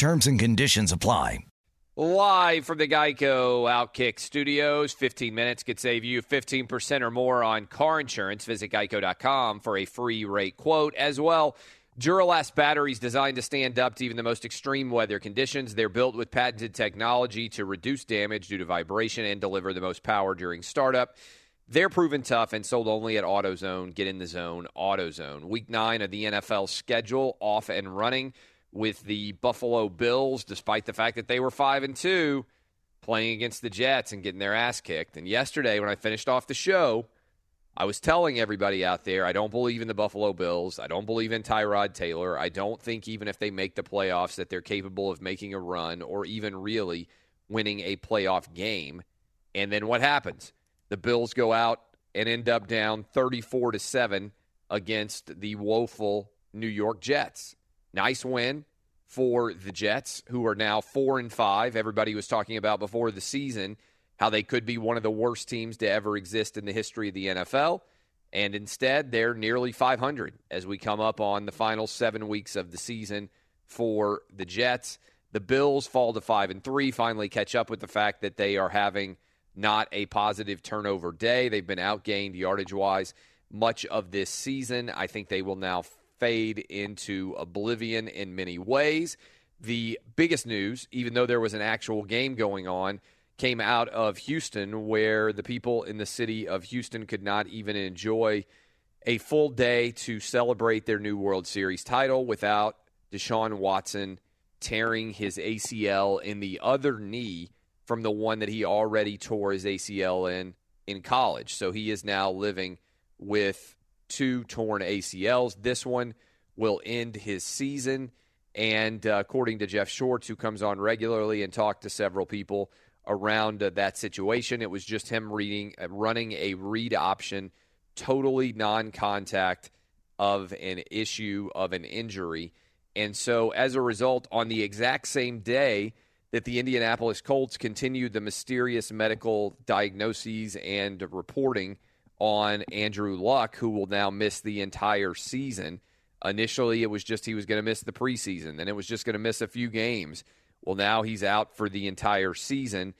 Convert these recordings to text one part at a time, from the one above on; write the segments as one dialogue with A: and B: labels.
A: Terms and conditions apply.
B: Live from the Geico Outkick Studios, 15 minutes could save you 15% or more on car insurance. Visit geico.com for a free rate quote. As well, Duralast batteries designed to stand up to even the most extreme weather conditions. They're built with patented technology to reduce damage due to vibration and deliver the most power during startup. They're proven tough and sold only at AutoZone. Get in the zone, AutoZone. Week nine of the NFL schedule off and running with the Buffalo Bills, despite the fact that they were five and two, playing against the Jets and getting their ass kicked. And yesterday, when I finished off the show, I was telling everybody out there, I don't believe in the Buffalo Bills. I don't believe in Tyrod Taylor. I don't think even if they make the playoffs that they're capable of making a run or even really winning a playoff game. And then what happens? The Bills go out and end up down 34 to 7 against the woeful New York Jets. Nice win for the Jets, who are now four and five. Everybody was talking about before the season how they could be one of the worst teams to ever exist in the history of the NFL. And instead, they're nearly 500 as we come up on the final seven weeks of the season for the Jets. The Bills fall to five and three, finally catch up with the fact that they are having not a positive turnover day. They've been outgained yardage wise much of this season. I think they will now fade into oblivion in many ways. The biggest news, even though there was an actual game going on, came out of Houston, where the people in the city of Houston could not even enjoy a full day to celebrate their new World Series title without Deshaun Watson tearing his ACL in the other knee from the one that he already tore his ACL in in college. So he is now living with two torn ACLs. This one will end his season. And uh, according to Jeff Schwartz, who comes on regularly and talked to several people around uh, that situation, it was just him reading, uh, running a read option, totally non-contact of an issue of an injury. And so, as a result, on the exact same day that the Indianapolis Colts continued the mysterious medical diagnoses and reporting on Andrew Luck, who will now miss the entire season. Initially, it was just he was going to miss the preseason, then it was just going to miss a few games. Well, now he's out for the entire season.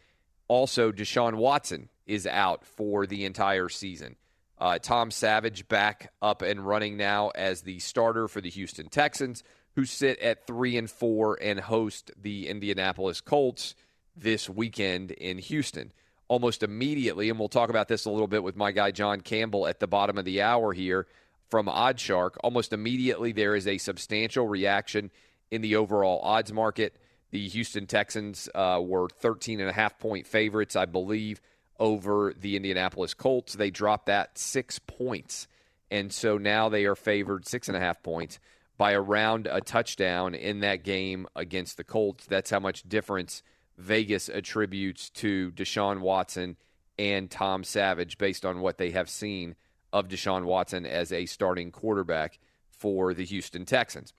B: Also, Deshaun Watson is out for the entire season. Uh, Tom Savage back up and running now as the starter for the Houston Texans, who sit at three and four and host the Indianapolis Colts this weekend in Houston almost immediately, and we'll talk about this a little bit with my guy John Campbell at the bottom of the hour here from OddsShark. Almost immediately, there is a substantial reaction in the overall odds market. The Houston Texans uh, were 13 and a half point favorites, I believe, over the Indianapolis Colts. They dropped that six points. And so now they are favored six and a half points by around a touchdown in that game against the Colts. That's how much difference Vegas attributes to Deshaun Watson and Tom Savage based on what they have seen of Deshaun Watson as a starting quarterback for the Houston Texans.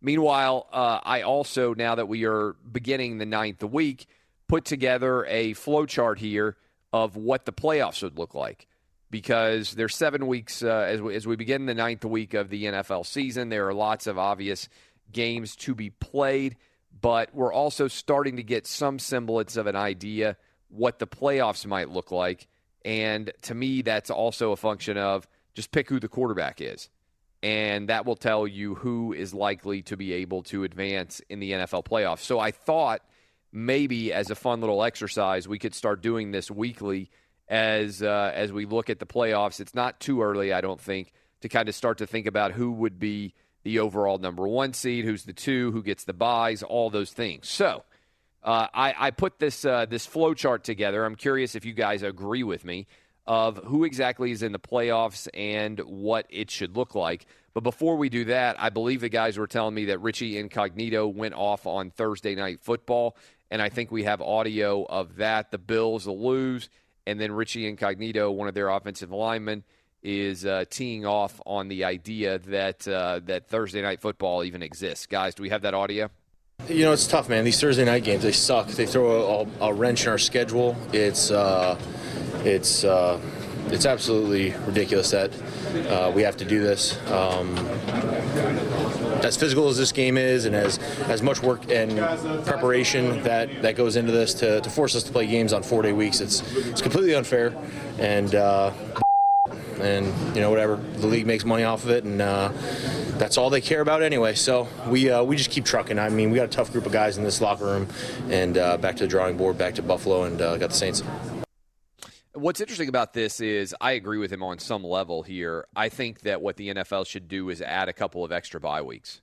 B: Meanwhile, uh, I also, now that we are beginning the ninth week, put together a flowchart here of what the playoffs would look like because there's seven weeks uh, as, we, as we begin the ninth week of the NFL season. There are lots of obvious games to be played, but we're also starting to get some semblance of an idea what the playoffs might look like. And to me, that's also a function of just pick who the quarterback is. And that will tell you who is likely to be able to advance in the NFL playoffs. So I thought maybe as a fun little exercise, we could start doing this weekly as uh, as we look at the playoffs. It's not too early, I don't think, to kind of start to think about who would be the overall number one seed, who's the two, who gets the buys, all those things. So uh, I, I, put this uh, this flow chart together. I'm curious if you guys agree with me of who exactly is in the playoffs and what it should look like. But before we do that, I believe the guys were telling me that Richie Incognito went off on Thursday night football, and I think we have audio of that. The Bills lose, and then Richie Incognito, one of their offensive linemen, is uh, teeing off on the idea that uh, that Thursday night football even exists. Guys, do we have that audio?
C: You know, it's tough, man. These Thursday night games, they suck. They throw a, a wrench in our schedule. It's uh, it's uh, it's absolutely ridiculous that uh, we have to do this. Um, as physical as this game is, and as as much work and preparation that, that goes into this to, to force us to play games on four day weeks, it's it's completely unfair. And uh, and you know whatever the league makes money off of it, and uh, that's all they care about anyway. So we uh, we just keep trucking. I mean, we got a tough group of guys in this locker room, and uh, back to the drawing board, back to Buffalo, and uh, got the Saints.
B: What's interesting about this is I agree with him on some level here. I think that what the NFL should do is add a couple of extra bye weeks.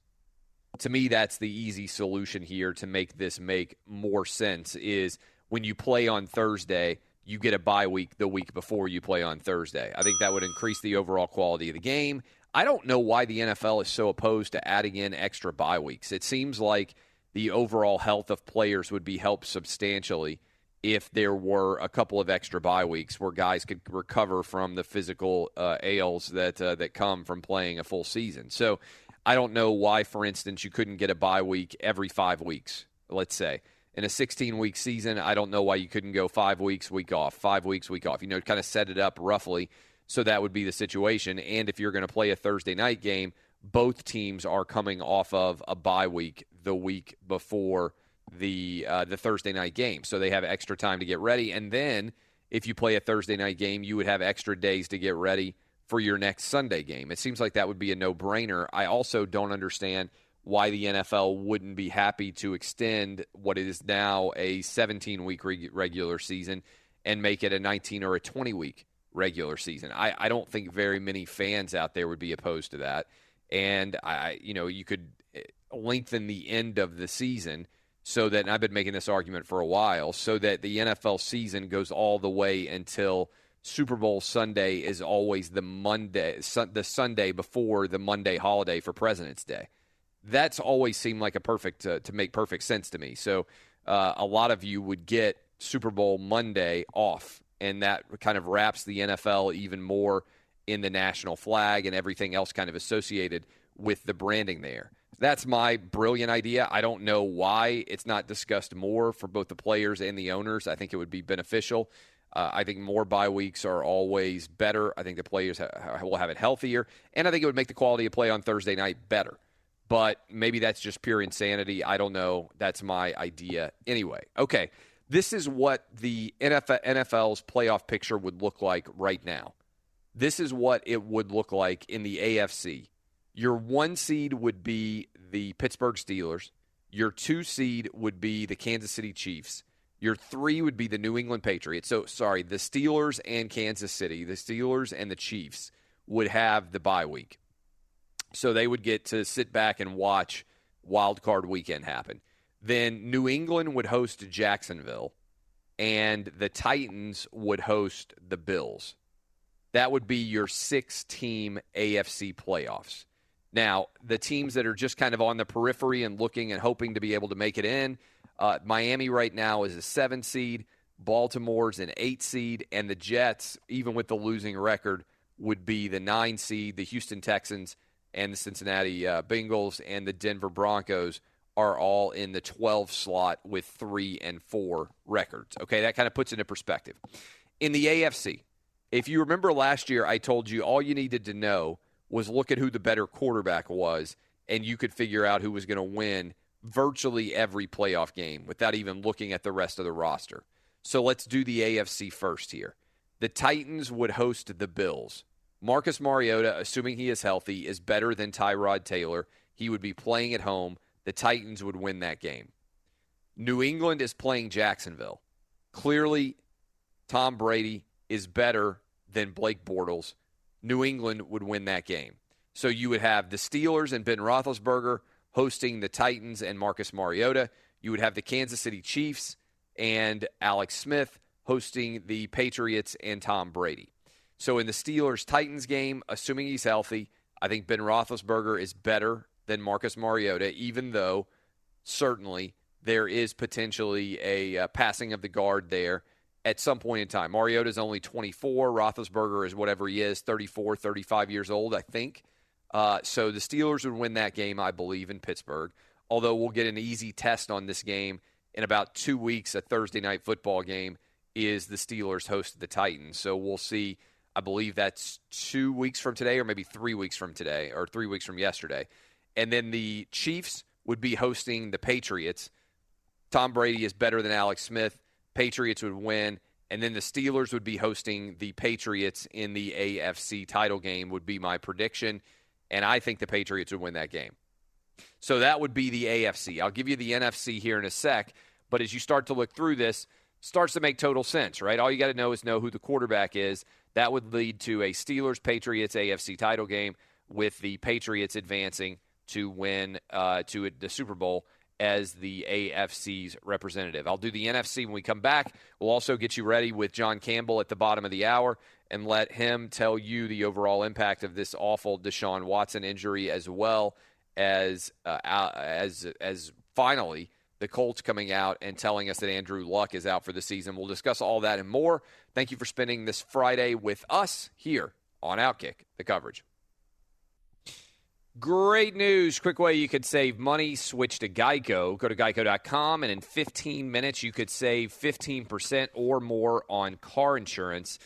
B: To me, that's the easy solution here to make this make more sense. Is when you play on Thursday you get a bye week the week before you play on Thursday. I think that would increase the overall quality of the game. I don't know why the NFL is so opposed to adding in extra bye weeks. It seems like the overall health of players would be helped substantially if there were a couple of extra bye weeks where guys could recover from the physical uh, ails that uh, that come from playing a full season. So I don't know why, for instance, you couldn't get a bye week every five weeks. Let's say in a 16 week season, I don't know why you couldn't go five weeks, week off, five weeks, week off. You know, kind of set it up roughly so that would be the situation. And if you're going to play a Thursday night game, both teams are coming off of a bye week the week before the uh, the Thursday night game, so they have extra time to get ready. And then if you play a Thursday night game, you would have extra days to get ready for your next Sunday game. It seems like that would be a no brainer. I also don't understand why the NFL wouldn't be happy to extend what is now a 17 week regular season and make it a 19 or a 20 week regular season. I, I don't think very many fans out there would be opposed to that. And I, you know, you could eh, lengthen the end of the season so that I've been making this argument for a while, so that the NFL season goes all the way until Super Bowl Sunday is always the Monday, the Sunday before the Monday holiday for President's Day that's always seemed like a perfect uh, to make perfect sense to me. So uh, a lot of you would get Super Bowl Monday off, and that kind of wraps the NFL even more in the national flag and everything else kind of associated with the branding there. That's my brilliant idea. I don't know why it's not discussed more for both the players and the owners. I think it would be beneficial. Uh, I think more bye weeks are always better. I think the players ha- will have it healthier, and I think it would make the quality of play on Thursday night better but maybe that's just pure insanity. I don't know. That's my idea anyway. Okay, this is what the NFL's playoff picture would look like right now. This is what it would look like in the AFC. Your one seed would be the Pittsburgh Steelers. Your two seed would be the Kansas City Chiefs. Your three would be the New England Patriots. So, sorry, the Steelers and Kansas City, the Steelers and the Chiefs would have the bye week. So they would get to sit back and watch wild card weekend happen. Then New England would host Jacksonville, and the Titans would host the Bills. That would be your six team AFC playoffs. Now, the teams that are just kind of on the periphery and looking and hoping to be able to make it in, uh, Miami right now is a seven seed. Baltimore's an eight seed, and the Jets, even with the losing record, would be the nine seed. The Houston Texans and the Cincinnati uh, Bengals and the Denver Broncos are all in the 12 slot with three and four records. Okay, that kind of puts into perspective. In the AFC, if you remember last year, I told you all you needed to know was look at who the better quarterback was, and you could figure out who was going to win virtually every playoff game without even looking at the rest of the roster. So let's do the AFC first here. The Titans would host the Bills. Marcus Mariota, assuming he is healthy, is better than Tyrod Taylor. He would be playing at home. The Titans would win that game. New England is playing Jacksonville. Clearly, Tom Brady is better than Blake Bortles. New England would win that game. So you would have the Steelers and Ben Roethlisberger hosting the Titans and Marcus Mariota. You would have the Kansas City Chiefs and Alex Smith hosting the Patriots and Tom Brady. So in the Steelers Titans game, assuming he's healthy, I think Ben Roethlisberger is better than Marcus Mariota, even though certainly there is potentially a uh, passing of the guard there at some point in time. Mariota is only 24. Roethlisberger is whatever he is, 34, 35 years old, I think. Uh, so the Steelers would win that game, I believe, in Pittsburgh. Although we'll get an easy test on this game in about two weeks. A Thursday night football game is the Steelers host the Titans. So we'll see. I believe that's two weeks from today, or maybe three weeks from today, or three weeks from yesterday. And then the Chiefs would be hosting the Patriots. Tom Brady is better than Alex Smith. Patriots would win. And then the Steelers would be hosting the Patriots in the AFC title game, would be my prediction and I think the Patriots would win that game. So that would be the AFC. I'll give you the NFC here in a sec, but as you start to look through this, starts to make total sense, right? All you got to know is know who the quarterback is. That would lead to a Steelers Patriots AFC title game with the Patriots advancing to win uh, to the Super Bowl as the AFC's representative. I'll do the NFC when we come back. We'll also get you ready with John Campbell at the bottom of the hour and let him tell you the overall impact of this awful Deshaun Watson injury, as well as uh, as as finally the Colts coming out and telling us that Andrew Luck is out for the season. We'll discuss all that and more. Thank you for spending this Friday with us here on Outkick, the coverage. Great news. Quick way you could save money. Switch to Geico. Go to geico.com, and in 15 minutes, you could save 15% or more on car insurance.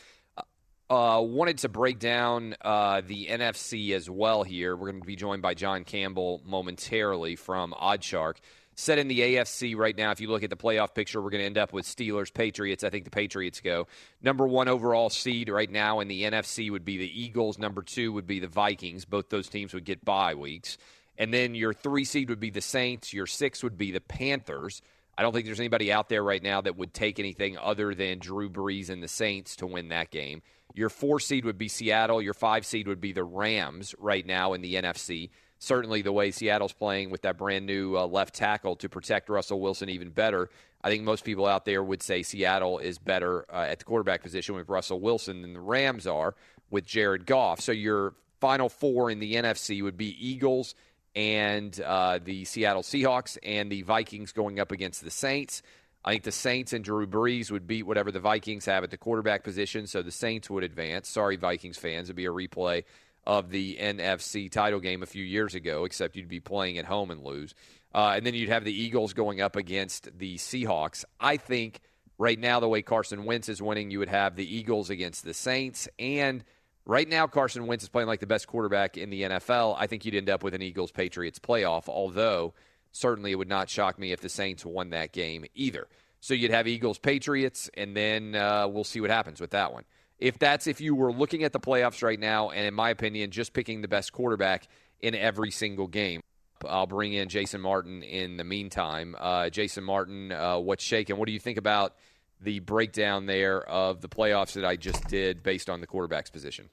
B: Uh, wanted to break down uh, the NFC as well here. We're going to be joined by John Campbell momentarily from OddsShark. Set in the AFC right now, if you look at the playoff picture, we're going to end up with Steelers, Patriots. I think the Patriots go. Number one overall seed right now in the NFC would be the Eagles. Number two would be the Vikings. Both those teams would get bye weeks. And then your three seed would be the Saints. Your six would be the Panthers. I don't think there's anybody out there right now that would take anything other than Drew Brees and the Saints to win that game. Your four seed would be Seattle. Your five seed would be the Rams right now in the NFC. Certainly, the way Seattle's playing with that brand new uh, left tackle to protect Russell Wilson even better. I think most people out there would say Seattle is better uh, at the quarterback position with Russell Wilson than the Rams are with Jared Goff. So your final four in the NFC would be Eagles and uh, the Seattle Seahawks and the Vikings going up against the Saints. I think the Saints and Drew Brees would beat whatever the Vikings have at the quarterback position, so the Saints would advance. Sorry, Vikings fans, it'd be a replay of the NFC title game a few years ago, except you'd be playing at home and lose. Uh, and then you'd have the Eagles going up against the Seahawks. I think right now, the way Carson Wentz is winning, you would have the Eagles against the Saints. And right now, Carson Wentz is playing like the best quarterback in the NFL. I think you'd end up with an Eagles Patriots playoff, although certainly it would not shock me if the Saints won that game either. So you'd have Eagles Patriots, and then uh, we'll see what happens with that one. If that's if you were looking at the playoffs right now, and in my opinion, just picking the best quarterback in every single game. I'll bring in Jason Martin in the meantime. Uh, Jason Martin, uh, what's shaking? What do you think about the breakdown there of the playoffs that I just did based on the quarterback's position?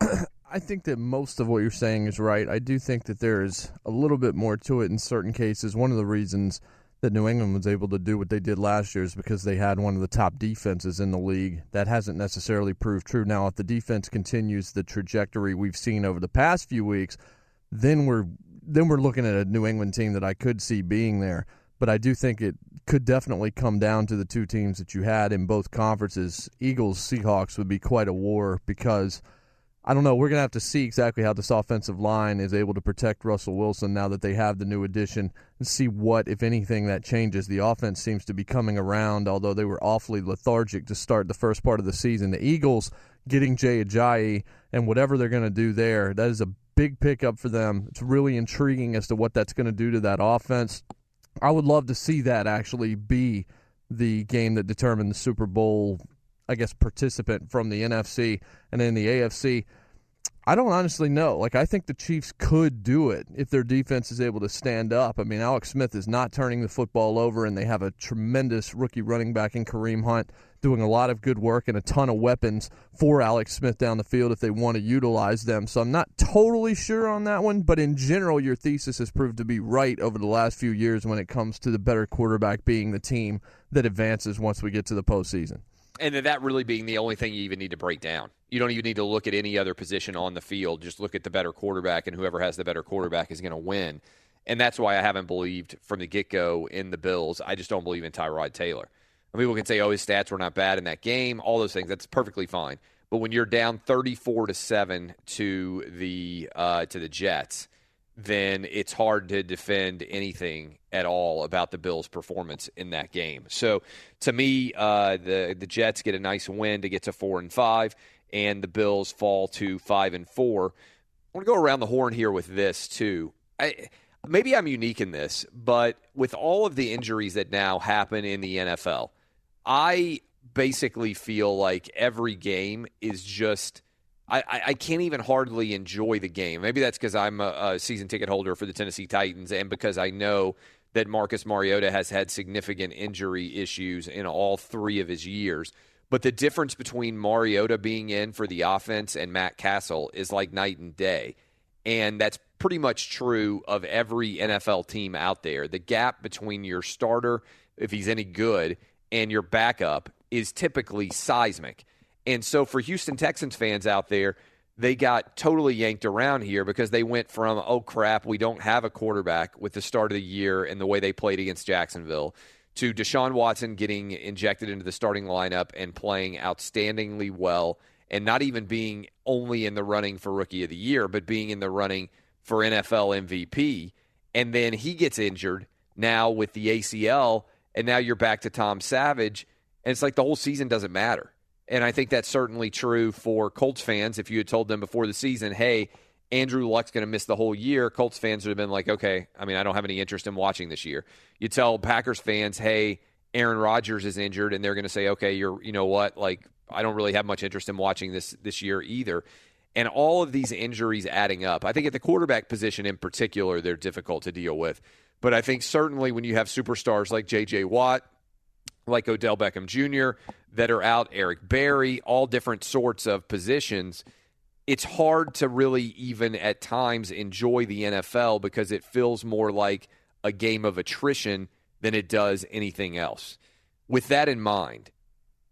D: I think that most of what you're saying is right. I do think that there is a little bit more to it in certain cases. One of the reasons that New England was able to do what they did last year is because they had one of the top defenses in the league. That hasn't necessarily proved true. Now, if the defense continues the trajectory we've seen over the past few weeks, then we're then we're looking at a New England team that I could see being there. But I do think it could definitely come down to the two teams that you had in both conferences. Eagles Seahawks would be quite a war because I don't know. We're going to have to see exactly how this offensive line is able to protect Russell Wilson now that they have the new addition and see what, if anything, that changes. The offense seems to be coming around, although they were awfully lethargic to start the first part of the season. The Eagles getting Jay Ajayi and whatever they're going to do there, that is a big pickup for them. It's really intriguing as to what that's going to do to that offense. I would love to see that actually be the game that determined the Super Bowl I guess, participant from the NFC and then the AFC. I don't honestly know. Like, I think the Chiefs could do it if their defense is able to stand up. I mean, Alex Smith is not turning the football over, and they have a tremendous rookie running back in Kareem Hunt doing a lot of good work and a ton of weapons for Alex Smith down the field if they want to utilize them. So I'm not totally sure on that one, but in general, your thesis has proved to be right over the last few years when it comes to the better quarterback being the team that advances once we get to the postseason
B: and then that really being the only thing you even need to break down. You don't even need to look at any other position on the field. Just look at the better quarterback, and whoever has the better quarterback is going to win. And that's why I haven't believed from the get go in the Bills. I just don't believe in Tyrod Taylor. And people can say, "Oh, his stats were not bad in that game." All those things. That's perfectly fine. But when you're down 34 to seven to the uh, to the Jets, then it's hard to defend anything at all about the Bills' performance in that game. So, to me, uh, the the Jets get a nice win to get to four and five, and the Bills fall to five and four. I want to go around the horn here with this too. I, maybe I'm unique in this, but with all of the injuries that now happen in the NFL, I basically feel like every game is just I, I can't even hardly enjoy the game. Maybe that's because I'm a, a season ticket holder for the Tennessee Titans and because I know that Marcus Mariota has had significant injury issues in all three of his years. But the difference between Mariota being in for the offense and Matt Cassel is like night and day. And that's pretty much true of every NFL team out there. The gap between your starter, if he's any good, and your backup is typically seismic. And so for Houston Texans fans out there, they got totally yanked around here because they went from, oh crap, we don't have a quarterback with the start of the year and the way they played against Jacksonville, to Deshaun Watson getting injected into the starting lineup and playing outstandingly well and not even being only in the running for rookie of the year, but being in the running for NFL MVP. And then he gets injured now with the ACL, and now you're back to Tom Savage. And it's like the whole season doesn't matter. And I think that's certainly true for Colts fans. If you had told them before the season, hey, Andrew Luck's going to miss the whole year, Colts fans would have been like, okay, I mean, I don't have any interest in watching this year. You tell Packers fans, hey, Aaron Rodgers is injured, and they're going to say, okay, you're, you know what, like, I don't really have much interest in watching this this year either. And all of these injuries adding up, I think at the quarterback position in particular, they're difficult to deal with. But I think certainly when you have superstars like J.J. Watt, like Odell Beckham Jr., that are out, Eric Berry, all different sorts of positions. It's hard to really even at times enjoy the NFL because it feels more like a game of attrition than it does anything else. With that in mind,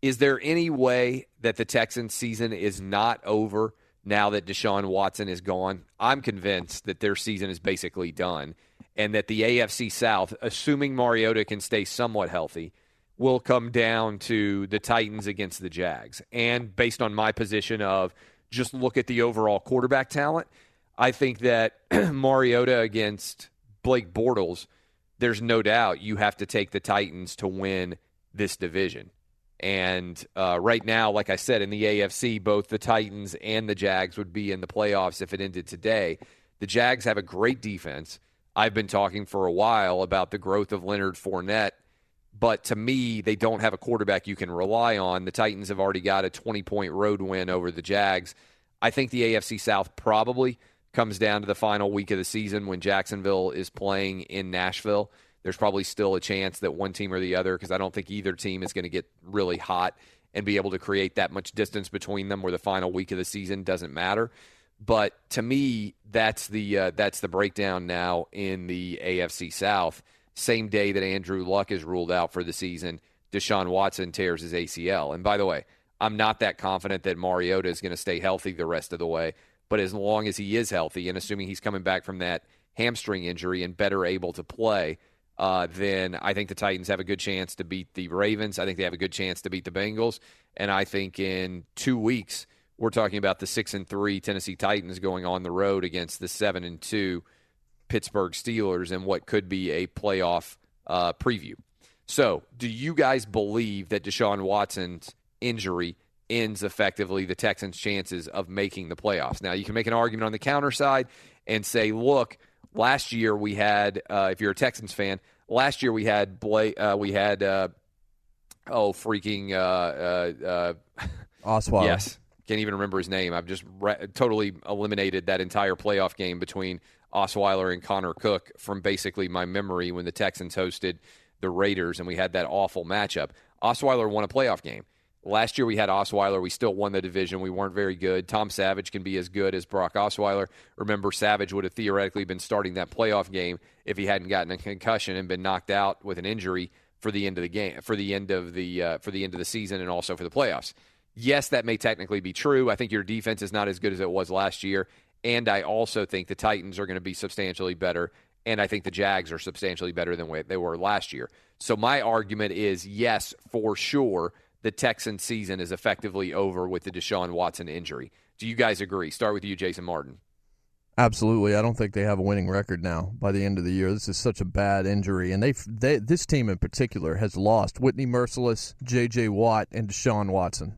B: is there any way that the Texans season is not over now that Deshaun Watson is gone? I'm convinced that their season is basically done and that the AFC South, assuming Mariota can stay somewhat healthy, will come down to the Titans against the Jags. And based on my position of just look at the overall quarterback talent, I think that Mariota against Blake Bortles, there's no doubt you have to take the Titans to win this division. And uh, right now, like I said, in the AFC, both the Titans and the Jags would be in the playoffs if it ended today. The Jags have a great defense. I've been talking for a while about the growth of Leonard Fournette but to me, they don't have a quarterback you can rely on. The Titans have already got a 20 point road win over the Jags. I think the AFC South probably comes down to the final week of the season when Jacksonville is playing in Nashville. There's probably still a chance that one team or the other, because I don't think either team is going to get really hot and be able to create that much distance between them where the final week of the season doesn't matter. But to me, that's the uh, that's the breakdown now in the AFC South same day that Andrew Luck is ruled out for the season, Deshaun Watson tears his ACL. And by the way, I'm not that confident that Mariota is going to stay healthy the rest of the way. But as long as he is healthy, and assuming he's coming back from that hamstring injury and better able to play, uh, then I think the Titans have a good chance to beat the Ravens. I think they have a good chance to beat the Bengals. And I think in two weeks, we're talking about the six and three Tennessee Titans going on the road against the seven and two Pittsburgh Steelers and what could be a playoff uh, preview. So, do you guys believe that Deshaun Watson's injury ends effectively the Texans' chances of making the playoffs? Now, you can make an argument on the counter side and say, look, last year we had, uh, if you're a Texans fan, last year we had Blake, uh, we had, uh, oh, freaking, uh, uh,
D: Osweiler.
B: Yes, can't even remember his name. I've just re- totally eliminated that entire playoff game between Osweiler and Connor Cook from basically my memory when the Texans hosted the Raiders and we had that awful matchup. Osweiler won a playoff game. Last year we had Osweiler. We still won the division. We weren't very good. Tom Savage can be as good as Brock Osweiler. Remember, Savage would have theoretically been starting that playoff game if he hadn't gotten a concussion and been knocked out with an injury for the end of the game, for the end of the uh, for the end of the season, and also for the playoffs. Yes, that may technically be true. I think your defense is not as good as it was last year, and I also think the Titans are going to be substantially better and I think the Jags are substantially better than what they were last year. So my argument is yes, for sure, the Texan season is effectively over with the Deshaun Watson injury. Do you guys agree? Start with you, Jason Martin.
D: Absolutely, I don't think they have a winning record now by the end of the year. This is such a bad injury, and they, they this team in particular has lost Whitney Mercilus, J.J. Watt, and Deshaun Watson.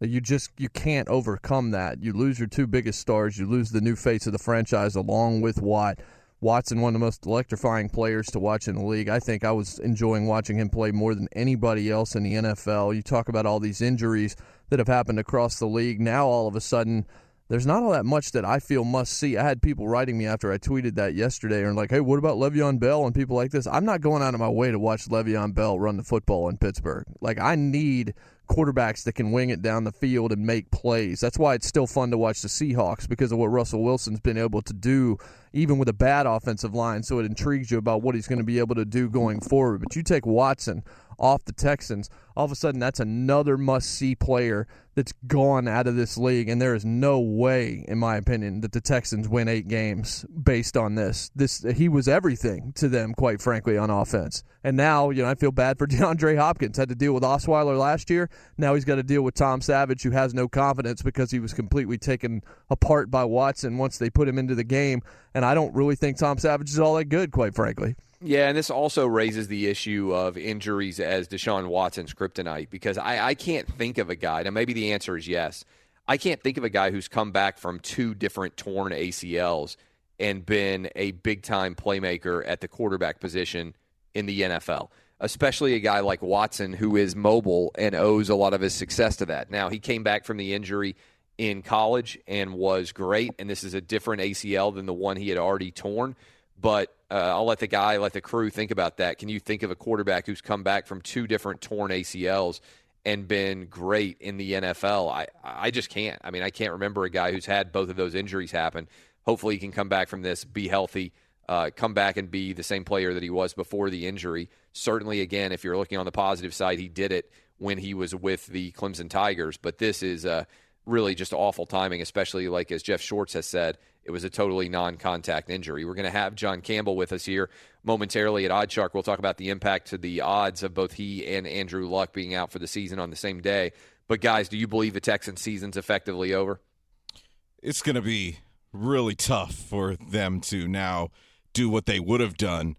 D: You just you can't overcome that. You lose your two biggest stars. You lose the new face of the franchise along with Watt. Watson, one of the most electrifying players to watch in the league. I think I was enjoying watching him play more than anybody else in the NFL. You talk about all these injuries that have happened across the league. Now, all of a sudden, there's not all that much that I feel must see. I had people writing me after I tweeted that yesterday and like, hey, what about Le'Veon Bell and people like this? I'm not going out of my way to watch Le'Veon Bell run the football in Pittsburgh. Like, I need quarterbacks that can wing it down the field and make plays. That's why it's still fun to watch the Seahawks because of what Russell Wilson's been able to do, even with a bad offensive line. So it intrigues you about what he's going to be able to do going forward. But you take Watson off the Texans, all of a sudden that's another must see player that's gone out of this league, and there is no way, in my opinion, that the Texans win eight games based on this. This he was everything to them, quite frankly, on offense. And now, you know, I feel bad for DeAndre Hopkins. Had to deal with Osweiler last year. Now he's got to deal with Tom Savage, who has no confidence because he was completely taken apart by Watson once they put him into the game. And I don't really think Tom Savage is all that good, quite frankly.
B: Yeah, and this also raises the issue of injuries as Deshaun Watson's kryptonite because I, I can't think of a guy. Now, maybe the answer is yes. I can't think of a guy who's come back from two different torn ACLs and been a big time playmaker at the quarterback position in the NFL, especially a guy like Watson who is mobile and owes a lot of his success to that. Now, he came back from the injury in college and was great, and this is a different ACL than the one he had already torn. But uh, I'll let the guy, let the crew think about that. Can you think of a quarterback who's come back from two different torn ACLs and been great in the NFL? I, I just can't. I mean, I can't remember a guy who's had both of those injuries happen. Hopefully, he can come back from this, be healthy, uh, come back and be the same player that he was before the injury. Certainly, again, if you're looking on the positive side, he did it when he was with the Clemson Tigers. But this is uh, really just awful timing, especially like as Jeff Schwartz has said, it was a totally non-contact injury. We're going to have John Campbell with us here momentarily at OddsShark. We'll talk about the impact to the odds of both he and Andrew Luck being out for the season on the same day. But guys, do you believe the Texans season's effectively over?
E: It's going to be really tough for them to now do what they would have done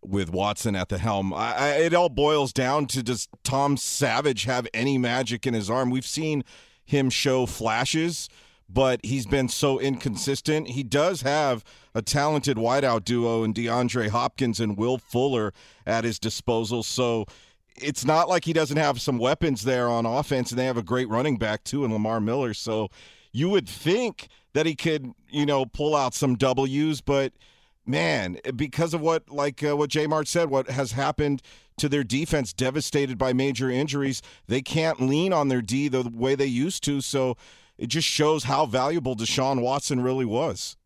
E: with Watson at the helm. I, I, it all boils down to does Tom Savage have any magic in his arm? We've seen him show flashes but he's been so inconsistent. He does have a talented wideout duo in DeAndre Hopkins and Will Fuller at his disposal. So it's not like he doesn't have some weapons there on offense, and they have a great running back too in Lamar Miller. So you would think that he could, you know, pull out some W's, but man, because of what like uh, what J Mart said, what has happened to their defense, devastated by major injuries, they can't lean on their D the way they used to. So it just shows how valuable Deshaun Watson really was.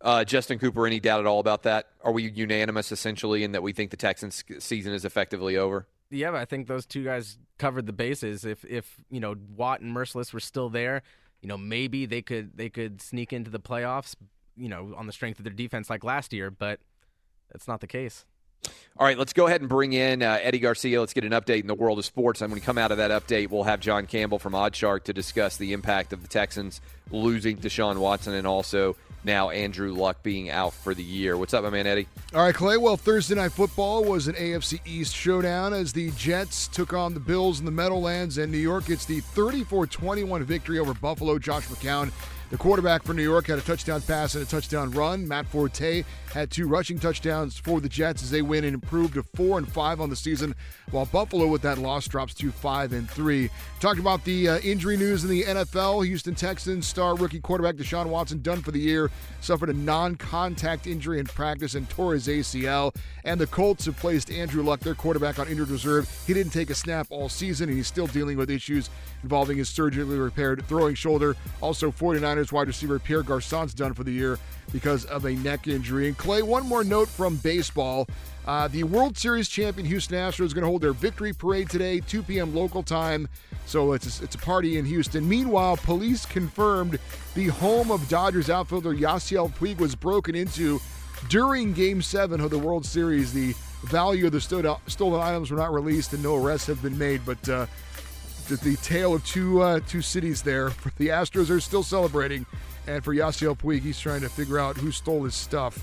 B: Uh, Justin Cooper, any doubt at all about that? Are we unanimous essentially in that we think the Texans season is effectively over?
F: Yeah, I think those two guys covered the bases. If if you know Watt and Mercilus were still there, you know maybe they could they could sneak into the playoffs. You know on the strength of their defense like last year, but that's not the case.
B: All right, let's go ahead and bring in uh, Eddie Garcia. Let's get an update in the world of sports. And when we come out of that update, we'll have John Campbell from Oddshark to discuss the impact of the Texans losing Deshaun Watson and also now Andrew Luck being out for the year. What's up, my man Eddie?
G: All right, Clay. Well, Thursday Night Football was an AFC East showdown as the Jets took on the Bills in the Meadowlands, and New York gets the 34 21 victory over Buffalo. Josh McCown the quarterback for New York had a touchdown pass and a touchdown run. Matt Forte had two rushing touchdowns for the Jets as they win and improve to four and five on the season, while Buffalo with that loss drops to five and three. Talked about the uh, injury news in the NFL. Houston Texans star rookie quarterback Deshaun Watson done for the year suffered a non-contact injury in practice and tore his ACL. And the Colts have placed Andrew Luck, their quarterback, on injured reserve. He didn't take a snap all season, and he's still dealing with issues involving his surgically repaired throwing shoulder. Also, 49ers wide receiver Pierre Garcon's done for the year because of a neck injury. And Clay, one more note from baseball. Uh, the World Series champion Houston Astros is going to hold their victory parade today, 2 p.m. local time. So it's a, it's a party in Houston. Meanwhile, police confirmed the home of Dodgers outfielder Yasiel Puig was broken into during Game 7 of the World Series. The value of the stolen items were not released and no arrests have been made, but uh, the, the tale of two uh, two cities there. The Astros are still celebrating, and for Yasiel Puig, he's trying to figure out who stole his stuff.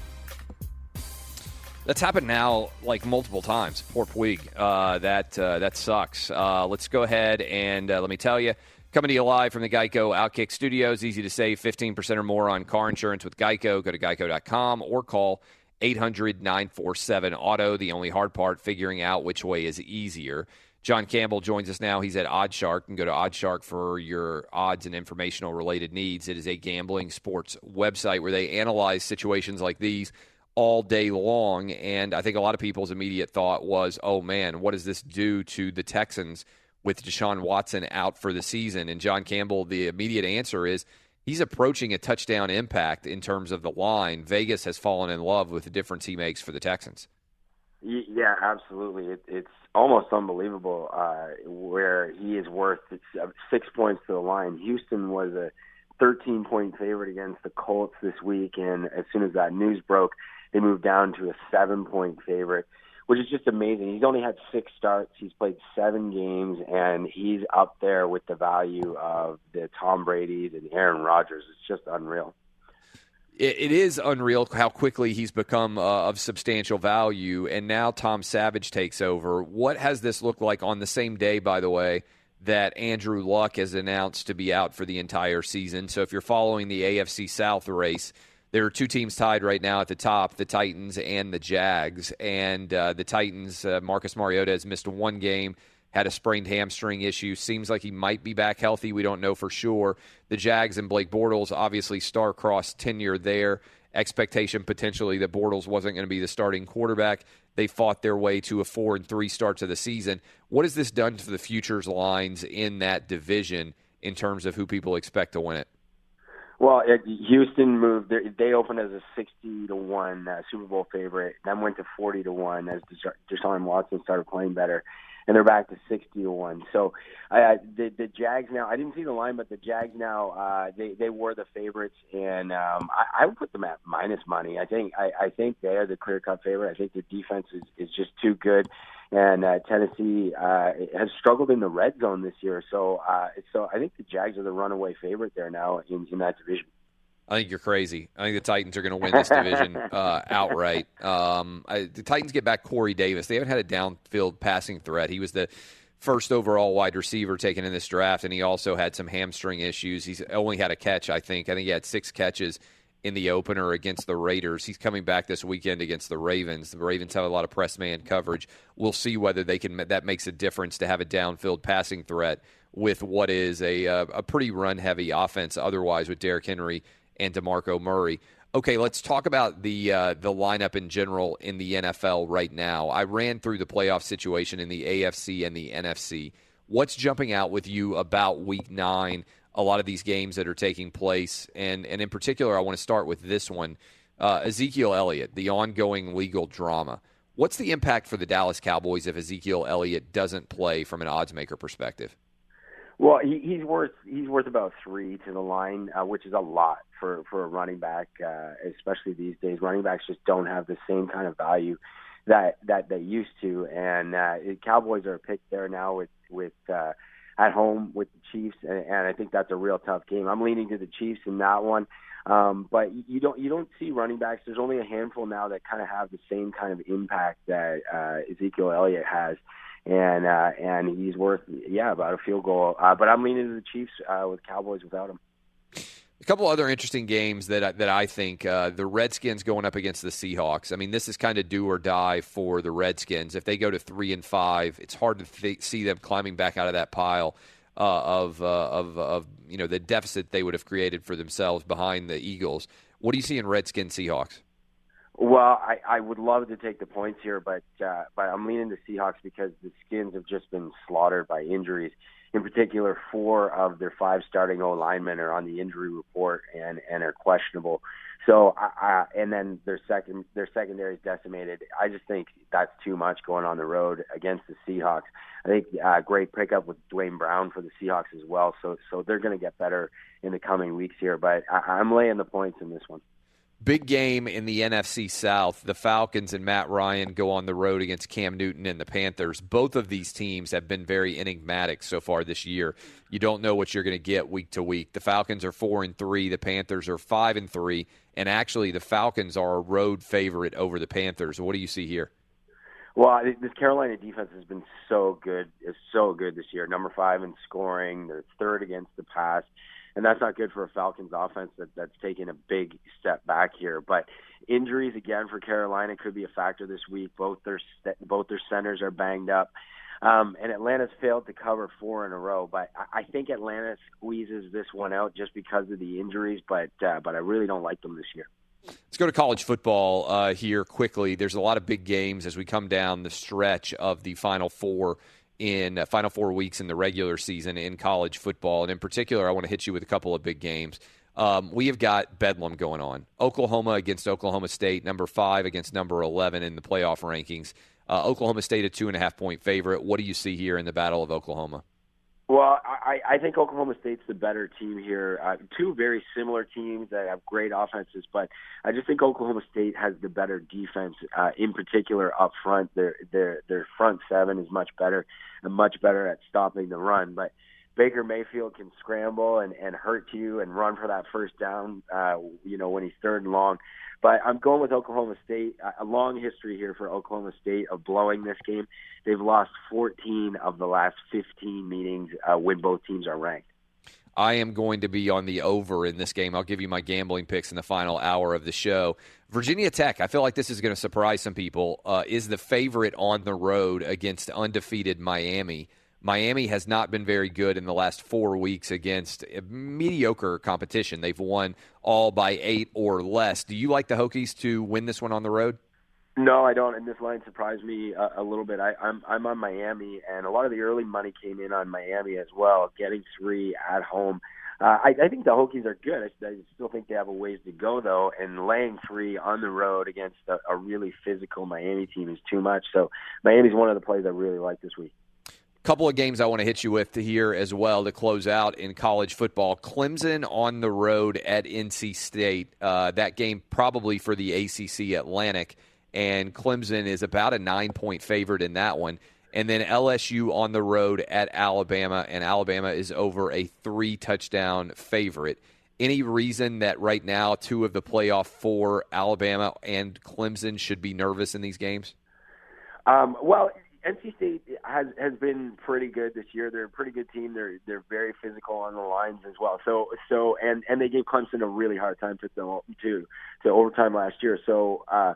B: That's happened now like multiple times. Poor Puig. Uh, that uh, that sucks. Uh, let's go ahead and uh, let me tell you. Coming to you live from the Geico Outkick Studios. Easy to save 15% or more on car insurance with Geico. Go to geico.com or call 800 947 Auto. The only hard part, figuring out which way is easier. John Campbell joins us now. He's at Odd Oddshark. and go to Oddshark for your odds and informational related needs. It is a gambling sports website where they analyze situations like these all day long. And I think a lot of people's immediate thought was, oh man, what does this do to the Texans with Deshaun Watson out for the season? And John Campbell, the immediate answer is he's approaching a touchdown impact in terms of the line. Vegas has fallen in love with the difference he makes for the Texans.
H: Yeah, absolutely. It, it's almost unbelievable uh, where he is worth uh, six points to the line. Houston was a 13 point favorite against the Colts this week, and as soon as that news broke, they moved down to a seven point favorite, which is just amazing. He's only had six starts, he's played seven games, and he's up there with the value of the Tom Brady's and Aaron Rodgers. It's just unreal
B: it, it is unreal how quickly he's become uh, of substantial value. And now Tom Savage takes over. What has this looked like on the same day, by the way, that Andrew Luck has announced to be out for the entire season? So if you're following the AFC South race, there are two teams tied right now at the top the Titans and the Jags. And uh, the Titans, uh, Marcus Mariota has missed one game had a sprained hamstring issue. Seems like he might be back healthy. We don't know for sure. The Jags and Blake Bortles, obviously star-crossed tenure there. Expectation potentially that Bortles wasn't going to be the starting quarterback. They fought their way to a four and three starts of the season. What has this done to the futures lines in that division in terms of who people expect to win it?
H: Well, Houston moved. They opened as a sixty to one uh, Super Bowl favorite, then went to forty to one as Deshaun Watson started playing better and they're back to sixty to one. So uh, the the Jags now. I didn't see the line, but the Jags now uh, they they were the favorites, and um, I, I would put them at minus money. I think I, I think they are the clear cut favorite. I think their defense is is just too good. And uh, Tennessee uh, has struggled in the red zone this year, so uh, so I think the Jags are the runaway favorite there now in, in that division.
B: I think you're crazy. I think the Titans are going to win this division uh, outright. Um, I, the Titans get back Corey Davis. They haven't had a downfield passing threat. He was the first overall wide receiver taken in this draft, and he also had some hamstring issues. He's only had a catch, I think. I think he had six catches in the opener against the Raiders. He's coming back this weekend against the Ravens. The Ravens have a lot of press man coverage. We'll see whether they can. That makes a difference to have a downfield passing threat with what is a uh, a pretty run heavy offense. Otherwise, with Derrick Henry and DeMarco Murray. Okay, let's talk about the uh, the lineup in general in the NFL right now. I ran through the playoff situation in the AFC and the NFC. What's jumping out with you about Week Nine? A lot of these games that are taking place, and and in particular, I want to start with this one: uh, Ezekiel Elliott, the ongoing legal drama. What's the impact for the Dallas Cowboys if Ezekiel Elliott doesn't play from an odds maker perspective?
H: Well, he, he's worth he's worth about three to the line, uh, which is a lot for for a running back, uh, especially these days. Running backs just don't have the same kind of value that that they used to. And uh, Cowboys are a pick there now with with uh, at home with the Chiefs, and, and I think that's a real tough game. I'm leaning to the Chiefs in that one. Um, but you don't you don't see running backs. There's only a handful now that kind of have the same kind of impact that uh, Ezekiel Elliott has, and uh, and he's worth yeah about a field goal. Uh, but I'm leaning to the Chiefs uh, with Cowboys without him.
B: A couple other interesting games that I, that I think uh, the Redskins going up against the Seahawks. I mean, this is kind of do or die for the Redskins. If they go to three and five, it's hard to th- see them climbing back out of that pile uh, of, uh, of of you know the deficit they would have created for themselves behind the Eagles. What do you see in Redskins Seahawks?
H: Well, I, I would love to take the points here, but uh, but I'm leaning to Seahawks because the Skins have just been slaughtered by injuries. In particular, four of their five starting O linemen are on the injury report and and are questionable. So, uh, and then their second their secondary is decimated. I just think that's too much going on the road against the Seahawks. I think uh, great pickup with Duane Brown for the Seahawks as well. So, so they're going to get better in the coming weeks here. But I, I'm laying the points in this one.
B: Big game in the NFC South. The Falcons and Matt Ryan go on the road against Cam Newton and the Panthers. Both of these teams have been very enigmatic so far this year. You don't know what you're going to get week to week. The Falcons are 4 and 3, the Panthers are 5 and 3, and actually the Falcons are a road favorite over the Panthers. What do you see here?
H: Well, this Carolina defense has been so good, is so good this year. Number 5 in scoring, they're third against the pass and that's not good for a Falcons offense that that's taking a big step back here. But injuries again for Carolina could be a factor this week. Both their both their centers are banged up. Um, and Atlanta's failed to cover four in a row, but I, think Atlanta squeezes this one out just because of the injuries. But uh, but I really don't like them this year.
B: Let's go to college football uh, here quickly. There's a lot of big games as we come down the stretch of the Final Four in uh, final four weeks in the regular season in college football. And in particular, I want to hit you with a couple of big games. Um, we have got Bedlam going on. Oklahoma against Oklahoma State, number five against number 11 in the playoff rankings. Uh, Oklahoma State, a two and a half point favorite. What do you see here in the Battle of Oklahoma?
H: Well, I, I think Oklahoma State's the better team here. Uh, two very similar teams that have great offenses, but I just think Oklahoma State has the better defense. Uh, in particular, up front, their their their front seven is much better and much better at stopping the run. But Baker Mayfield can scramble and and hurt you and run for that first down. Uh, you know when he's third and long. But I'm going with Oklahoma State. A long history here for Oklahoma State of blowing this game. They've lost 14 of the last 15 meetings uh, when both teams are ranked.
B: I am going to be on the over in this game. I'll give you my gambling picks in the final hour of the show. Virginia Tech, I feel like this is going to surprise some people, uh, is the favorite on the road against undefeated Miami. Miami has not been very good in the last four weeks against mediocre competition. They've won all by eight or less. Do you like the Hokies to win this one on the road?
H: No, I don't. And this line surprised me a, a little bit. I, I'm I'm on Miami, and a lot of the early money came in on Miami as well, getting three at home. Uh, I, I think the Hokies are good. I, I still think they have a ways to go, though, and laying three on the road against a, a really physical Miami team is too much. So Miami's one of the plays I really like this week
B: couple of games I want to hit you with here as well to close out in college football. Clemson on the road at NC State. Uh, that game probably for the ACC Atlantic, and Clemson is about a nine point favorite in that one. And then LSU on the road at Alabama, and Alabama is over a three touchdown favorite. Any reason that right now two of the playoff four, Alabama and Clemson, should be nervous in these games?
H: Um, well, NC State has has been pretty good this year. They're a pretty good team. They're they're very physical on the lines as well. So so and and they gave Clemson a really hard time to to to, overtime last year. So uh,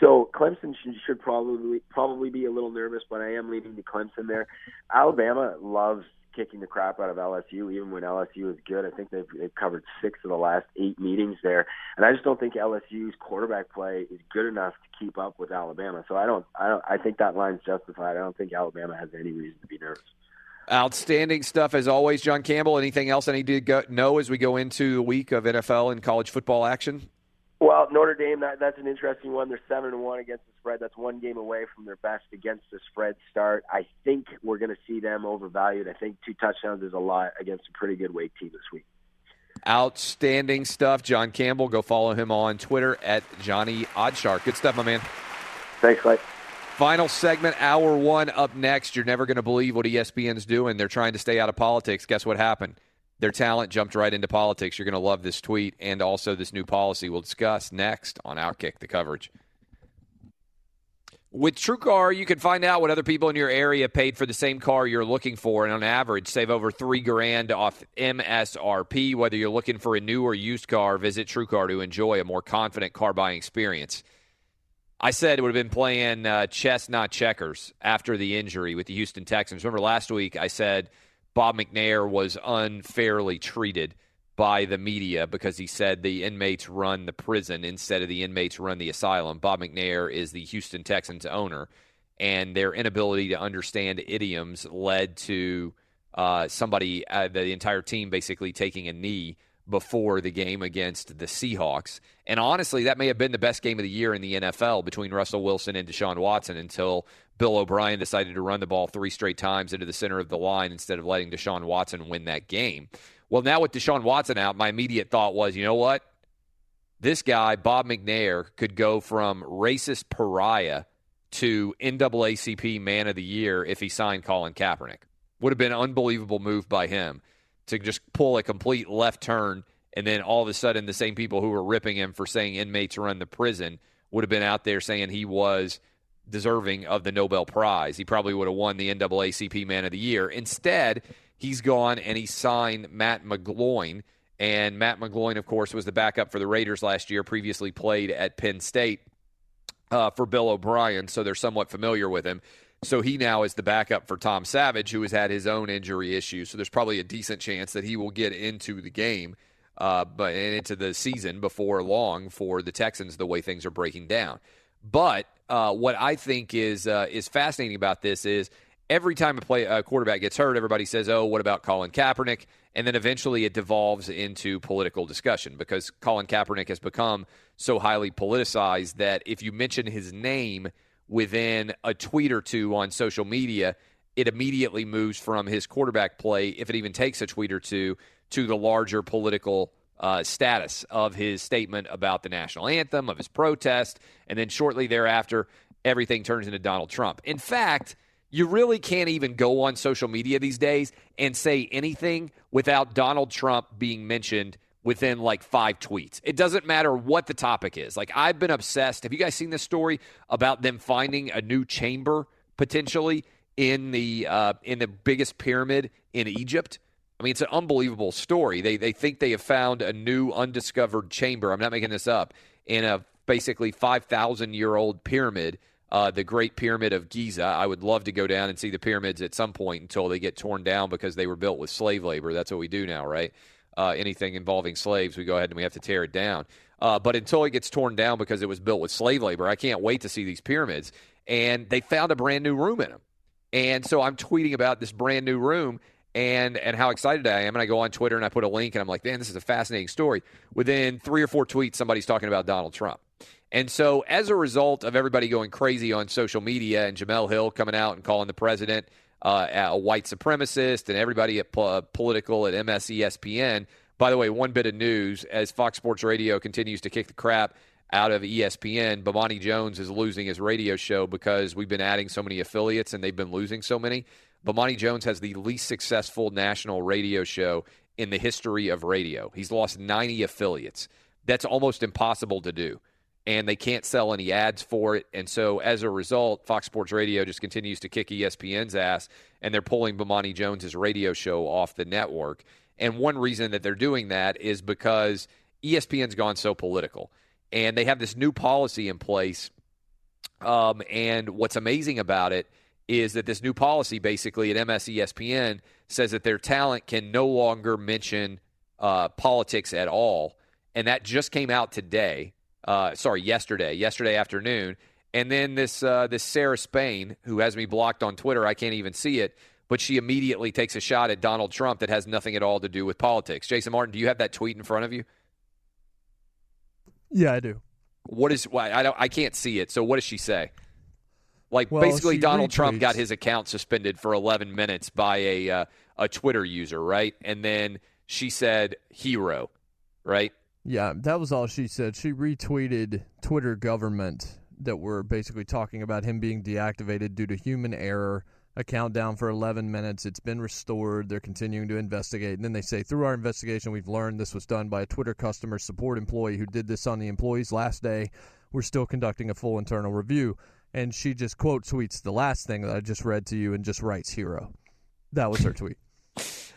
H: so Clemson should, should probably probably be a little nervous, but I am leaning to Clemson there. Alabama loves kicking the crap out of LSU, even when LSU is good. I think they've, they've covered six of the last eight meetings there, and I just don't think LSU's quarterback play is good enough to keep up with Alabama. So I don't, I don't, I think that line's justified. I don't think Alabama has any reason to be nervous.
B: Outstanding stuff as always, John Campbell. Anything else I need to go, know as we go into the week of NFL and college football action?
H: Well, Notre Dame, that, that's an interesting one. They're seven and one against the spread. That's one game away from their best against the spread start. I think we're going to see them overvalued. I think two touchdowns is a lot against a pretty good Wake team this week.
B: Outstanding stuff, John Campbell. Go follow him on Twitter at Johnny Oddshark. Good stuff, my man.
H: Thanks, Clay.
B: Final segment, hour one up next. You're never going to believe what ESPN's doing. They're trying to stay out of politics. Guess what happened? Their talent jumped right into politics. You're going to love this tweet and also this new policy we'll discuss next on Outkick the coverage. With TrueCar, you can find out what other people in your area paid for the same car you're looking for, and on average, save over three grand off MSRP. Whether you're looking for a new or used car, visit TrueCar to enjoy a more confident car buying experience. I said it would have been playing uh, chess, not checkers, after the injury with the Houston Texans. Remember last week I said Bob McNair was unfairly treated by the media because he said the inmates run the prison instead of the inmates run the asylum. Bob McNair is the Houston Texans owner, and their inability to understand idioms led to uh, somebody, uh, the entire team basically taking a knee before the game against the Seahawks. And honestly, that may have been the best game of the year in the NFL between Russell Wilson and Deshaun Watson until Bill O'Brien decided to run the ball three straight times into the center of the line instead of letting Deshaun Watson win that game. Well, now with Deshaun Watson out, my immediate thought was, you know what? This guy, Bob McNair, could go from racist pariah to NAACP Man of the Year if he signed Colin Kaepernick. Would have been an unbelievable move by him to just pull a complete left turn, and then all of a sudden, the same people who were ripping him for saying inmates run the prison would have been out there saying he was deserving of the Nobel Prize. He probably would have won the NAACP Man of the Year. Instead, he's gone and he signed Matt McGloin. And Matt McGloin, of course, was the backup for the Raiders last year, previously played at Penn State uh, for Bill O'Brien, so they're somewhat familiar with him. So he now is the backup for Tom Savage, who has had his own injury issues. So there's probably a decent chance that he will get into the game, uh, but and into the season before long for the Texans. The way things are breaking down, but uh, what I think is uh, is fascinating about this is every time a play a quarterback gets hurt, everybody says, "Oh, what about Colin Kaepernick?" And then eventually it devolves into political discussion because Colin Kaepernick has become so highly politicized that if you mention his name within a tweet or two on social media, it immediately moves from his quarterback play, if it even takes a tweet or two, to the larger political uh, status of his statement about the national anthem, of his protest, and then shortly thereafter, everything turns into Donald Trump. In fact, you really can't even go on social media these days and say anything without Donald Trump being mentioned within like five tweets. It doesn't matter what the topic is. Like I've been obsessed. Have you guys seen this story about them finding a new chamber potentially in the uh, in the biggest pyramid in Egypt? I mean, it's an unbelievable story. They they think they have found a new undiscovered chamber. I'm not making this up in a basically 5,000 year old pyramid. Uh, the Great Pyramid of Giza. I would love to go down and see the pyramids at some point until they get torn down because they were built with slave labor. That's what we do now, right? Uh, anything involving slaves, we go ahead and we have to tear it down. Uh, but until it gets torn down because it was built with slave labor, I can't wait to see these pyramids. And they found a brand new room in them. And so I'm tweeting about this brand new room and and how excited I am. And I go on Twitter and I put a link and I'm like, man, this is a fascinating story. Within three or four tweets, somebody's talking about Donald Trump. And so, as a result of everybody going crazy on social media and Jemele Hill coming out and calling the president uh, a white supremacist and everybody at po- political at MSESPN, by the way, one bit of news as Fox Sports Radio continues to kick the crap out of ESPN, Bomani Jones is losing his radio show because we've been adding so many affiliates and they've been losing so many. Bomani Jones has the least successful national radio show in the history of radio. He's lost 90 affiliates. That's almost impossible to do and they can't sell any ads for it. And so as a result, Fox Sports Radio just continues to kick ESPN's ass, and they're pulling Bomani Jones's radio show off the network. And one reason that they're doing that is because ESPN's gone so political, and they have this new policy in place. Um, and what's amazing about it is that this new policy, basically at MSESPN, says that their talent can no longer mention uh, politics at all, and that just came out today uh, sorry, yesterday, yesterday afternoon. And then this uh, this Sarah Spain, who has me blocked on Twitter, I can't even see it, but she immediately takes a shot at Donald Trump that has nothing at all to do with politics. Jason Martin, do you have that tweet in front of you?
D: Yeah, I do.
B: What is? Well, I don't. I can't see it. So what does she say? Like
D: Well,
B: basically, Donald Trump got his account suspended for 11 minutes by a uh, a Twitter user, right? And then she said hero, right?
D: Yeah, that was all she said. She retweeted Twitter government that were basically talking about him being deactivated due to human error. A countdown for 11 minutes. It's been restored. They're continuing to investigate. And then they say, through our investigation, we've learned this was done by a Twitter customer support employee who did this on the employee's last day. We're still conducting a full internal review. And she just quote tweets the last thing that I just read to you and just writes hero. That was her tweet.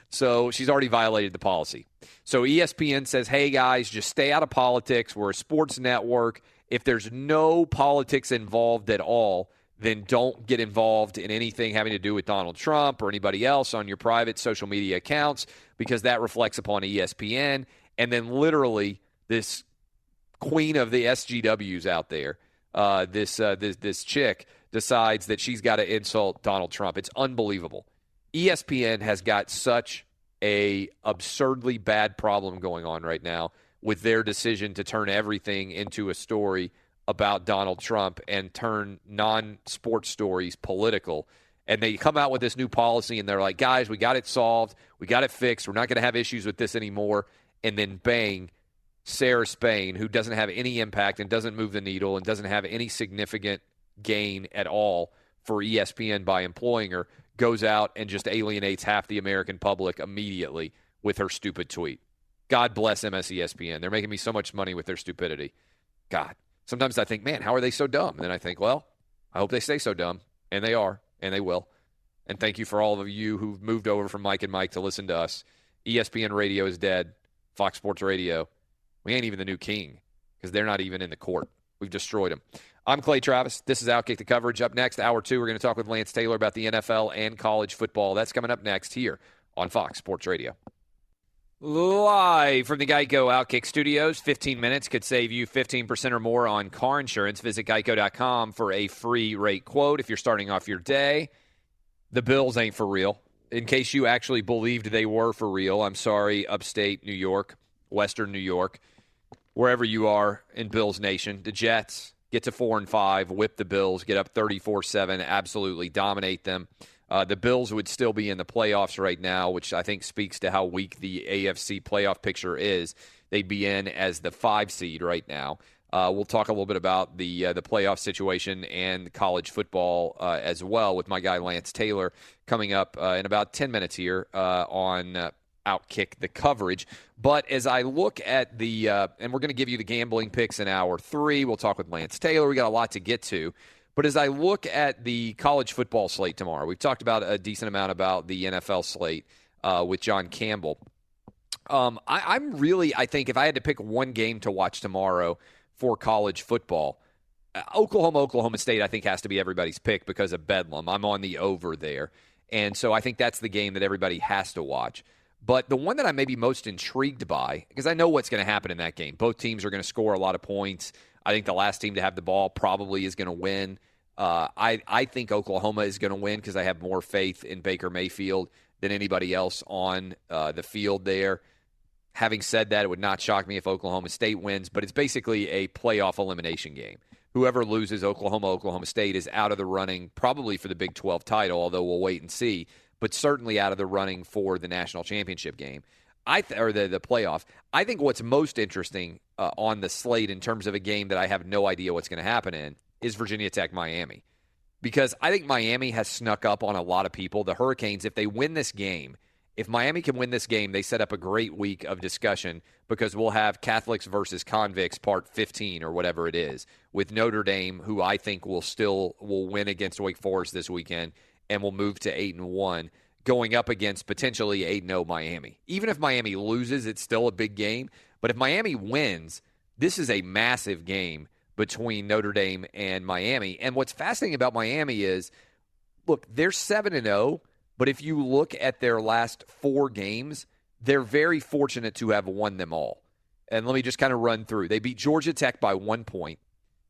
B: So she's already violated the policy. So ESPN says, hey guys, just stay out of politics. We're a sports network. If there's no politics involved at all, then don't get involved in anything having to do with Donald Trump or anybody else on your private social media accounts because that reflects upon ESPN. And then literally, this queen of the SJWs out there, uh, this, uh, this this chick decides that she's got to insult Donald Trump. It's unbelievable. ESPN has got such a absurdly bad problem going on right now with their decision to turn everything into a story about Donald Trump and turn non-sports stories political. And they come out with this new policy and they're like, "Guys, we got it solved. We got it fixed. We're not going to have issues with this anymore." And then bang, Sarah Spain, who doesn't have any impact and doesn't move the needle and doesn't have any significant gain at all for ESPN by employing her, goes out and just alienates half the American public immediately with her stupid tweet. God bless MSESPN. They're making me so much money with their stupidity. God. Sometimes I think, man, how are they so dumb? And then I think, well, I hope they stay so dumb. And they are, and they will. And thank you for all of you who've moved over from Mike and Mike to listen to us. ESPN Radio is dead. Fox Sports Radio. We ain't even the new king because they're not even in the court. We've destroyed them. I'm Clay Travis. This is Outkick the Coverage. Up next, hour two, we're going to talk with Lance Taylor about the NFL and college football. That's coming up next here on Fox Sports Radio. Live from the Geico Outkick Studios, 15 minutes could save you 15% or more on car insurance. Visit geico.com for a free rate quote if you're starting off your day. The Bills ain't for real. In case you actually believed they were for real, I'm sorry, upstate New York, Western New York, wherever you are in Bills Nation. The Jets get to 4 and 5, whip the Bills, get up 34 7, absolutely dominate them. Uh, the Bills would still be in the playoffs right now, which I think speaks to how weak the AFC playoff picture is. They'd be in as the five seed right now. Uh, we'll talk a little bit about the uh, the playoff situation and college football uh, as well with my guy Lance Taylor coming up uh, in about ten minutes here uh, on Outkick the coverage. But as I look at the and we're going to give you the gambling picks in hour three. We'll talk with Lance Taylor. We got a lot to get to. But as I look at the college football slate tomorrow, we've talked about a decent amount about the NFL slate uh, with John Campbell. Um, I, I'm really, I think, if I had to pick one game to watch tomorrow for college football, uh, Oklahoma, Oklahoma State, I think has to be everybody's pick because of Bedlam. I'm on the over there. And so I think that's the game that everybody has to watch. But the one that I may be most intrigued by, because I know what's going to happen in that game. Both teams are going to score a lot of points. I think the last team to have the ball probably is going to win. Uh, I, I think Oklahoma is going to win because I have more faith in Baker Mayfield than anybody else on uh, the field there. Having said that, it would not shock me if Oklahoma State wins, but it's basically a playoff elimination game. Whoever loses Oklahoma, Oklahoma State is out of the running probably for the Big 12 title, although we'll wait and see, but certainly out of the running for the national championship game. I th- or the the playoff. I think what's most interesting uh, on the slate in terms of a game that I have no idea what's going to happen in is Virginia Tech Miami, because I think Miami has snuck up on a lot of people. The Hurricanes, if they win this game, if Miami can win this game, they set up a great week of discussion because we'll have Catholics versus convicts part 15 or whatever it is with Notre Dame, who I think will still will win against Wake Forest this weekend and will move to eight and one going up against potentially 8 0 Miami. Even if Miami loses, it's still a big game. But if Miami wins, this is a massive game between Notre Dame and Miami. And what's fascinating about Miami is look, they're 7 and 0, but if you look at their last four games, they're very fortunate to have won them all. And let me just kind of run through. They beat Georgia Tech by one point,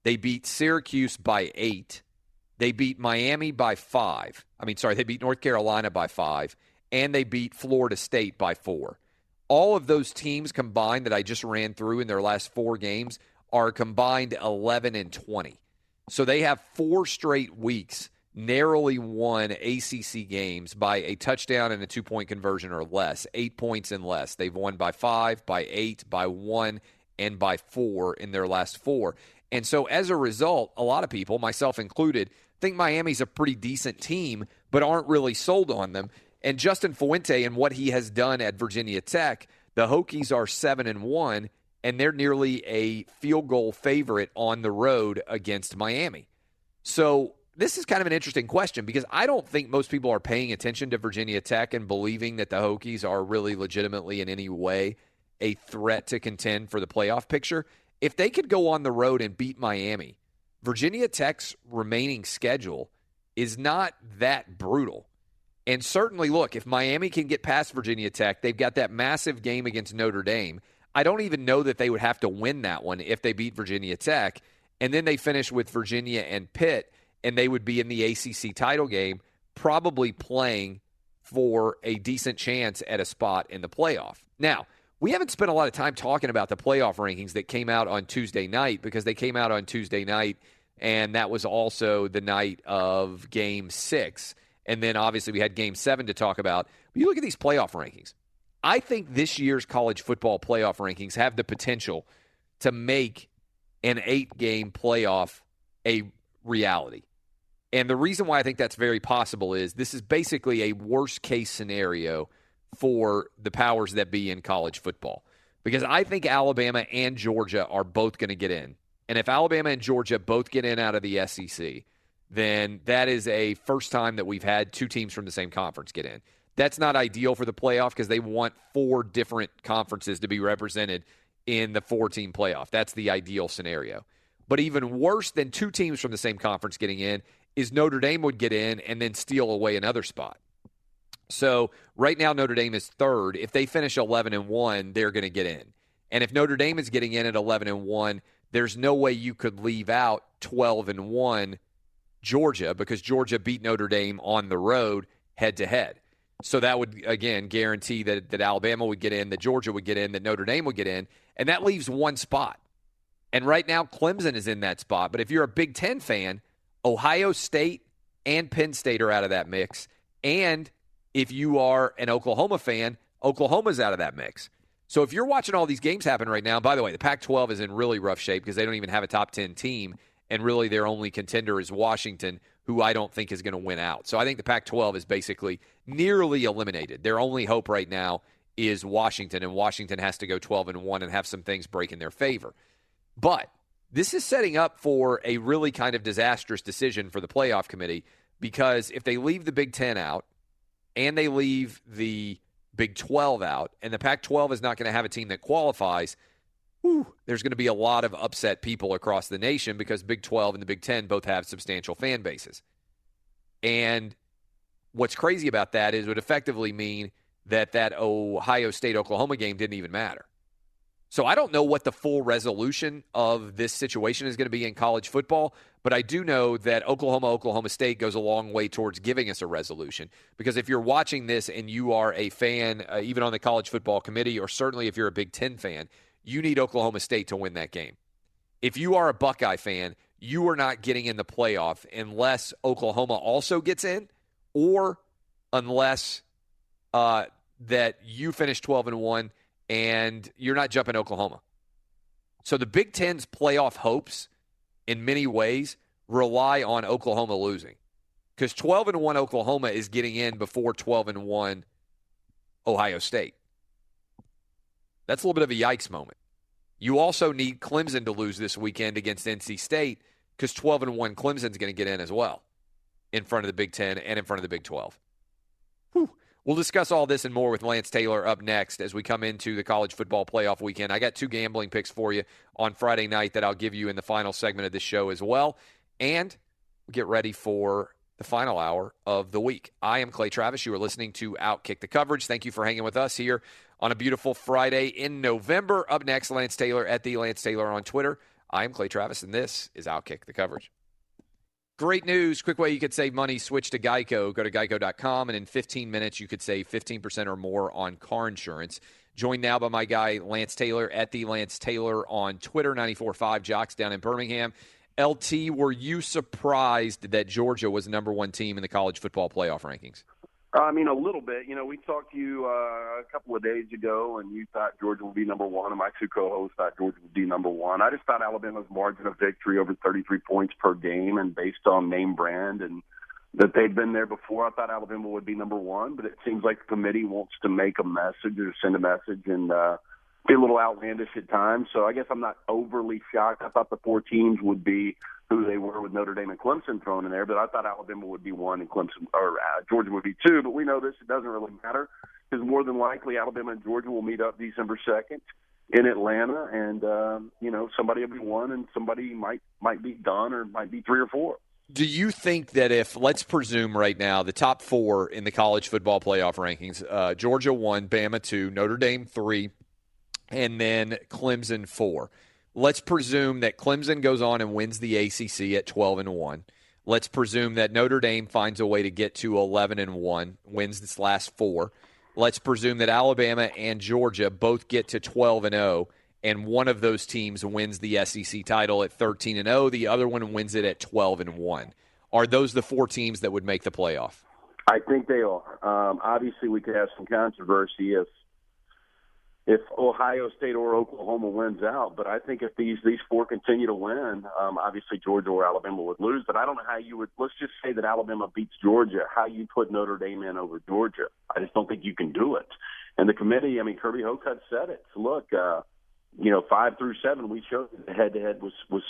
B: they beat Syracuse by eight. They beat Miami by five. I mean, sorry, they beat North Carolina by five, and they beat Florida State by four. All of those teams combined that I just ran through in their last four games are combined 11 and 20. So they have four straight weeks narrowly won ACC games by a touchdown and a two point conversion or less, eight points and less. They've won by five, by eight, by one, and by four in their last four. And so as a result, a lot of people, myself included, think Miami's a pretty decent team, but aren't really sold on them. And Justin Fuente and what he has done at Virginia Tech, the Hokies are seven and one, and they're nearly a field goal favorite on the road against Miami. So this is kind of an interesting question because I don't think most people are paying attention to Virginia Tech and believing that the Hokies are really legitimately in any way a threat to contend for the playoff picture. If they could go on the road and beat Miami, Virginia Tech's remaining schedule is not that brutal. And certainly, look, if Miami can get past Virginia Tech, they've got that massive game against Notre Dame. I don't even know that they would have to win that one if they beat Virginia Tech. And then they finish with Virginia and Pitt, and they would be in the ACC title game, probably playing for a decent chance at a spot in the playoff. Now, we haven't spent a lot of time talking about the playoff rankings that came out on Tuesday night because they came out on Tuesday night, and that was also the night of game six. And then obviously we had game seven to talk about. But you look at these playoff rankings. I think this year's college football playoff rankings have the potential to make an eight game playoff a reality. And the reason why I think that's very possible is this is basically a worst case scenario for the powers that be in college football. Because I think Alabama and Georgia are both going to get in. And if Alabama and Georgia both get in out of the SEC, then that is a first time that we've had two teams from the same conference get in. That's not ideal for the playoff because they want four different conferences to be represented in the four team playoff. That's the ideal scenario. But even worse than two teams from the same conference getting in is Notre Dame would get in and then steal away another spot. So right now Notre Dame is third. If they finish 11 and 1, they're going to get in. And if Notre Dame is getting in at 11 and 1, there's no way you could leave out 12 and 1 Georgia because Georgia beat Notre Dame on the road head to head. So that would again guarantee that that Alabama would get in, that Georgia would get in, that Notre Dame would get in, and that leaves one spot. And right now Clemson is in that spot, but if you're a Big 10 fan, Ohio State and Penn State are out of that mix, and if you are an Oklahoma fan, Oklahoma's out of that mix. So if you're watching all these games happen right now, by the way, the Pac 12 is in really rough shape because they don't even have a top 10 team. And really, their only contender is Washington, who I don't think is going to win out. So I think the Pac 12 is basically nearly eliminated. Their only hope right now is Washington, and Washington has to go 12 and 1 and have some things break in their favor. But this is setting up for a really kind of disastrous decision for the playoff committee because if they leave the Big Ten out and they leave the Big 12 out, and the Pac 12 is not going to have a team that qualifies, whew, there's going to be a lot of upset people across the nation because Big 12 and the Big 10 both have substantial fan bases. And what's crazy about that is it would effectively mean that that Ohio State Oklahoma game didn't even matter. So I don't know what the full resolution of this situation is going to be in college football, but I do know that Oklahoma Oklahoma State goes a long way towards giving us a resolution because if you're watching this and you are a fan uh, even on the college football committee or certainly if you're a Big 10 fan, you need Oklahoma State to win that game. If you are a Buckeye fan, you are not getting in the playoff unless Oklahoma also gets in or unless uh, that you finish 12 and 1 and you're not jumping Oklahoma. So the Big Ten's playoff hopes, in many ways, rely on Oklahoma losing, because 12 and one Oklahoma is getting in before 12 and one Ohio State. That's a little bit of a yikes moment. You also need Clemson to lose this weekend against NC State because 12 and 1 Clemson's going to get in as well in front of the Big 10 and in front of the Big 12. We'll discuss all this and more with Lance Taylor up next as we come into the college football playoff weekend. I got two gambling picks for you on Friday night that I'll give you in the final segment of this show as well. And we get ready for the final hour of the week. I am Clay Travis. You are listening to Outkick the Coverage. Thank you for hanging with us here on a beautiful Friday in November. Up next, Lance Taylor at the Lance Taylor on Twitter. I am Clay Travis, and this is Outkick the Coverage. Great news. Quick way you could save money. Switch to Geico. Go to geico.com, and in 15 minutes, you could save 15% or more on car insurance. Joined now by my guy, Lance Taylor, at the Lance Taylor on Twitter, 94.5 JOX down in Birmingham. LT, were you surprised that Georgia was the number one team in the college football playoff rankings?
I: I mean, a little bit. You know, we talked to you uh, a couple of days ago, and you thought Georgia would be number one, and my two co-hosts thought Georgia would be number one. I just thought Alabama's margin of victory over 33 points per game, and based on name brand and that they'd been there before, I thought Alabama would be number one. But it seems like the committee wants to make a message or send a message, and uh, be a little outlandish at times. So I guess I'm not overly shocked. I thought the four teams would be who they were with Notre Dame and Clemson thrown in there, but I thought Alabama would be one and Clemson or uh, Georgia would be two. But we know this; it doesn't really matter because more than likely Alabama and Georgia will meet up December second in Atlanta, and um, you know somebody will be one, and somebody might might be done, or might be three or four.
B: Do you think that if, let's presume right now, the top four in the college football playoff rankings, uh, Georgia one, Bama two, Notre Dame three, and then Clemson four. Let's presume that Clemson goes on and wins the ACC at 12 and 1. Let's presume that Notre Dame finds a way to get to 11 and 1, wins this last four. Let's presume that Alabama and Georgia both get to 12 and 0 and one of those teams wins the SEC title at 13 and 0, the other one wins it at 12 and 1. Are those the four teams that would make the playoff?
I: I think they are. Um, obviously, we could have some controversy if if Ohio State or Oklahoma wins out. But I think if these these four continue to win, um, obviously Georgia or Alabama would lose. But I don't know how you would. Let's just say that Alabama beats Georgia. How you put Notre Dame in over Georgia? I just don't think you can do it. And the committee, I mean, Kirby Hocutt said it. Look, uh, you know, five through seven, we showed that head to head was was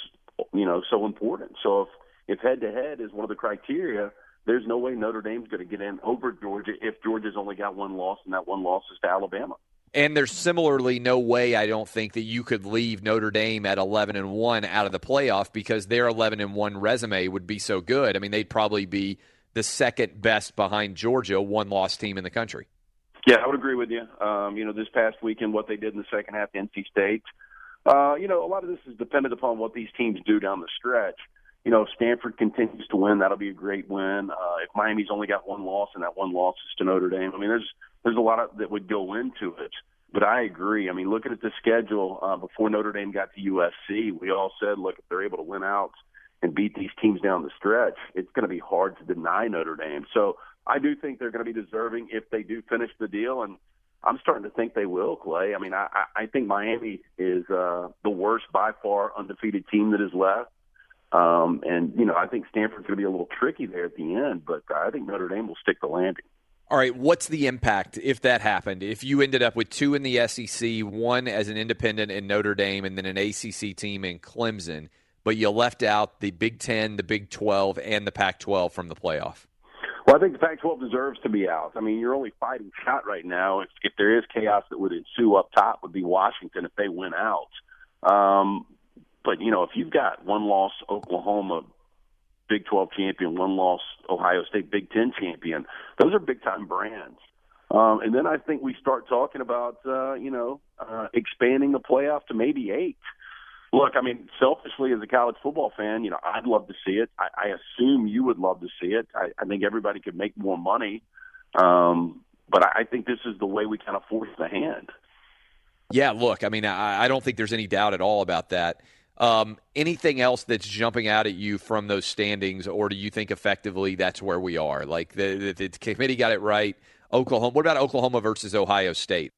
I: you know so important. So if if head to head is one of the criteria. There's no way Notre Dame's going to get in over Georgia if Georgia's only got one loss, and that one loss is to Alabama.
B: And there's similarly no way I don't think that you could leave Notre Dame at 11 and 1 out of the playoff because their 11 and 1 resume would be so good. I mean, they'd probably be the second best behind Georgia, one loss team in the country.
I: Yeah, I would agree with you. Um, you know, this past weekend, what they did in the second half, NC State. Uh, you know, a lot of this is dependent upon what these teams do down the stretch. You know, if Stanford continues to win, that'll be a great win. Uh, if Miami's only got one loss and that one loss is to Notre Dame, I mean, there's there's a lot of that would go into it. But I agree. I mean, looking at the schedule uh, before Notre Dame got to USC, we all said, look, if they're able to win out and beat these teams down the stretch, it's going to be hard to deny Notre Dame. So I do think they're going to be deserving if they do finish the deal, and I'm starting to think they will. Clay. I mean, I, I think Miami is uh, the worst by far undefeated team that is left. Um, and you know, I think Stanford's going to be a little tricky there at the end, but I think Notre Dame will stick the landing.
B: All right, what's the impact if that happened? If you ended up with two in the SEC, one as an independent in Notre Dame, and then an ACC team in Clemson, but you left out the Big Ten, the Big 12, and the Pac 12 from the playoff?
I: Well, I think the Pac 12 deserves to be out. I mean, you're only fighting shot right now. If, if there is chaos that would ensue up top, would be Washington if they went out. Um, but, you know, if you've got one loss Oklahoma, Big 12 champion, one loss Ohio State Big 10 champion. Those are big time brands. Um, and then I think we start talking about, uh, you know, uh, expanding the playoff to maybe eight. Look, I mean, selfishly as a college football fan, you know, I'd love to see it. I, I assume you would love to see it. I, I think everybody could make more money. Um, but I, I think this is the way we kind of force the hand.
B: Yeah, look, I mean, I, I don't think there's any doubt at all about that. Um, anything else that's jumping out at you from those standings, or do you think effectively that's where we are? Like the, the, the committee got it right. Oklahoma. What about Oklahoma versus Ohio State?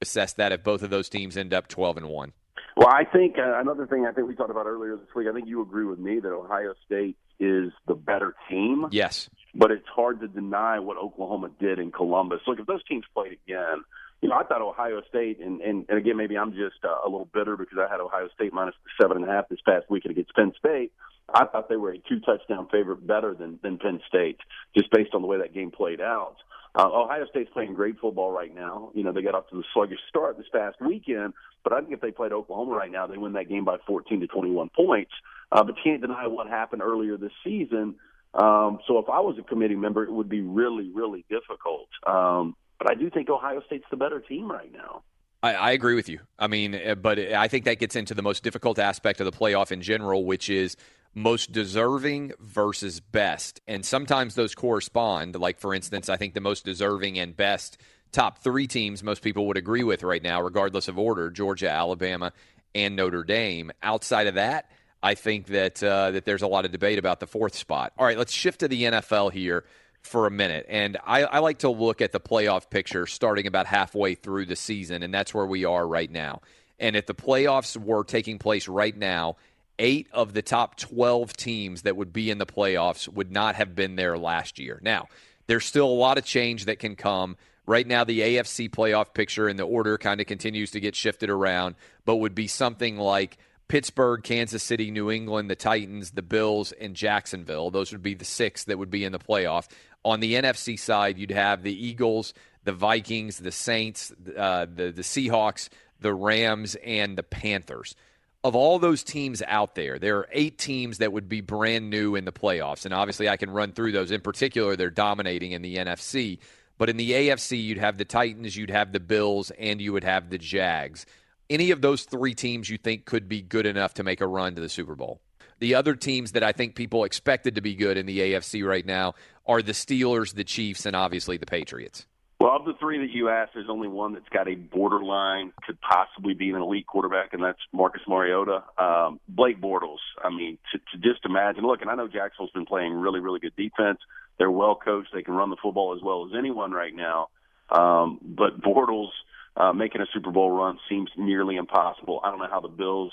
B: Assess that if both of those teams end up twelve and one.
I: Well, I think uh, another thing I think we talked about earlier this week. I think you agree with me that Ohio State is the better team.
B: Yes,
I: but it's hard to deny what Oklahoma did in Columbus. Look, if those teams played again, you know, I thought Ohio State, and, and, and again, maybe I'm just uh, a little bitter because I had Ohio State minus seven and a half this past weekend against Penn State. I thought they were a two touchdown favorite better than, than Penn State, just based on the way that game played out. Uh, Ohio State's playing great football right now. You know, they got off to the sluggish start this past weekend, but I think if they played Oklahoma right now, they win that game by 14 to 21 points. Uh, but you can't deny what happened earlier this season. Um, so if I was a committee member, it would be really, really difficult. Um, but I do think Ohio State's the better team right now.
B: I, I agree with you. I mean, uh, but I think that gets into the most difficult aspect of the playoff in general, which is most deserving versus best. And sometimes those correspond. Like, for instance, I think the most deserving and best top three teams most people would agree with right now, regardless of order Georgia, Alabama, and Notre Dame. Outside of that, I think that uh, that there's a lot of debate about the fourth spot. All right, let's shift to the NFL here for a minute. And I, I like to look at the playoff picture starting about halfway through the season, and that's where we are right now. And if the playoffs were taking place right now, eight of the top 12 teams that would be in the playoffs would not have been there last year. Now, there's still a lot of change that can come. Right now, the AFC playoff picture and the order kind of continues to get shifted around, but would be something like Pittsburgh, Kansas City, New England, the Titans, the Bills, and Jacksonville. Those would be the six that would be in the playoff. On the NFC side, you'd have the Eagles, the Vikings, the Saints, uh, the the Seahawks, the Rams, and the Panthers. Of all those teams out there, there are eight teams that would be brand new in the playoffs, and obviously I can run through those. In particular, they're dominating in the NFC. But in the AFC, you'd have the Titans, you'd have the Bills, and you would have the Jags. Any of those three teams you think could be good enough to make a run to the Super Bowl? The other teams that I think people expected to be good in the AFC right now are the Steelers, the Chiefs, and obviously the Patriots.
I: Well, of the three that you asked, there's only one that's got a borderline, could possibly be an elite quarterback, and that's Marcus Mariota. Um, Blake Bortles. I mean, to, to just imagine. Look, and I know Jacksonville's been playing really, really good defense. They're well coached. They can run the football as well as anyone right now. Um, but Bortles uh, making a Super Bowl run seems nearly impossible. I don't know how the Bills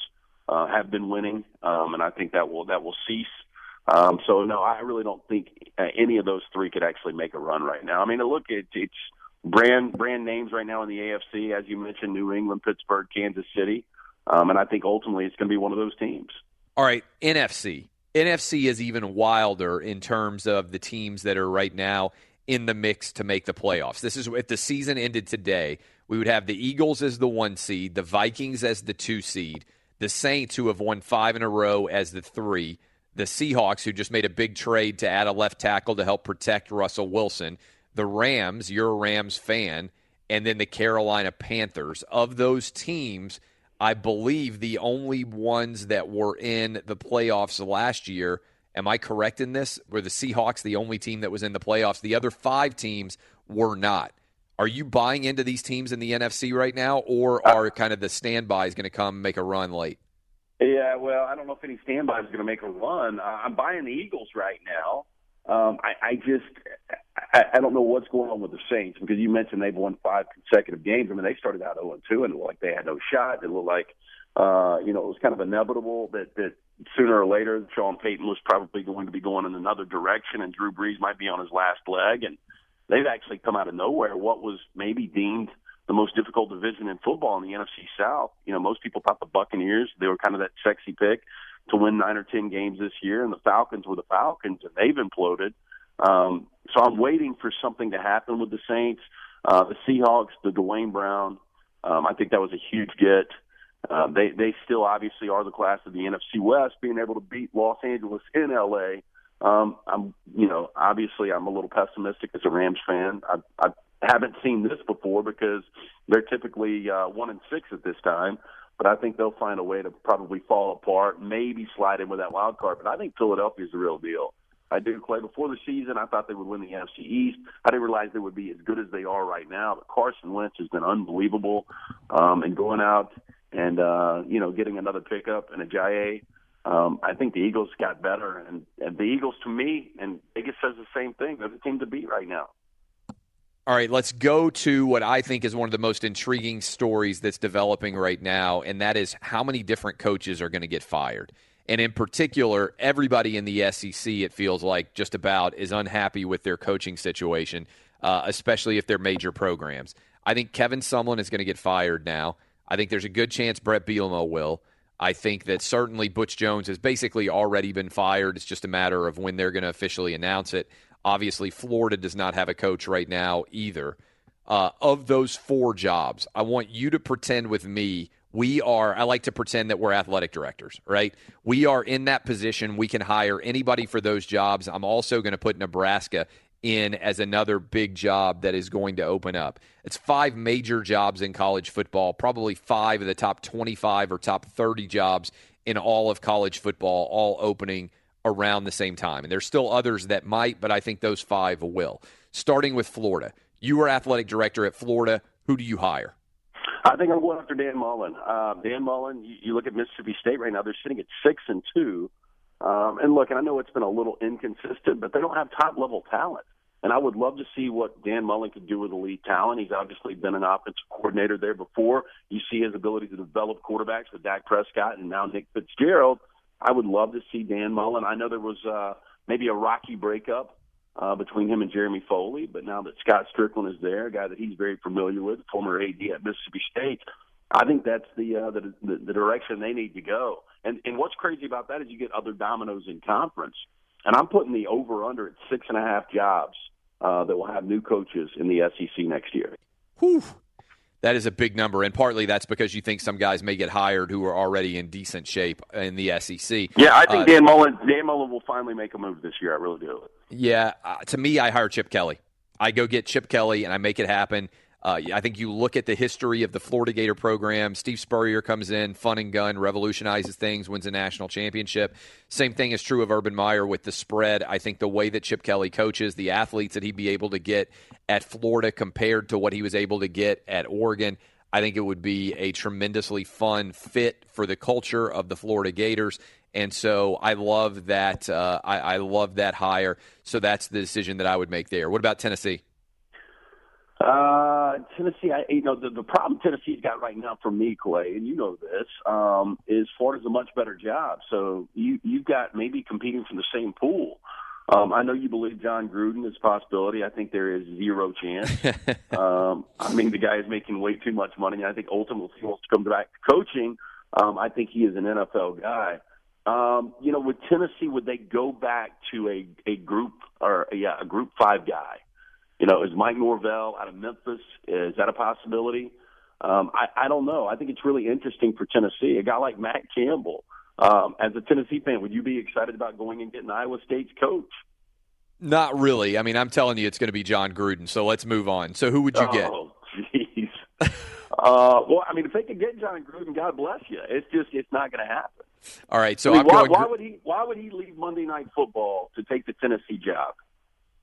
I: uh, have been winning, um, and I think that will that will cease. Um, so no, I really don't think uh, any of those three could actually make a run right now. I mean, look, it, it's brand brand names right now in the AFC, as you mentioned, New England, Pittsburgh, Kansas City, um, and I think ultimately it's going to be one of those teams.
B: All right, NFC. NFC is even wilder in terms of the teams that are right now in the mix to make the playoffs. This is if the season ended today, we would have the Eagles as the one seed, the Vikings as the two seed, the Saints who have won five in a row as the three, the Seahawks who just made a big trade to add a left tackle to help protect Russell Wilson, the Rams, you're a Rams fan, and then the Carolina Panthers. Of those teams, I believe the only ones that were in the playoffs last year. Am I correct in this? Were the Seahawks the only team that was in the playoffs? The other five teams were not. Are you buying into these teams in the NFC right now, or are kind of the standbys going to come make a run late?
I: Yeah, well, I don't know if any standby is going to make a run. I'm buying the Eagles right now. Um, I, I just I, I don't know what's going on with the Saints because you mentioned they've won five consecutive games. I mean, they started out 0 2 and looked like they had no shot. It looked like uh, you know it was kind of inevitable that that sooner or later Sean Payton was probably going to be going in another direction and Drew Brees might be on his last leg and they've actually come out of nowhere. What was maybe deemed the most difficult division in football in the NFC South. You know, most people thought the Buccaneers they were kind of that sexy pick to win nine or ten games this year, and the Falcons were the Falcons, and they've imploded. Um, so I'm waiting for something to happen with the Saints, uh, the Seahawks, the Duane Brown. Um, I think that was a huge get. Uh, they they still obviously are the class of the NFC West, being able to beat Los Angeles in LA. Um, I'm, you know, obviously I'm a little pessimistic as a Rams fan. I, I haven't seen this before because they're typically uh, one and six at this time. But I think they'll find a way to probably fall apart, maybe slide in with that wild card. But I think Philadelphia is the real deal. I do, Clay. Before the season, I thought they would win the NFC East. I didn't realize they would be as good as they are right now. But Carson Wentz has been unbelievable, um, and going out and uh, you know getting another pickup and Ajayi um, I think the Eagles got better, and, and the Eagles, to me, and Vegas says the same thing. They're the team to beat right now.
B: All right, let's go to what I think is one of the most intriguing stories that's developing right now, and that is how many different coaches are going to get fired. And in particular, everybody in the SEC, it feels like, just about is unhappy with their coaching situation, uh, especially if they're major programs. I think Kevin Sumlin is going to get fired now. I think there's a good chance Bret Bielema will. I think that certainly Butch Jones has basically already been fired. It's just a matter of when they're going to officially announce it. Obviously, Florida does not have a coach right now either. Uh, of those four jobs, I want you to pretend with me we are, I like to pretend that we're athletic directors, right? We are in that position. We can hire anybody for those jobs. I'm also going to put Nebraska in as another big job that is going to open up. It's five major jobs in college football, probably five of the top 25 or top 30 jobs in all of college football, all opening around the same time. And there's still others that might, but I think those five will. Starting with Florida. You were athletic director at Florida. Who do you hire?
I: I think I'm going after Dan Mullen. Uh, Dan Mullen, you, you look at Mississippi State right now, they're sitting at six and two. Um, and look, and I know it's been a little inconsistent, but they don't have top level talent. And I would love to see what Dan Mullen could do with elite talent. He's obviously been an offensive coordinator there before. You see his ability to develop quarterbacks with Dak Prescott and now Nick Fitzgerald. I would love to see Dan Mullen. I know there was uh, maybe a rocky breakup uh, between him and Jeremy Foley, but now that Scott Stricklin is there, a guy that he's very familiar with, former AD at Mississippi State, I think that's the, uh, the the the direction they need to go. And and what's crazy about that is you get other dominoes in conference. And I'm putting the over under at six and a half jobs uh, that will have new coaches in the SEC next year.
B: Whew. That is a big number, and partly that's because you think some guys may get hired who are already in decent shape in the SEC.
I: Yeah, I think
B: Uh,
I: Dan Mullen Dan Mullen will finally make a move this year. I really do.
B: Yeah, uh, to me, I hire Chip Kelly. I go get Chip Kelly and I make it happen. Uh, I think you look at the history of the Florida Gator program. Steve Spurrier comes in, fun and gun, revolutionizes things, wins a national championship. Same thing is true of Urban Meyer with the spread. I think the way that Chip Kelly coaches, the athletes that he'd be able to get at Florida compared to what he was able to get at Oregon, I think it would be a tremendously fun fit for the culture of the Florida Gators. And so I love that. Uh, I, I love that hire. So that's the decision that I would make there. What about Tennessee?
I: Uh, Tennessee, I, you know, the, the problem Tennessee's got right now for me, Clay, and you know this, um, is Florida's a much better job. So you, you've got maybe competing from the same pool. Um, I know you believe Jon Gruden is a possibility. I think there is zero chance. um, I mean, the guy is making way too much money. I think ultimately he wants to come back to coaching. Um, I think he is an NFL guy. Um, you know, with Tennessee, would they go back to a, a group or yeah, a group five guy? You know, is Mike Norvell out of Memphis? Is that a possibility? Um, I, I don't know. I think it's really interesting for Tennessee. A guy like Matt Campbell. Um, as a Tennessee fan, would you be excited about going and getting Iowa State's coach?
B: Not really. I mean, I'm telling you, it's going to be Jon Gruden. So let's move on. So who would you get?
I: Oh, jeez. uh, well, I mean, if they could get Jon Gruden, God bless you. It's just it's not going to happen.
B: All right. So
I: I mean, why,
B: going
I: why would he? Why would he leave Monday Night Football to take the Tennessee job?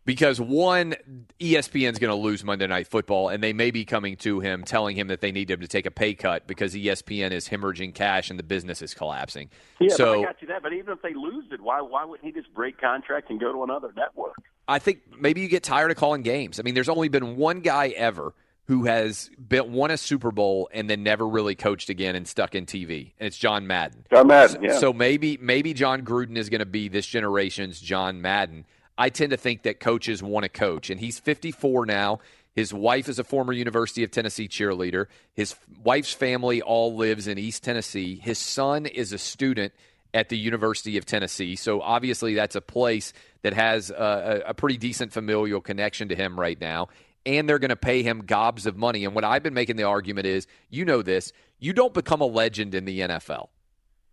B: Because one, ESPN's going to lose Monday Night Football, and they may be coming to him, telling him that they need him to take a pay cut because ESPN is hemorrhaging cash and the business is collapsing.
I: Yeah,
B: so
I: but I got you that. But even if they lose it, why why wouldn't he just break contract and go to another network?
B: I think maybe you get tired of calling games. I mean, there's only been one guy ever who has been, won a Super Bowl and then never really coached again and stuck in TV, and it's John Madden.
I: John Madden,
B: So,
I: yeah.
B: so maybe maybe Jon Gruden is going to be this generation's John Madden. I tend to think that coaches want to coach, and he's 54 now. His wife is a former University of Tennessee cheerleader. His wife's family all lives in East Tennessee. His son is a student at the University of Tennessee. So obviously, that's a place that has a, a, pretty decent familial connection to him right now. And they're going to pay him gobs of money. And what I've been making the argument is you know this, you don't become a legend in the NFL.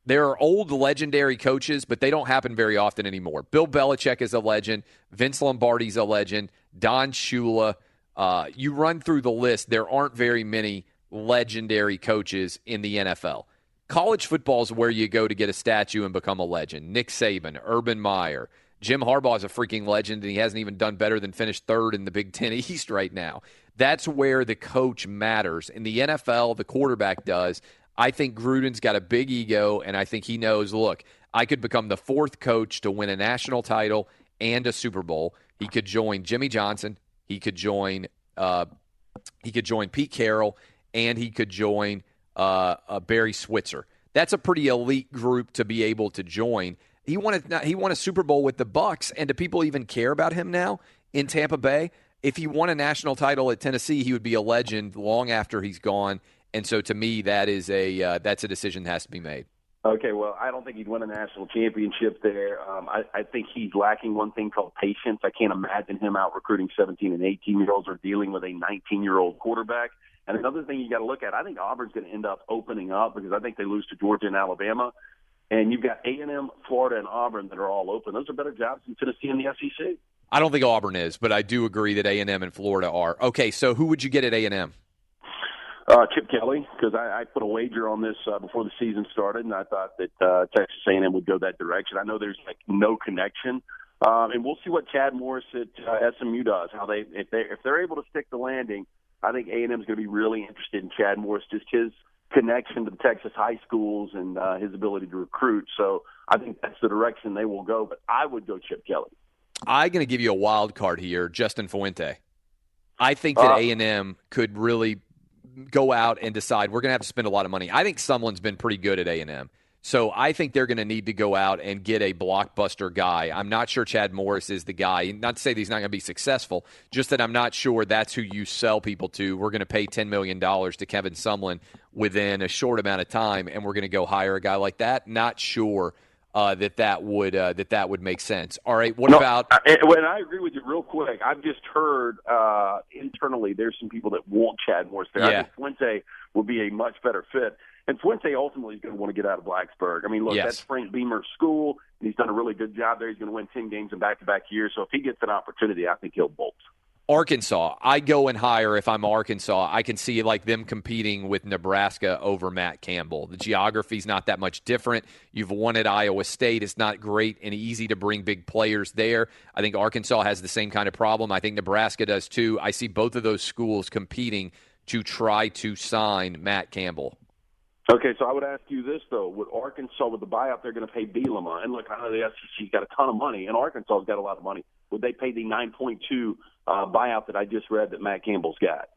B: There are old legendary coaches, but they don't happen very often anymore. Bill Belichick is a legend. Vince Lombardi's a legend. Don Shula. Uh, you run through the list, there aren't very many legendary coaches in the NFL. College football is where you go to get a statue and become a legend. Nick Saban, Urban Meyer, Jim Harbaugh is a freaking legend, and he hasn't even done better than finish third in the Big Ten East right now. That's where the coach matters. In the NFL, the quarterback does. I think Gruden's got a big ego, and I think he knows look, I could become the fourth coach to win a national title and a Super Bowl. He could join Jimmy Johnson. He could join. Uh, he could join Pete Carroll, and he could join uh, uh, Barry Switzer. That's a pretty elite group to be able to join. He won a, he won a Super Bowl with the Bucs, and do people even care about him now in Tampa Bay? If he won a national title at Tennessee, he would be a legend long after he's gone. And so, to me, that is a uh, that's a decision that has to be made.
I: Okay, well, I don't think he'd win a national championship there. Um, I, I think he's lacking one thing called patience. I can't imagine him out recruiting 17 and 18 year olds or dealing with a 19 year old quarterback. And another thing you got to look at, I think Auburn's going to end up opening up because I think they lose to Georgia and Alabama. And you've got A&M, Florida, and Auburn that are all open. Those are better jobs than Tennessee and the SEC.
B: I don't think Auburn is, but I do agree that A and M and Florida are. Okay, so who would you get at A and M?
I: Uh, Chip Kelly, because I, I put a wager on this uh, before the season started, and I thought that uh, Texas A&M would go that direction. I know there's like no connection, um, and we'll see what Chad Morris at uh, SMU does. How they if they if they're able to stick the landing, I think A&M is going to be really interested in Chad Morris, just his connection to the Texas high schools and uh, his ability to recruit. So I think that's the direction they will go. But I would go Chip Kelly.
B: I'm going to give you a wild card here, Justin Fuente. I think that
I: Uh,
B: A and M could really go out and decide we're going to have to spend a lot of money. I think someone's been pretty good at A and M, so I think they're going to need to go out and get a blockbuster guy. I'm not sure Chad Morris is the guy. Not to say that he's not going to be successful, just that I'm not sure that's who you sell people to. We're going to pay ten million dollars to Kevin Sumlin within a short amount of time, and we're going to go hire a guy like that. Not sure. Uh, that that would uh, that that would make sense. All right, what
I: No,
B: about
I: I- And, I agree with you real quick. I've just heard uh, internally there's some people that want Chad Morris there. I
B: Yeah.
I: think Fuente would be a much better fit. And Fuente ultimately is going to want to get out of Blacksburg. I mean, look,
B: Yes.
I: that's Frank Beamer's school. and He's done a really good job there. He's going to win 10 games in back to back years. So if he gets an opportunity, I think he'll bolt.
B: Arkansas, I go and hire if I'm Arkansas. I can see like them competing with Nebraska over Matt Campbell. The geography's not that much different. You've won at Iowa State. It's not great and easy to bring big players there. I think Arkansas has the same kind of problem. I think Nebraska does too. I see both of those schools competing to try to sign Matt Campbell.
I: Okay, so I would ask you this though: Would Arkansas, with the buyout, they're going to pay Bielema? And look, I know the SEC's got a ton of money, and Arkansas's got a lot of money. Would they pay the nine point two uh, buyout that I just read that Matt Campbell's got?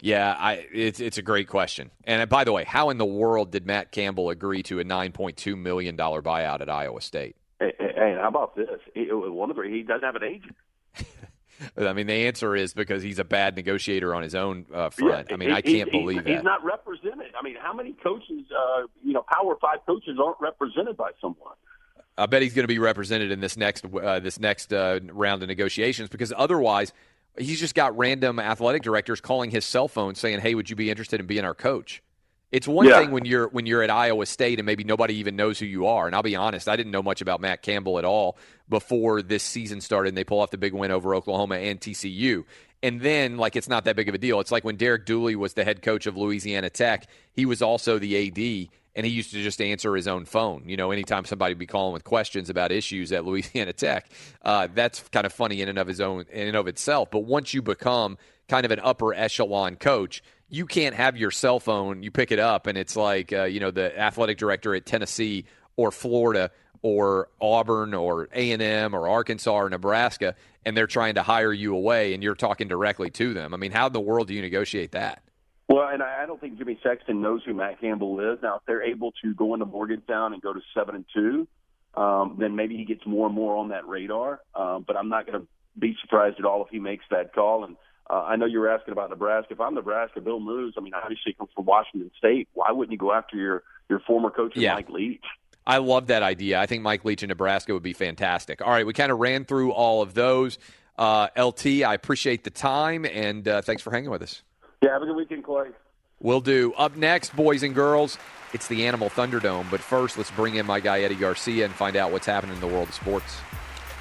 B: Yeah, I, it's it's a great question. And uh, by the way, how in the world did Matt Campbell agree to a 9.2 million dollar buyout at Iowa State?
I: Hey, hey, hey, how about this? He, one of the he doesn't have an agent.
B: I mean, the answer is because he's a bad negotiator on his own uh, front.
I: Yeah,
B: I mean, I can't
I: he-
B: believe
I: he's
B: that.
I: He's not represented. I mean, how many coaches, uh, you know, Power Five coaches aren't represented by someone?
B: I bet he's going to be represented in this next uh, this next uh, round of negotiations because otherwise, he's just got random athletic directors calling his cell phone saying, "Hey, would you be interested in being our coach?" It's one
I: Yeah.
B: thing when you're when you're at Iowa State and maybe nobody even knows who you are. And I'll be honest, I didn't know much about Matt Campbell at all before this season started. and They pull off the big win over Oklahoma and TCU. And then, like, it's not that big of a deal. It's like when Derek Dooley was the head coach of Louisiana Tech, he was also the AD, and he used to just answer his own phone. You know, anytime somebody would be calling with questions about issues at Louisiana Tech, uh, that's kind of funny in and of his own, in and of itself. But once you become kind of an upper echelon coach, you can't have your cell phone. You pick it up, and it's like, uh, you know, the athletic director at Tennessee or Florida or Auburn or A and M or Arkansas or Nebraska, and they're trying to hire you away, and you're talking directly to them. I mean, how in the world do you negotiate that?
I: Well, and I don't think Jimmy Sexton knows who Matt Campbell is. Now, if they're able to go into Morgantown and go to seven and two, um, then maybe he gets more and more on that radar. Um, but I'm not going to be surprised at all if he makes that call. And uh, I know you were asking about Nebraska. If I'm Nebraska, Bill Moos. I mean, obviously, he comes from Washington State. Why wouldn't you go after your your former coach,
B: Yeah.
I: Mike Leach?
B: I love that idea. I think Mike Leach in Nebraska would be fantastic. All right, we kind of ran through all of those. Uh, LT, I appreciate the time, and uh, thanks for hanging with us.
I: Yeah, have a good weekend, Clay.
B: Will do. Up next, boys and girls, it's the Animal Thunderdome. But first, let's bring in my guy Eddie Garcia and find out what's happening in the world of sports.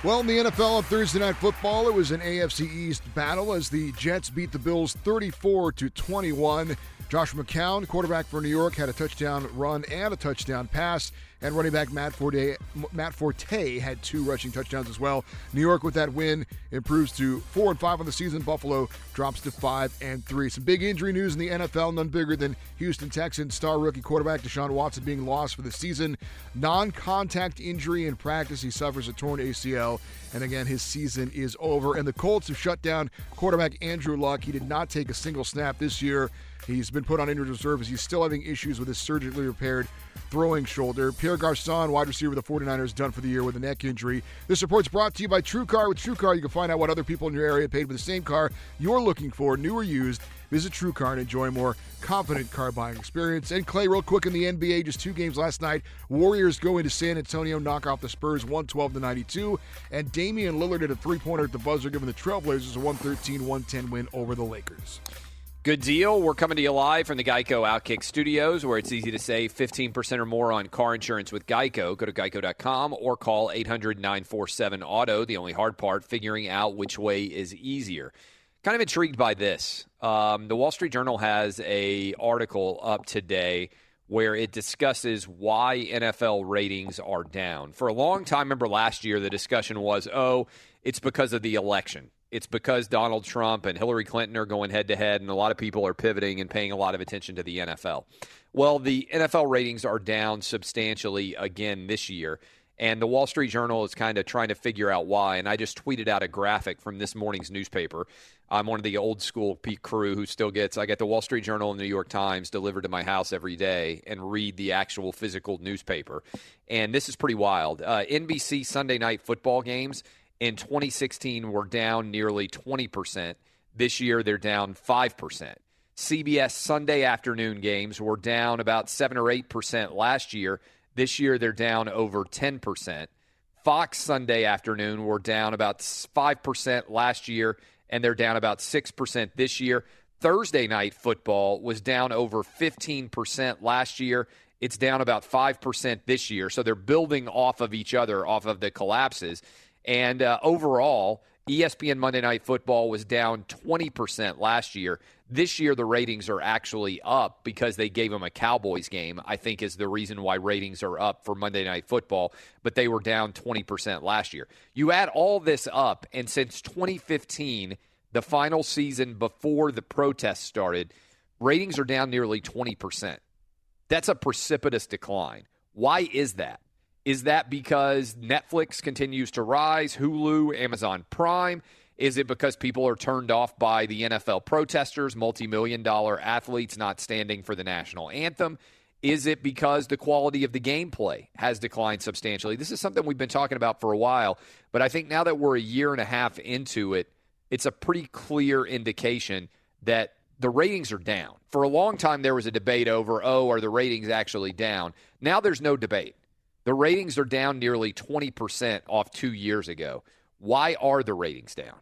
G: Well, in the NFL on Thursday Night Football, it was an AFC East battle as the Jets beat the Bills 34 to 21. Josh McCown, quarterback for New York, had a touchdown run and a touchdown pass, and running back Matt Forte, Matt Forte had two rushing touchdowns as well. New York with that win improves to four and five on the season. Buffalo drops to five and three. Some big injury news in the NFL, none bigger than Houston Texans star rookie quarterback Deshaun Watson being lost for the season. Non-contact injury in practice, he suffers a torn ACL, and again his season is over. And the Colts have shut down quarterback Andrew Luck. He did not take a single snap this year. He's been put on injured reserve as he's still having issues with his surgically repaired throwing shoulder. Pierre Garcon, wide receiver of the 49ers, done for the year with a neck injury. This report's brought to you by TrueCar. With TrueCar, you can find out what other people in your area paid for the same car you're looking for, new or used. Visit TrueCar and enjoy a more confident car buying experience. And Clay, real quick in the NBA, just two games last night. Warriors go into San Antonio, knock off the Spurs 112 to 92. And Damian Lillard hit a three pointer at the buzzer, giving the Trailblazers a 113 110 win over the Lakers.
B: Good deal. We're coming to you live from the Geico Outkick Studios, where it's easy to save 15% or more on car insurance with Geico. Go to geico.com or call 800 947 Auto. The only hard part, figuring out which way is easier. Kind of intrigued by this. Um, the Wall Street Journal has a article up today where it discusses why NFL ratings are down. For a long time, remember last year, the discussion was, oh, it's because of the election. It's because Donald Trump and Hillary Clinton are going head to head, and a lot of people are pivoting and paying a lot of attention to the NFL. Well, the NFL ratings are down substantially again this year. And the Wall Street Journal is kind of trying to figure out why. And I just tweeted out a graphic from this morning's newspaper. I'm one of the old school crew who still gets, I get the Wall Street Journal and the New York Times delivered to my house every day and read the actual physical newspaper. And this is pretty wild. Uh, NBC Sunday night football games in 2016 were down nearly 20%. This year, they're down 5%. CBS Sunday afternoon games were down about 7 or 8% last year. This year, they're down over 10%. Fox Sunday afternoon were down about 5% last year, and they're down about 6% this year. Thursday night football was down over 15% last year. It's down about 5% this year. So they're building off of each other, off of the collapses. And uh, overall, ESPN Monday Night Football was down 20% last year. This year, the ratings are actually up because they gave them a Cowboys game, I think is the reason why ratings are up for Monday Night Football, but they were down 20% last year. You add all this up, and since 2015, the final season before the protests started, ratings are down nearly 20%. That's a precipitous decline. Why is that? Is that because Netflix continues to rise, Hulu, Amazon Prime? Is it because people are turned off by the NFL protesters, multi million dollar athletes not standing for the national anthem? Is it because the quality of the gameplay has declined substantially? This is something we've been talking about for a while, but I think now that we're a year and a half into it, it's a pretty clear indication that the ratings are down. For a long time, there was a debate over, oh, are the ratings actually down? Now there's no debate. The ratings are down nearly 20% off two years ago. Why are the ratings down?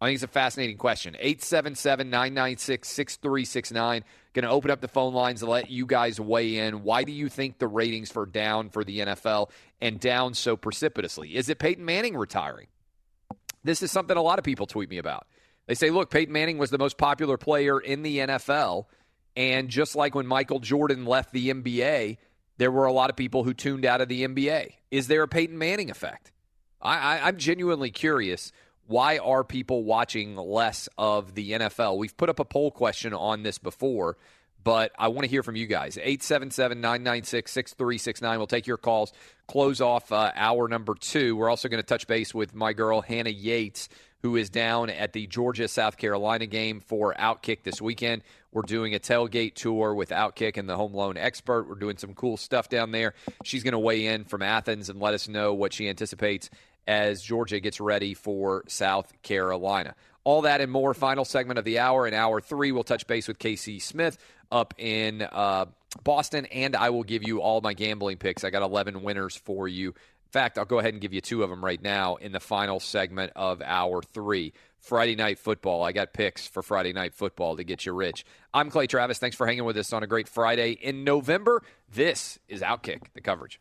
B: I think it's a fascinating question. 877 996 6369. Going to open up the phone lines and let you guys weigh in. Why do you think the ratings for down for the NFL and down so precipitously? Is it Peyton Manning retiring? This is something a lot of people tweet me about. They say, look, Peyton Manning was the most popular player in the NFL. And just like when Michael Jordan left the NBA, there were a lot of people who tuned out of the NBA. Is there a Peyton Manning effect? I, I, I'm genuinely curious. Why are people watching less of the NFL? We've put up a poll question on this before, but I want to hear from you guys. 877 996 6369. We'll take your calls. Close off uh, hour number two. We're also going to touch base with my girl, Hannah Yates, who is down at the Georgia South Carolina game for Outkick this weekend. We're doing a tailgate tour with Outkick and the home loan expert. We're doing some cool stuff down there. She's going to weigh in from Athens and let us know what she anticipates as Georgia gets ready for South Carolina. All that and more. Final segment of the hour. In hour three, we'll touch base with Casey Smith up in uh, Boston, and I will give you all my gambling picks. I got 11 winners for you fact, I'll go ahead and give you two of them right now in the final segment of hour three. Friday night football. I got picks for Friday night football to get you rich. I'm Clay Travis. Thanks for hanging with us on a great Friday in November. This is Outkick, the coverage.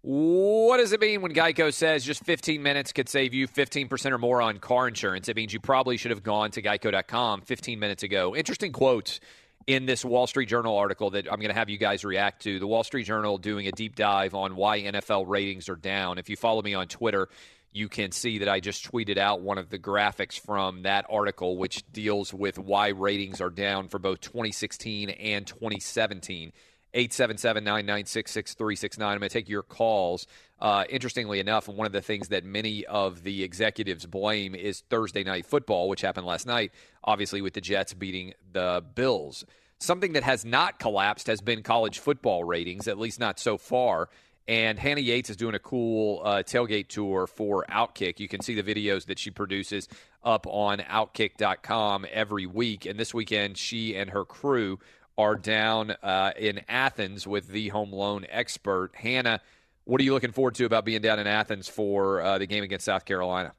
B: What does it mean when Geico says just 15 minutes could save you 15% or more on car insurance? It means you probably should have gone to geico.com 15 minutes ago. Interesting quotes in this Wall Street Journal article that I'm going to have you guys react to. The Wall Street Journal doing a deep dive on why NFL ratings are down. If you follow me on Twitter, you can see that I just tweeted out one of the graphics from that article, which deals with why ratings are down for both 2016 and 2017. 877 996 6369. I'm going to take your calls. Uh, interestingly enough, one of the things that many of the executives blame is Thursday night football, which happened last night, obviously, with the Jets beating the Bills. Something that has not collapsed has been college football ratings, at least not so far. And Hannah Yates is doing a cool uh, tailgate tour for Outkick. You can see the videos that she produces up on Outkick.com every week. And this weekend, she and her crew are down uh, in Athens with the home loan expert. Hannah, what are you looking forward to about being down in Athens for uh, the game against South Carolina?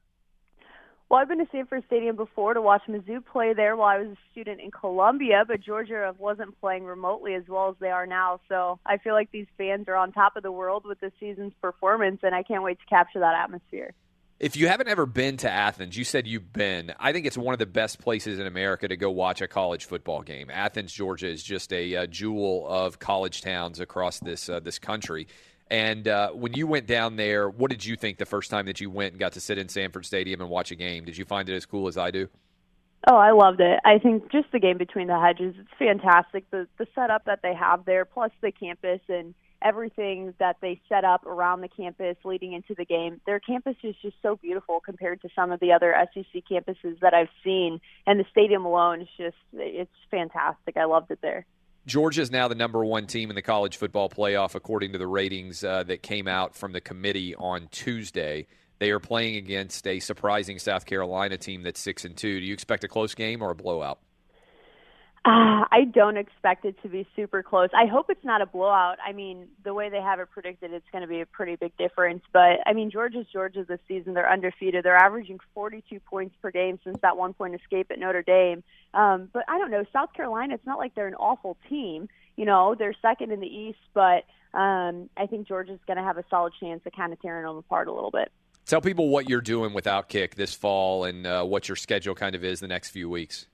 J: Well, I've been to Sanford Stadium before to watch Mizzou play there while I was a student in Columbia, but Georgia wasn't playing remotely as well as they are now. So I feel like these fans are on top of the world with this season's performance, and I can't wait to capture that atmosphere.
B: If you haven't ever been to Athens, you said you've been. I think it's one of the best places in America to go watch a college football game. Athens, Georgia, is just a, a jewel of college towns across this uh, this country. And uh, when you went down there, what did you think the first time that you went and got to sit in Sanford Stadium and watch a game? Did you find it as cool as I do?
J: Oh, I loved it. I think just the game between the hedges, it's fantastic. The the setup that they have there, plus the campus and everything that they set up around the campus leading into the game. Their campus is just so beautiful compared to some of the other SEC campuses that I've seen, and the stadium alone is just it's fantastic. I loved it there.
B: Georgia is now the number one team in the college football playoff, according to the ratings uh, that came out from the committee on Tuesday. They are playing against a surprising South Carolina team that's six and two. Do you expect a close game or a blowout?
J: Uh, I don't expect it to be super close. I hope it's not a blowout. I mean, the way they have it predicted, it's going to be a pretty big difference. But I mean, Georgia's Georgia this season. They're undefeated. They're averaging 42 points per game since that one point escape at Notre Dame. Um, but I don't know. South Carolina. It's not like they're an awful team. You know, they're second in the East, but um, I think Georgia's going to have a solid chance of kind of tearing them apart a little bit.
B: Tell people what you're doing with Outkick this fall and uh, what your schedule kind of is the next few weeks.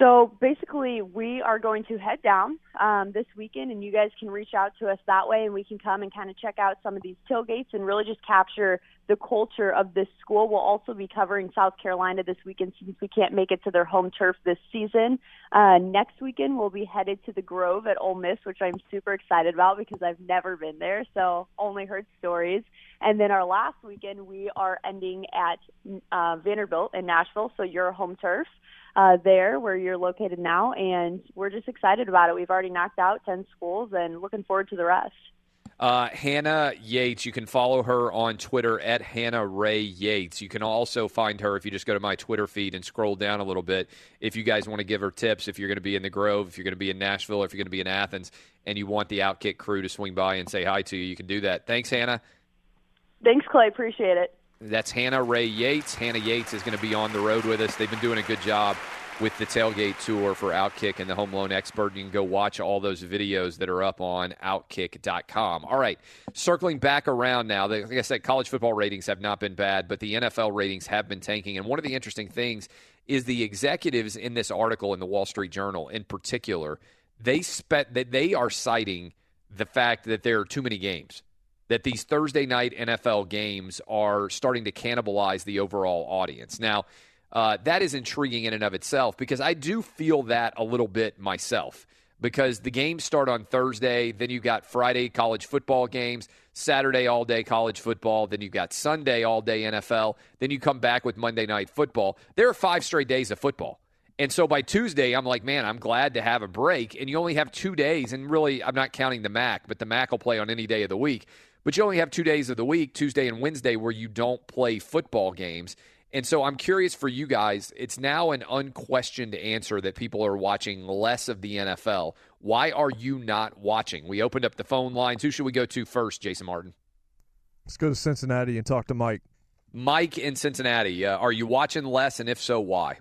J: So basically, we are going to head down um, this weekend, and you guys can reach out to us that way, and we can come and kind of check out some of these tailgates and really just capture the culture of this school. We'll also be covering South Carolina this weekend since we can't make it to their home turf this season. Uh, next weekend, we'll be headed to the Grove at Ole Miss, which I'm super excited about because I've never been there, so only heard stories. And then our last weekend, we are ending at uh, Vanderbilt in Nashville, so your home turf uh, there where you're located now, and we're just excited about it. We've already knocked out 10 schools and looking forward to the rest.
B: Uh, Hannah Yates, you can follow her on Twitter at Hannah Ray Yates. You can also find her if you just go to my Twitter feed and scroll down a little bit. If you guys want to give her tips, if you're going to be in the Grove, if you're going to be in Nashville, if you're going to be in Athens, and you want the Outkick crew to swing by and say hi to you, you can do that. Thanks, Hannah.
J: Thanks, Clay. Appreciate it.
B: That's Hannah Ray Yates. Hannah Yates is going to be on the road with us. They've been doing a good job with the tailgate tour for Outkick and the Home Loan Expert. You can go watch all those videos that are up on Outkick.com. All right, circling back around now. Like I said, college football ratings have not been bad, but the NFL ratings have been tanking. And one of the interesting things is the executives in this article in the Wall Street Journal, in particular, they spent that they are citing the fact that there are too many games that these Thursday night NFL games are starting to cannibalize the overall audience. Now, uh, that is intriguing in and of itself because I do feel that a little bit myself. Because the games start on Thursday, then you've got Friday college football games, Saturday all day college football, then you've got Sunday all day NFL, then you come back with Monday night football. There are five straight days of football. And so by Tuesday, I'm like, man, I'm glad to have a break. And you only have two days. And really, I'm not counting the MAC, but the MAC will play on any day of the week. But you only have two days of the week, Tuesday and Wednesday, where you don't play football games. And so I'm curious for you guys. It's now an unquestioned answer that people are watching less of the NFL. Why are you not watching? We opened up the phone lines. Who should we go to first, Jason Martin?
D: Let's go to Cincinnati and talk to Mike.
B: Mike in Cincinnati. Uh, are you watching less, and if so, why?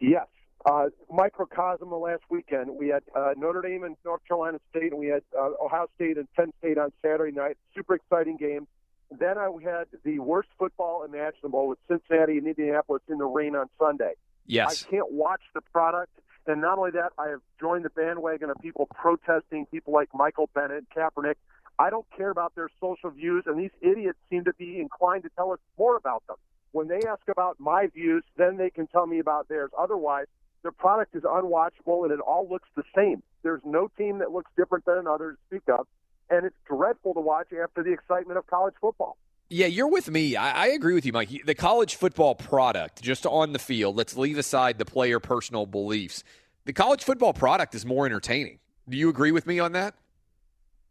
K: Yes. Uh, microcosm of last weekend. We had uh, Notre Dame and North Carolina State, and we had uh, Ohio State and Penn State on Saturday night. Super exciting game. Then I had the worst football imaginable with Cincinnati and Indianapolis in the rain on Sunday.
B: Yes.
K: I can't watch the product. And not only that, I have joined the bandwagon of people protesting, people like Michael Bennett, Kaepernick. I don't care about their social views, and these idiots seem to be inclined to tell us more about them. When they ask about my views, then they can tell me about theirs. Otherwise, their product is unwatchable and it all looks the same. There's no team that looks different than another to speak of and it's dreadful to watch after the excitement of college football.
B: Yeah, you're with me. I, I, agree with you, Mike. The college football product, just on the field, let's leave aside the player personal beliefs. The college football product is more entertaining. Do you agree with me on that?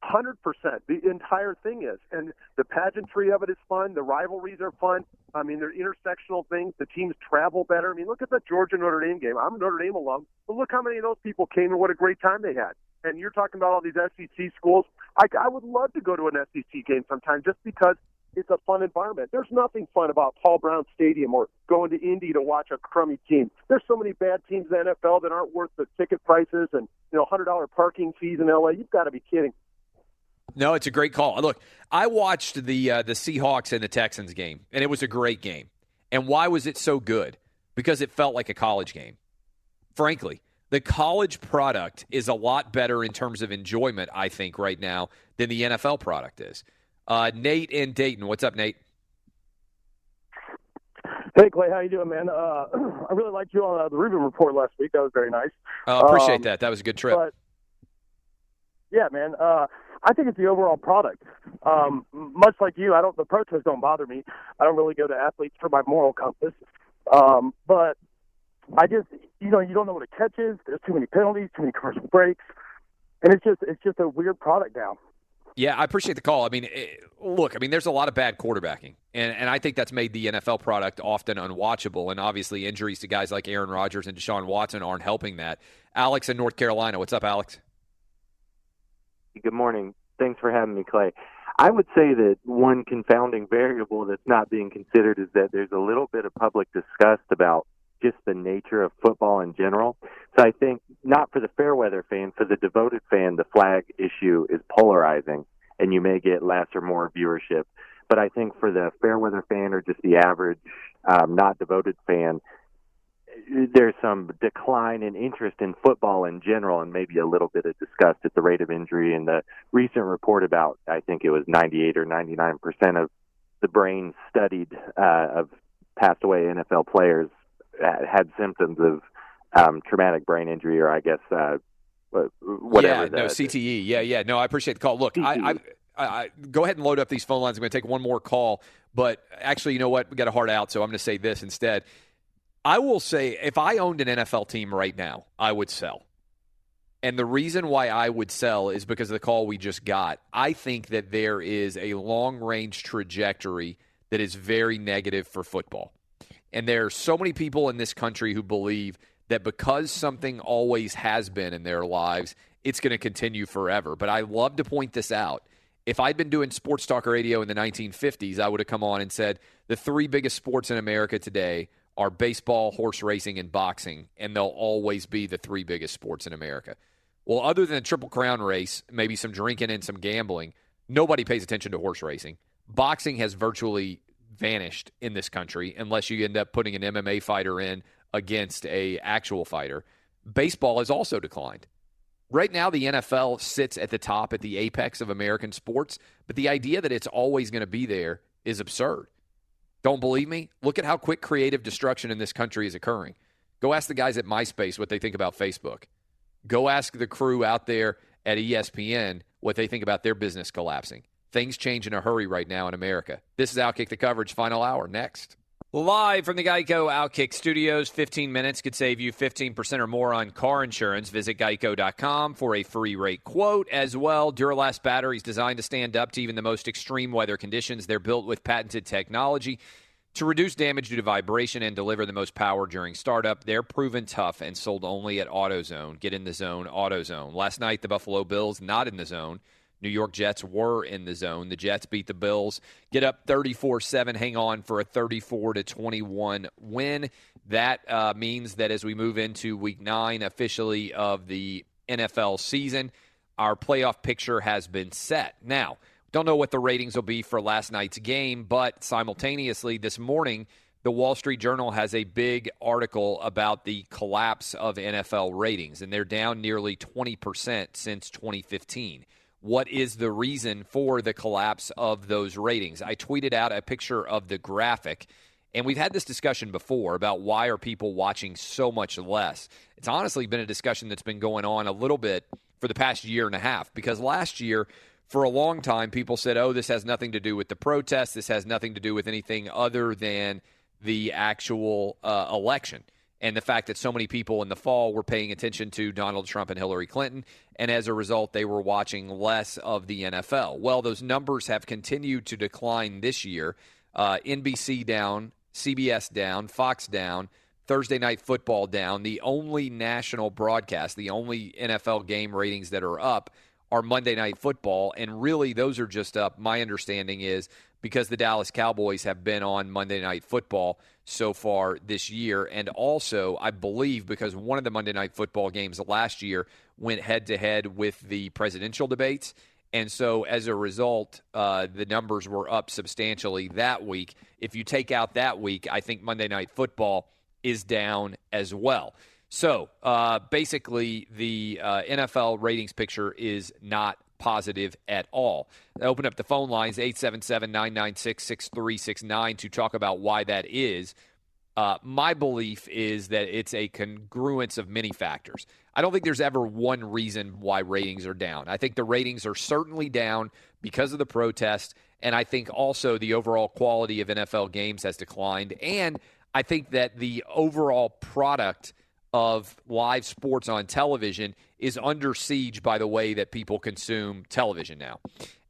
K: Hundred percent. The entire thing is, and the pageantry of it is fun. The rivalries are fun. I mean, they're intersectional things. The teams travel better. I mean, look at the Georgia Notre Dame game. I'm a Notre Dame alum, but look how many of those people came and what a great time they had. And you're talking about all these SEC schools. I, I would love to go to an SEC game sometime just because it's a fun environment. There's nothing fun about Paul Brown Stadium or going to Indy to watch a crummy team. There's so many bad teams in the NFL that aren't worth the ticket prices and you know hundred dollar parking fees in LA. You've got to be kidding.
B: No, it's a great call. Look, I watched the uh, the Seahawks and the Texans game, and it was a great game. And why was it so good? Because it felt like a college game. Frankly, the college product is a lot better in terms of enjoyment, I think, right now than the NFL product is. Uh, Nate in Dayton, what's up, Nate?
L: Hey Clay, how you doing, man? Uh, I really liked you on uh, the Rubin report last week. That was very nice.
B: Uh, appreciate
L: um,
B: that. That was a good trip.
L: But Yeah, man. Uh, I think it's the overall product. Um, much like you, I don't. The protests don't bother me. I don't really go to athletes for my moral compass. Um, but I just, you know, you don't know what a catch is. There's too many penalties, too many commercial breaks, and it's just, it's just a weird product now.
B: Yeah, I appreciate the call. I mean, it, look, I mean, there's a lot of bad quarterbacking, and and I think that's made the NFL product often unwatchable. And obviously, injuries to guys like Aaron Rodgers and Deshaun Watson aren't helping that. Alex in North Carolina, what's up, Alex?
M: Good morning. Thanks for having me, Clay. I would say that one confounding variable that's not being considered is that there's a little bit of public disgust about just the nature of football in general. So I think not for the fair weather fan, for the devoted fan, the flag issue is polarizing and you may get less or more viewership. But I think for the fair weather fan or just the average um, not devoted fan, there's some decline in interest in football in general and maybe a little bit of disgust at the rate of injury and the recent report about I think it was 98 or 99 percent of the brains studied uh, of passed away NFL players had symptoms of um, traumatic brain injury or I guess uh, whatever.
B: Yeah,
M: the,
B: no CTE. Yeah, yeah. No, I appreciate the call. Look, I, I, I, I go ahead and load up these phone lines. I'm going to take one more call, but actually, you know what? We got a hard out, so I'm going to say this instead. I will say, if I owned an NFL team right now, I would sell. And the reason why I would sell is because of the call we just got. I think that there is a long range trajectory that is very negative for football. And there are so many people in this country who believe that because something always has been in their lives, it's going to continue forever. But I love to point this out. If I'd been doing sports talk radio in the 1950s, I would have come on and said the three biggest sports in America today are baseball, horse racing, and boxing, and they'll always be the three biggest sports in America. Well, other than the Triple Crown race, maybe some drinking and some gambling, nobody pays attention to horse racing. Boxing has virtually vanished in this country unless you end up putting an MMA fighter in against a actual fighter. Baseball has also declined. Right now, the NFL sits at the top, at the apex of American sports, but the idea that it's always going to be there is absurd. Don't believe me? Look at how quick creative destruction in this country is occurring. Go ask the guys at MySpace what they think about Facebook. Go ask the crew out there at ESPN what they think about their business collapsing. Things change in a hurry right now in America. This is Outkick the Coverage, final hour. Next. Live from the Geico Outkick Studios, 15 minutes could save you 15% or more on car insurance. Visit geico.com for a free rate quote. As well, Duralast batteries designed to stand up to even the most extreme weather conditions. They're built with patented technology to reduce damage due to vibration and deliver the most power during startup. They're proven tough and sold only at AutoZone. Get in the zone, AutoZone. Last night, the Buffalo Bills not in the zone. New York Jets were in the zone. The Jets beat the Bills, get up 34 7, hang on for a 34 21 win. That uh, means that as we move into week nine officially of the NFL season, our playoff picture has been set. Now, don't know what the ratings will be for last night's game, but simultaneously this morning, the Wall Street Journal has a big article about the collapse of NFL ratings, and they're down nearly 20% since 2015 what is the reason for the collapse of those ratings. I tweeted out a picture of the graphic, and we've had this discussion before about why are people watching so much less. It's honestly been a discussion that's been going on a little bit for the past year and a half because last year for a long time people said, "Oh, this has nothing to do with the protests. This has nothing to do with anything other than the actual uh, election." And the fact that so many people in the fall were paying attention to Donald Trump and Hillary Clinton, and as a result, they were watching less of the NFL. Well, those numbers have continued to decline this year. Uh, NBC down, CBS down, Fox down, Thursday Night Football down. The only national broadcast, the only NFL game ratings that are up are Monday Night Football, and really those are just up. My understanding is because the Dallas Cowboys have been on Monday Night Football so far this year. And also, I believe, because one of the Monday Night Football games last year went head to head with the presidential debates. And so, as a result, uh, the numbers were up substantially that week. If you take out that week, I think Monday Night Football is down as well. So, uh, basically, the uh, NFL ratings picture is not positive at all. I open up the phone lines 877 996 6369 to talk about why that is. Uh, my belief is that it's a congruence of many factors. I don't think there's ever one reason why ratings are down. I think the ratings are certainly down because of the protest, and I think also the overall quality of NFL games has declined. And I think that the overall product of live sports on television is under siege by the way that people consume television now.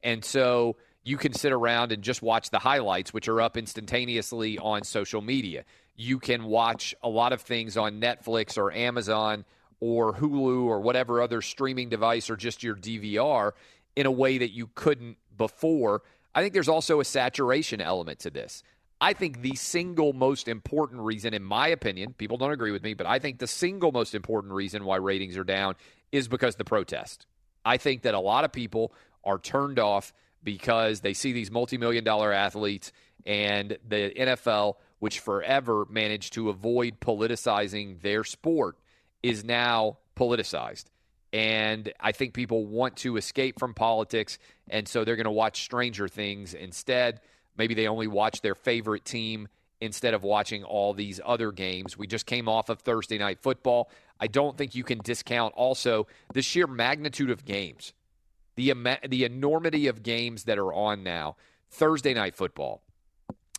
B: And so you can sit around and just watch the highlights, which are up instantaneously on social media. You can watch a lot of things on Netflix or Amazon or Hulu or whatever other streaming device or just your DVR in a way that you couldn't before. I think there's also a saturation element to this. I think the single most important reason, in my opinion, people don't agree with me, but I think the single most important reason why ratings are down is because the protest. I think that a lot of people are turned off because they see these multi-million dollar athletes and the NFL, which forever managed to avoid politicizing their sport, is now politicized. And I think people want to escape from politics, and so they're going to watch Stranger Things instead. Maybe they only watch their favorite team instead of watching all these other games. We just came off of Thursday night football. I don't think you can discount also the sheer magnitude of games, the the enormity of games that are on now. Thursday night football.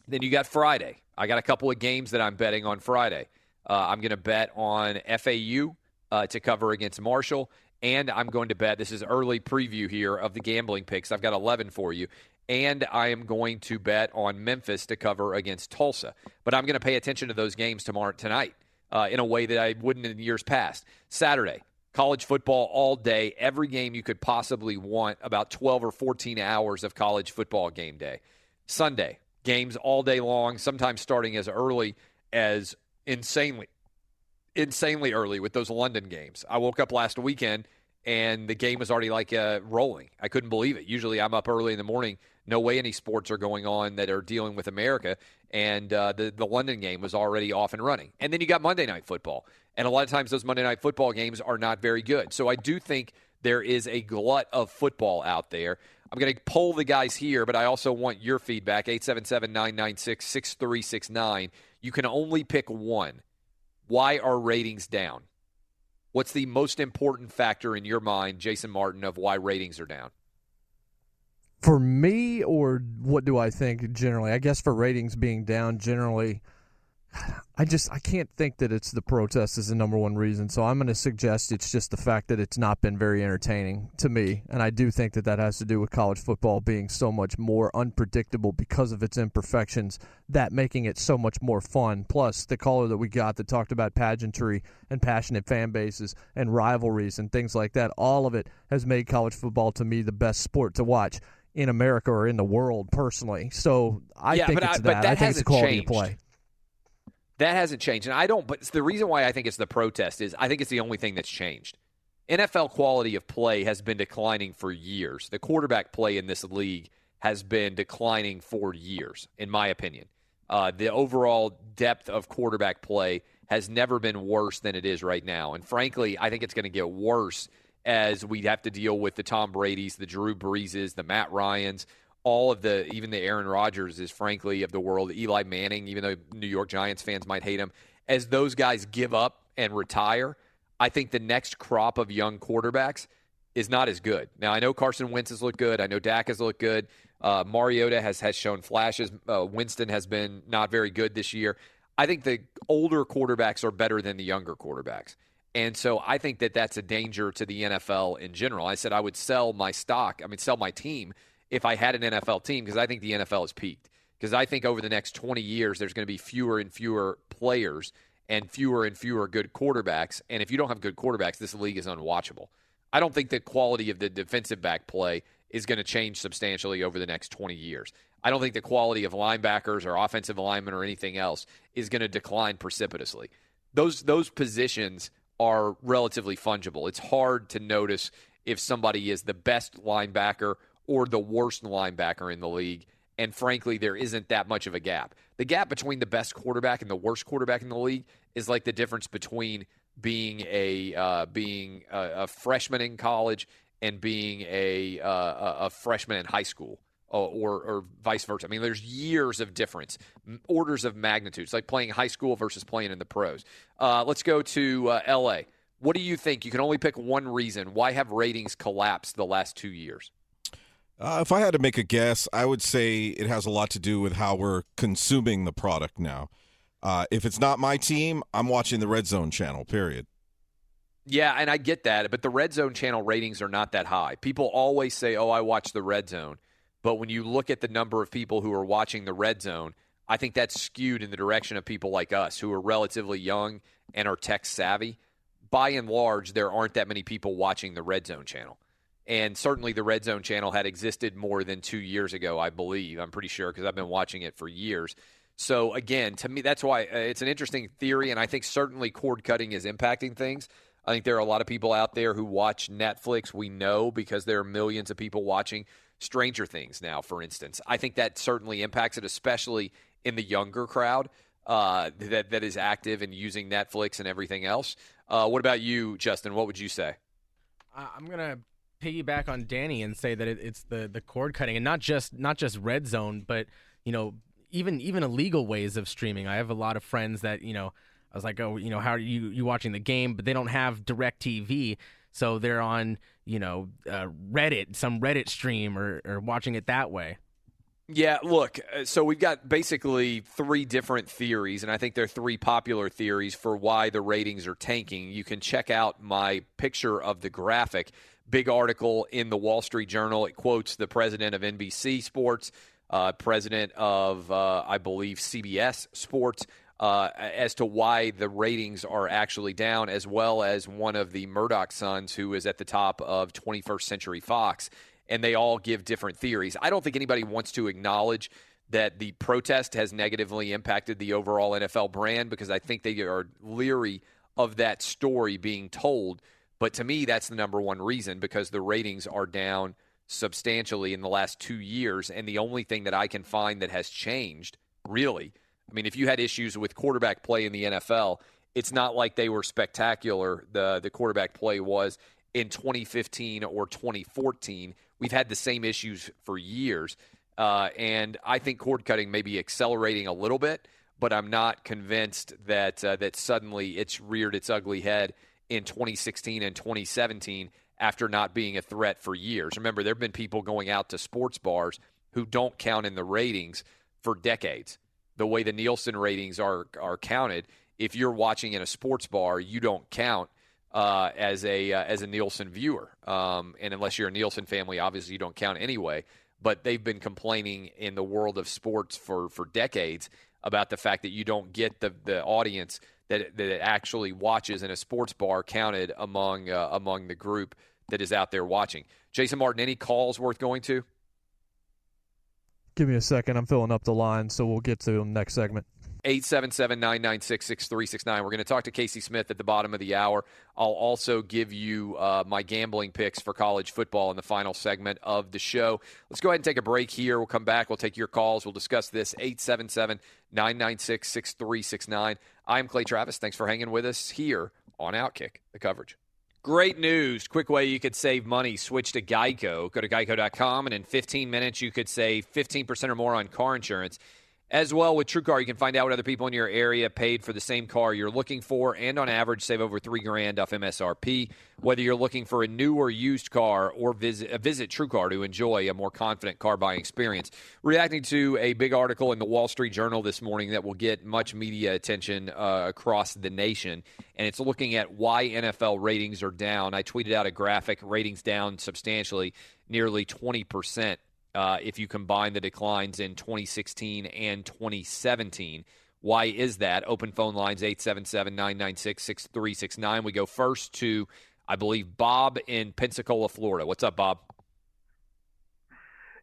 B: Then you got Friday. I got a couple of games that I'm betting on Friday. Uh, I'm going to bet on FAU uh, to cover against Marshall, and I'm going to bet this is early preview here of the gambling picks. I've got 11 for you and I am going to bet on Memphis to cover against Tulsa. But I'm going to pay attention to those games tomorrow tonight uh, in a way that I wouldn't in years past. Saturday, college football all day, every game you could possibly want, about 12 or 14 hours of college football game day. Sunday, games all day long, sometimes starting as early as insanely insanely early with those London games. I woke up last weekend and the game was already like uh, rolling. I couldn't believe it. Usually I'm up early in the morning no way any sports are going on that are dealing with America. And uh, the the London game was already off and running. And then you got Monday Night Football, and a lot of times those Monday Night Football games are not very good. So I do think there is a glut of football out there. I'm going to poll the guys here, but I also want your feedback 877 996 6369. You can only pick one. Why are ratings down? What's the most important factor in your mind, Jason Martin, of why ratings are down?
D: For me, or what do I think generally? I guess for ratings being down generally, I just I can't think that it's the protest is the number one reason. So I'm going to suggest it's just the fact that it's not been very entertaining to me, and I do think that that has to do with college football being so much more unpredictable because of its imperfections. That making it so much more fun. Plus the caller that we got that talked about pageantry and passionate fan bases and rivalries and things like that. All of it has made college football to me the best sport to watch in America or in the world personally. So I
B: yeah,
D: think it's
B: I,
D: that.
B: that.
D: I think it's the quality
B: changed.
D: of play.
B: That hasn't changed, and I don't. But the reason why I think it's the protest is I think it's the only thing that's changed. NFL quality of play has been declining for years. The quarterback play in this league has been declining for years, in my opinion. Uh, the overall depth of quarterback play has never been worse than it is right now, and frankly, I think it's going to get worse as we have to deal with the Tom Brady's, the Drew Breeses, the Matt Ryans, all of the, even the Aaron Rodgers is frankly of the world, Eli Manning, even though New York Giants fans might hate him. As those guys give up and retire, I think the next crop of young quarterbacks is not as good. Now, I know Carson Wentz has looked good. I know Dak has looked good. Uh, Mariota has, has shown flashes. Uh, Winston has been not very good this year. I think the older quarterbacks are better than the younger quarterbacks. And so I think that that's a danger to the NFL in general. I said I would sell my stock, I mean, sell my team if I had an NFL team because I think the NFL has peaked. Because I think over the next 20 years, there's going to be fewer and fewer players and fewer and fewer good quarterbacks. And if you don't have good quarterbacks, this league is unwatchable. I don't think the quality of the defensive back play is going to change substantially over the next 20 years. I don't think the quality of linebackers or offensive alignment or anything else is going to decline precipitously. Those those positions are relatively fungible. It's hard to notice if somebody is the best linebacker or the worst linebacker in the league. And frankly, there isn't that much of a gap. The gap between the best quarterback and the worst quarterback in the league is like the difference between being a uh, being a, a, freshman in college and being a uh, a freshman in high school or, or, or vice versa. I mean, there's years of difference, orders of magnitude. It's like playing high school versus playing in the pros. Uh, let's go to uh, L.A. What do you think? You can only pick one reason. Why have ratings collapsed the last two years?
E: Uh, if I had to make a guess, I would say it has a lot to do with how we're consuming the product now. Uh, if it's not my team, I'm watching the Red Zone channel, period.
B: Yeah, and I get that, but the Red Zone channel ratings are not that high. People always say, "Oh, I watch the Red Zone." But when you look at the number of people who are watching the Red Zone, I think that's skewed in the direction of people like us who are relatively young and are tech savvy. By and large, there aren't that many people watching the Red Zone channel. And certainly the Red Zone channel had existed more than two years ago, I believe. I'm pretty sure because I've been watching it for years. So, again, to me, that's why uh, it's an interesting theory. And I think certainly cord cutting is impacting things. I think there are a lot of people out there who watch Netflix. We know because there are millions of people watching Stranger Things now, for instance. I think that certainly impacts it, especially in the younger crowd uh, that that is active and using Netflix and everything else. Uh, what about you, Justin? What would you say?
F: I'm gonna piggyback on Danny and say that it, it's the the cord cutting and not just not just red zone, but you know even even illegal ways of streaming. I have a lot of friends that you know I was like, oh, you know, how are you you watching the game? But they don't have DirecTV, so they're on you know uh, Reddit, some Reddit stream, or or watching it that way.
B: Yeah, look, uh, so we've got basically three different theories, and I think they're three popular theories for why the ratings are tanking. You can check out my picture of the graphic. Big article in the Wall Street Journal. It quotes the president of NBC Sports, uh, president of, uh, I believe, CBS Sports, uh, as to why the ratings are actually down, as well as one of the Murdoch sons who is at the top of 21st Century Fox. And they all give different theories. I don't think anybody wants to acknowledge that the protest has negatively impacted the overall NFL brand because I think they are leery of that story being told. But to me, that's the number one reason because the ratings are down substantially in the last two years. And the only thing that I can find that has changed, really, I mean, if you had issues with quarterback play in the NFL, it's not like they were spectacular. The the quarterback play was in 2015 or 2014. We've had the same issues for years, uh, and I think cord cutting may be accelerating a little bit, but I'm not convinced that uh, that suddenly it's reared its ugly head in 2016 and 2017 after not being a threat for years. Remember, there have been people going out to sports bars who don't count in the ratings for decades the way the Nielsen ratings are are counted. If you're watching in a sports bar, you don't count uh, as a uh, as a Nielsen viewer, um, and unless you're a Nielsen family, obviously you don't count anyway. But they've been complaining in the world of sports for for decades about the fact that you don't get the the audience that that actually watches in a sports bar counted among uh, among the group that is out there watching. Jason Martin, any calls worth going to?
D: Give me a second. I'm filling up the line, so we'll get to them next segment.
B: 877 996 6369. We're going to talk to Kayce Smith at the bottom of the hour. I'll also give you uh, my gambling picks for college football in the final segment of the show. Let's go ahead and take a break here. We'll come back. We'll take your calls. We'll discuss this. 877 996 6369. I'm Clay Travis. Thanks for hanging with us here on Outkick, the coverage. Great news. Quick way you could save money. Switch to Geico. Go to geico.com, and in 15 minutes, you could save 15% or more on car insurance. As well with TrueCar, you can find out what other people in your area paid for the same car you're looking for, and on average, save over three grand off MSRP. Whether you're looking for a new or used car, or visit uh, visit TrueCar to enjoy a more confident car buying experience. Reacting to a big article in the Wall Street Journal this morning that will get much media attention uh, across the nation, and it's looking at why NFL ratings are down. I tweeted out a graphic: ratings down substantially, nearly 20 percent uh, if you combine the declines in 2016 and 2017. Why is that? Open phone lines 877 996 6369. We go first to, I believe, Bob in Pensacola, Florida. What's up, Bob?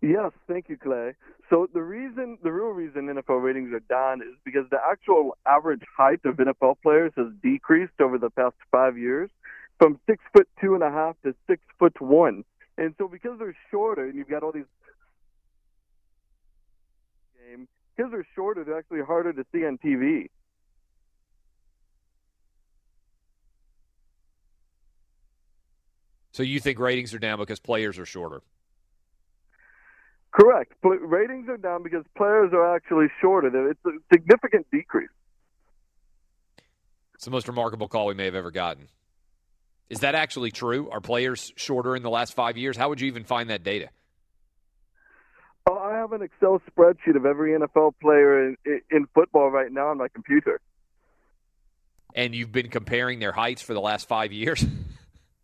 N: Yes, thank you, Clay. So the reason, the real reason NFL ratings are down is because the actual average height of NFL players has decreased over the past five years from six foot two and a half to six foot one. And so because they're shorter and you've got all these game. Because they're shorter, they're actually harder to see on TV.
B: So you think ratings are down because players are shorter?
N: Correct. Pl- ratings are down because players are actually shorter. It's a significant decrease.
B: It's the most remarkable call we may have ever gotten. Is that actually true? Are players shorter in the last five years? How would you even find that data?
N: I have an Excel spreadsheet of every NFL player in, in, football right now on my computer.
B: And you've been comparing their heights for the last five years?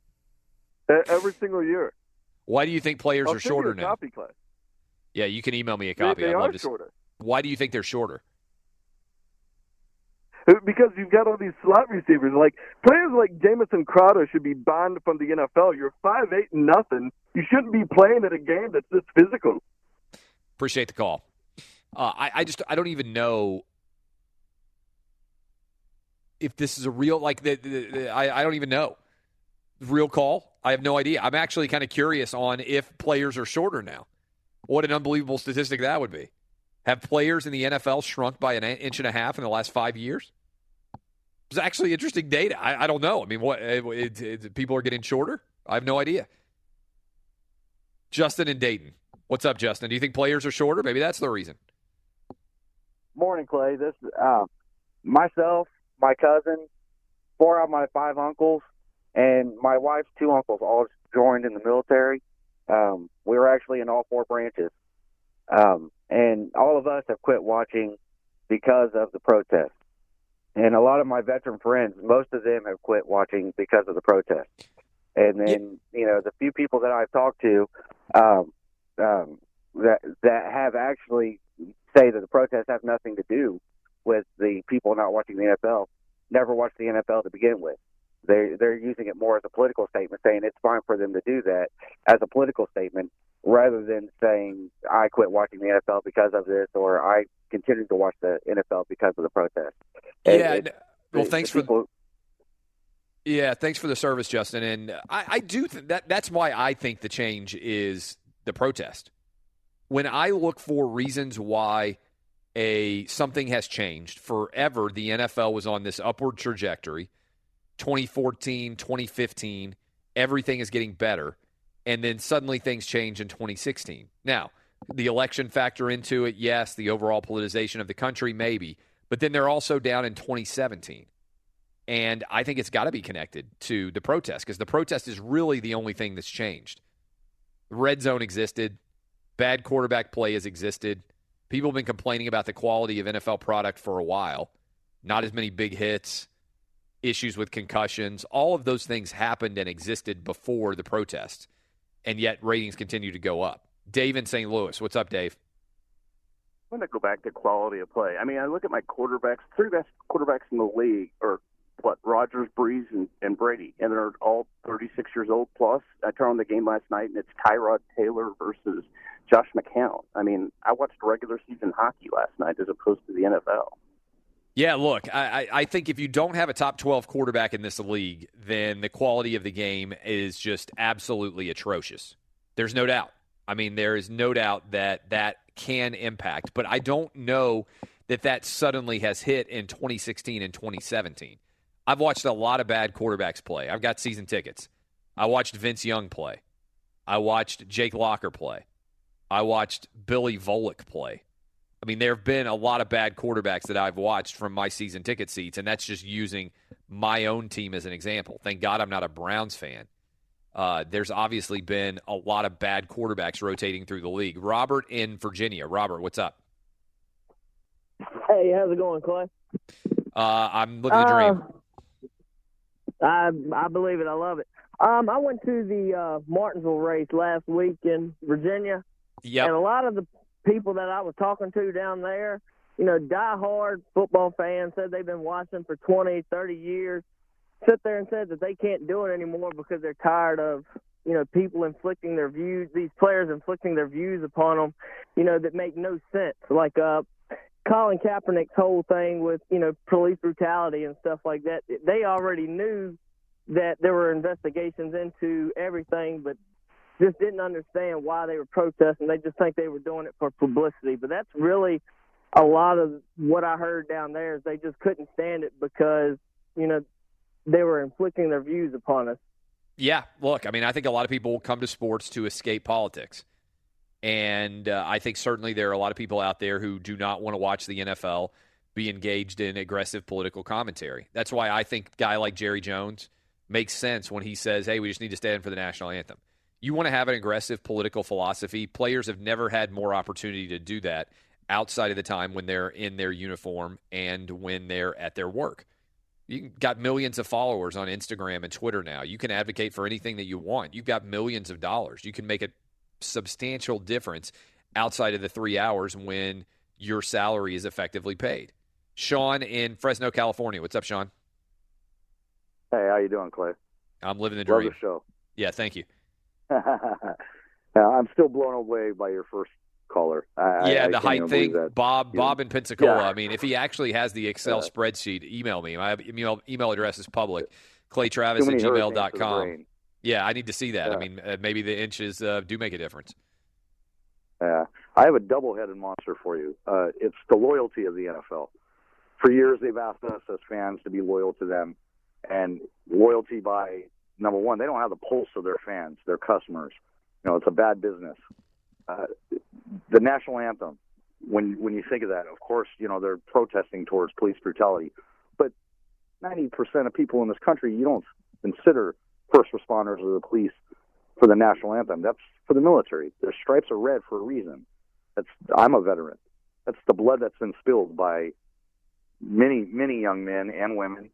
N: Every single year.
B: Why do you think players
N: I'll
B: are shorter
N: a
B: now?
N: Copy, Clay.
B: Yeah, you can email me a copy.
N: they
B: I'd
N: are
B: love to.
N: shorter.
B: Why do you think they're shorter?
N: Uh, because you've got all these slot receivers. Like players like Jamison Crowder should be banned from the NFL. You're five eight nothing. You shouldn't be playing at a game that's this physical.
B: Appreciate the call. Uh, I, I just I don't even know if this is a real like the, the, the I, I don't even know real call. I have no idea. I'm actually kind of curious on if players are shorter now. What an unbelievable statistic that would be. Have players in the NFL shrunk by an inch and a half in the last five years? It's actually interesting data. I, I don't know. I mean, what it, it, it- people are getting shorter? I have no idea. Justin and Dayton. What's up, Justin? Do you think players are shorter? Maybe that's the reason.
O: Morning, Clay. This uh, myself, my cousin, four out of my five uncles, and my wife's two uncles all joined in the military. Um, we were actually in all four branches, um, and all of us have quit watching because of the protest. And a lot of my veteran friends, most of them have quit watching because of the protest. And then, you know, the few people that I've talked to um, um, that that have actually say that the protests have nothing to do with the people not watching the NFL. Never watched the NFL to begin with. They they're using it more as a political statement, saying it's fine for them to do that as a political statement, rather than saying I quit watching the NFL because of this or I continue to watch the NFL because of the protest. And
B: Yeah.
O: it-
B: well, thanks for
O: people-
B: Yeah, thanks for the service, Justin. And I, I do th- that. That's why I think the change is the protest. When I look for reasons why a something has changed forever, the NFL was on this upward trajectory. 2014, 2015, everything is getting better, and then suddenly things change in 2016. Now, the election factor into it, yes. The overall politicization of the country, maybe, but then they're also down in 2017. And I think it's got to be connected to the protest because the protest is really the only thing that's changed. Red zone existed, bad quarterback play has existed. People have been complaining about the quality of NFL product for a while. Not as many big hits, issues with concussions. All of those things happened and existed before the protest. And yet ratings continue to go up. Dave in St. Louis. What's up, Dave?
I: I'm going to go back to quality of play. I mean, I look at my quarterbacks, three best quarterbacks in the league are what Rodgers, Brees, and, and Brady, and they're all 36 years old plus. I turned on the game last night, and it's Tyrod Taylor versus Josh McCown. I mean, I watched regular season hockey last night as opposed to the NFL.
B: Yeah, look, I, I think if you don't have a top 12 quarterback in this league, then the quality of the game is just absolutely atrocious. There's no doubt. I mean, there is no doubt that that can impact, but I don't know that that suddenly has hit in 2016 and 2017. I've watched a lot of bad quarterbacks play. I've got season tickets. I watched Vince Young play. I watched Jake Locker play. I watched Billy Volek play. I mean, there have been a lot of bad quarterbacks that I've watched from my season ticket seats, and that's just using my own team as an example. Thank God I'm not a Browns fan. Uh, there's obviously been a lot of bad quarterbacks rotating through the league. Robert in Virginia. Robert, what's up?
P: Hey, how's it going, Clay?
B: Uh, I'm living the dream.
P: Uh, I I believe it. I love it. Um, I went to the uh, Martinsville race last week in Virginia,
B: Yep.
P: and a lot of the people that I was talking to down there, you know, diehard football fans said they've been watching for 20, 30 years. Sit there and said that they can't do it anymore because they're tired of you know people inflicting their views, these players inflicting their views upon them, you know, that make no sense. Like uh, Colin Kaepernick's whole thing with you know police brutality and stuff like that. They already knew that there were investigations into everything, but just didn't understand why they were protesting. They just think they were doing it for publicity. But that's really a lot of what I heard down there is they just couldn't stand it because you know they were inflicting their views upon us.
B: Yeah, look, I mean, I think a lot of people will come to sports to escape politics. And uh, I think certainly there are a lot of people out there who do not want to watch the NFL be engaged in aggressive political commentary. That's why I think a guy like Jerry Jones makes sense when he says, hey, we just need to stand for the national anthem. You want to have an aggressive political philosophy. Players have never had more opportunity to do that outside of the time when they're in their uniform and when they're at their work. You got millions of followers on Instagram and Twitter now. You can advocate for anything that you want. You've got millions of dollars. You can make a substantial difference outside of the three hours when your salary is effectively paid. Sean in Fresno, California. What's up, Sean?
Q: Hey, how you doing, Clay?
B: I'm living the
Q: Love
B: dream.
Q: the show.
B: Yeah, thank you.
Q: I'm still blown away by your first caller. I,
B: yeah,
Q: I, I
B: the height thing. Bob, Bob in Pensacola.
Q: Yeah.
B: I mean, if he actually has the Excel
Q: Yeah.
B: spreadsheet, email me. My email email address is public. Claytravis
Q: Too
B: at gmail.com. Yeah, I need to see that. I mean, uh, maybe the inches uh, do make a difference.
Q: Yeah, I have a double-headed monster for you. Uh, it's the loyalty of the NFL. For years, they've asked us as fans to be loyal to them, and loyalty by number one, they don't have the pulse of their fans, their customers. You know, it's a bad business. Uh, the national anthem. When when you think of that, of course, you know they're protesting towards police brutality, but ninety percent of people in this country, you don't consider first responders or the police for the national anthem. That's for the military. Their stripes are red for a reason. That's I'm a veteran. That's the blood that's been spilled by many many young men and women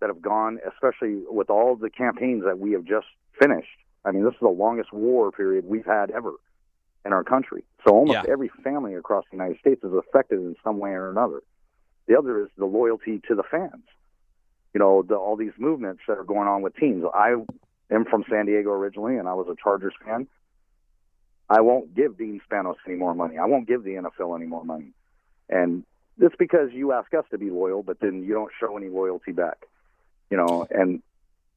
Q: that have gone, especially with all the campaigns that we have just finished. I mean, this is the longest war period we've had ever in our country. So almost
B: Yeah.
Q: every family across the United States is affected in some way or another. The other is the loyalty to the fans. You know, the, all these movements that are going on with teams. I am from San Diego originally, and I was a Chargers fan. I won't give Dean Spanos any more money. I won't give the NFL any more money. And it's because you ask us to be loyal, but then you don't show any loyalty back. You know, and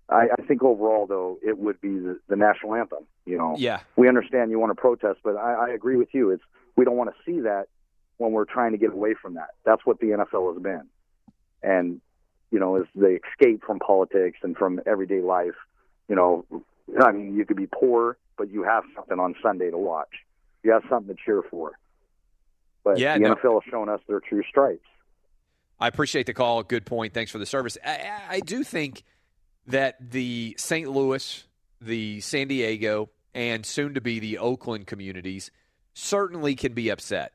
Q: I, I think overall, though, it would be the, the national anthem. You know,
B: Yeah.
Q: we understand you want to protest, but I, I agree with you. It's we don't want to see that when we're trying to get away from that. That's what the NFL has been, and you know, is the escape from politics and from everyday life. You know, I mean, you could be poor, but you have something on Sunday to watch. You have something to cheer for. But
B: Yeah,
Q: the
B: no.
Q: NFL has shown us their true stripes.
B: I appreciate the call. Good point. Thanks for the service. I, I- I do think that the St. Louis, the San Diego, and soon to be the Oakland communities certainly can be upset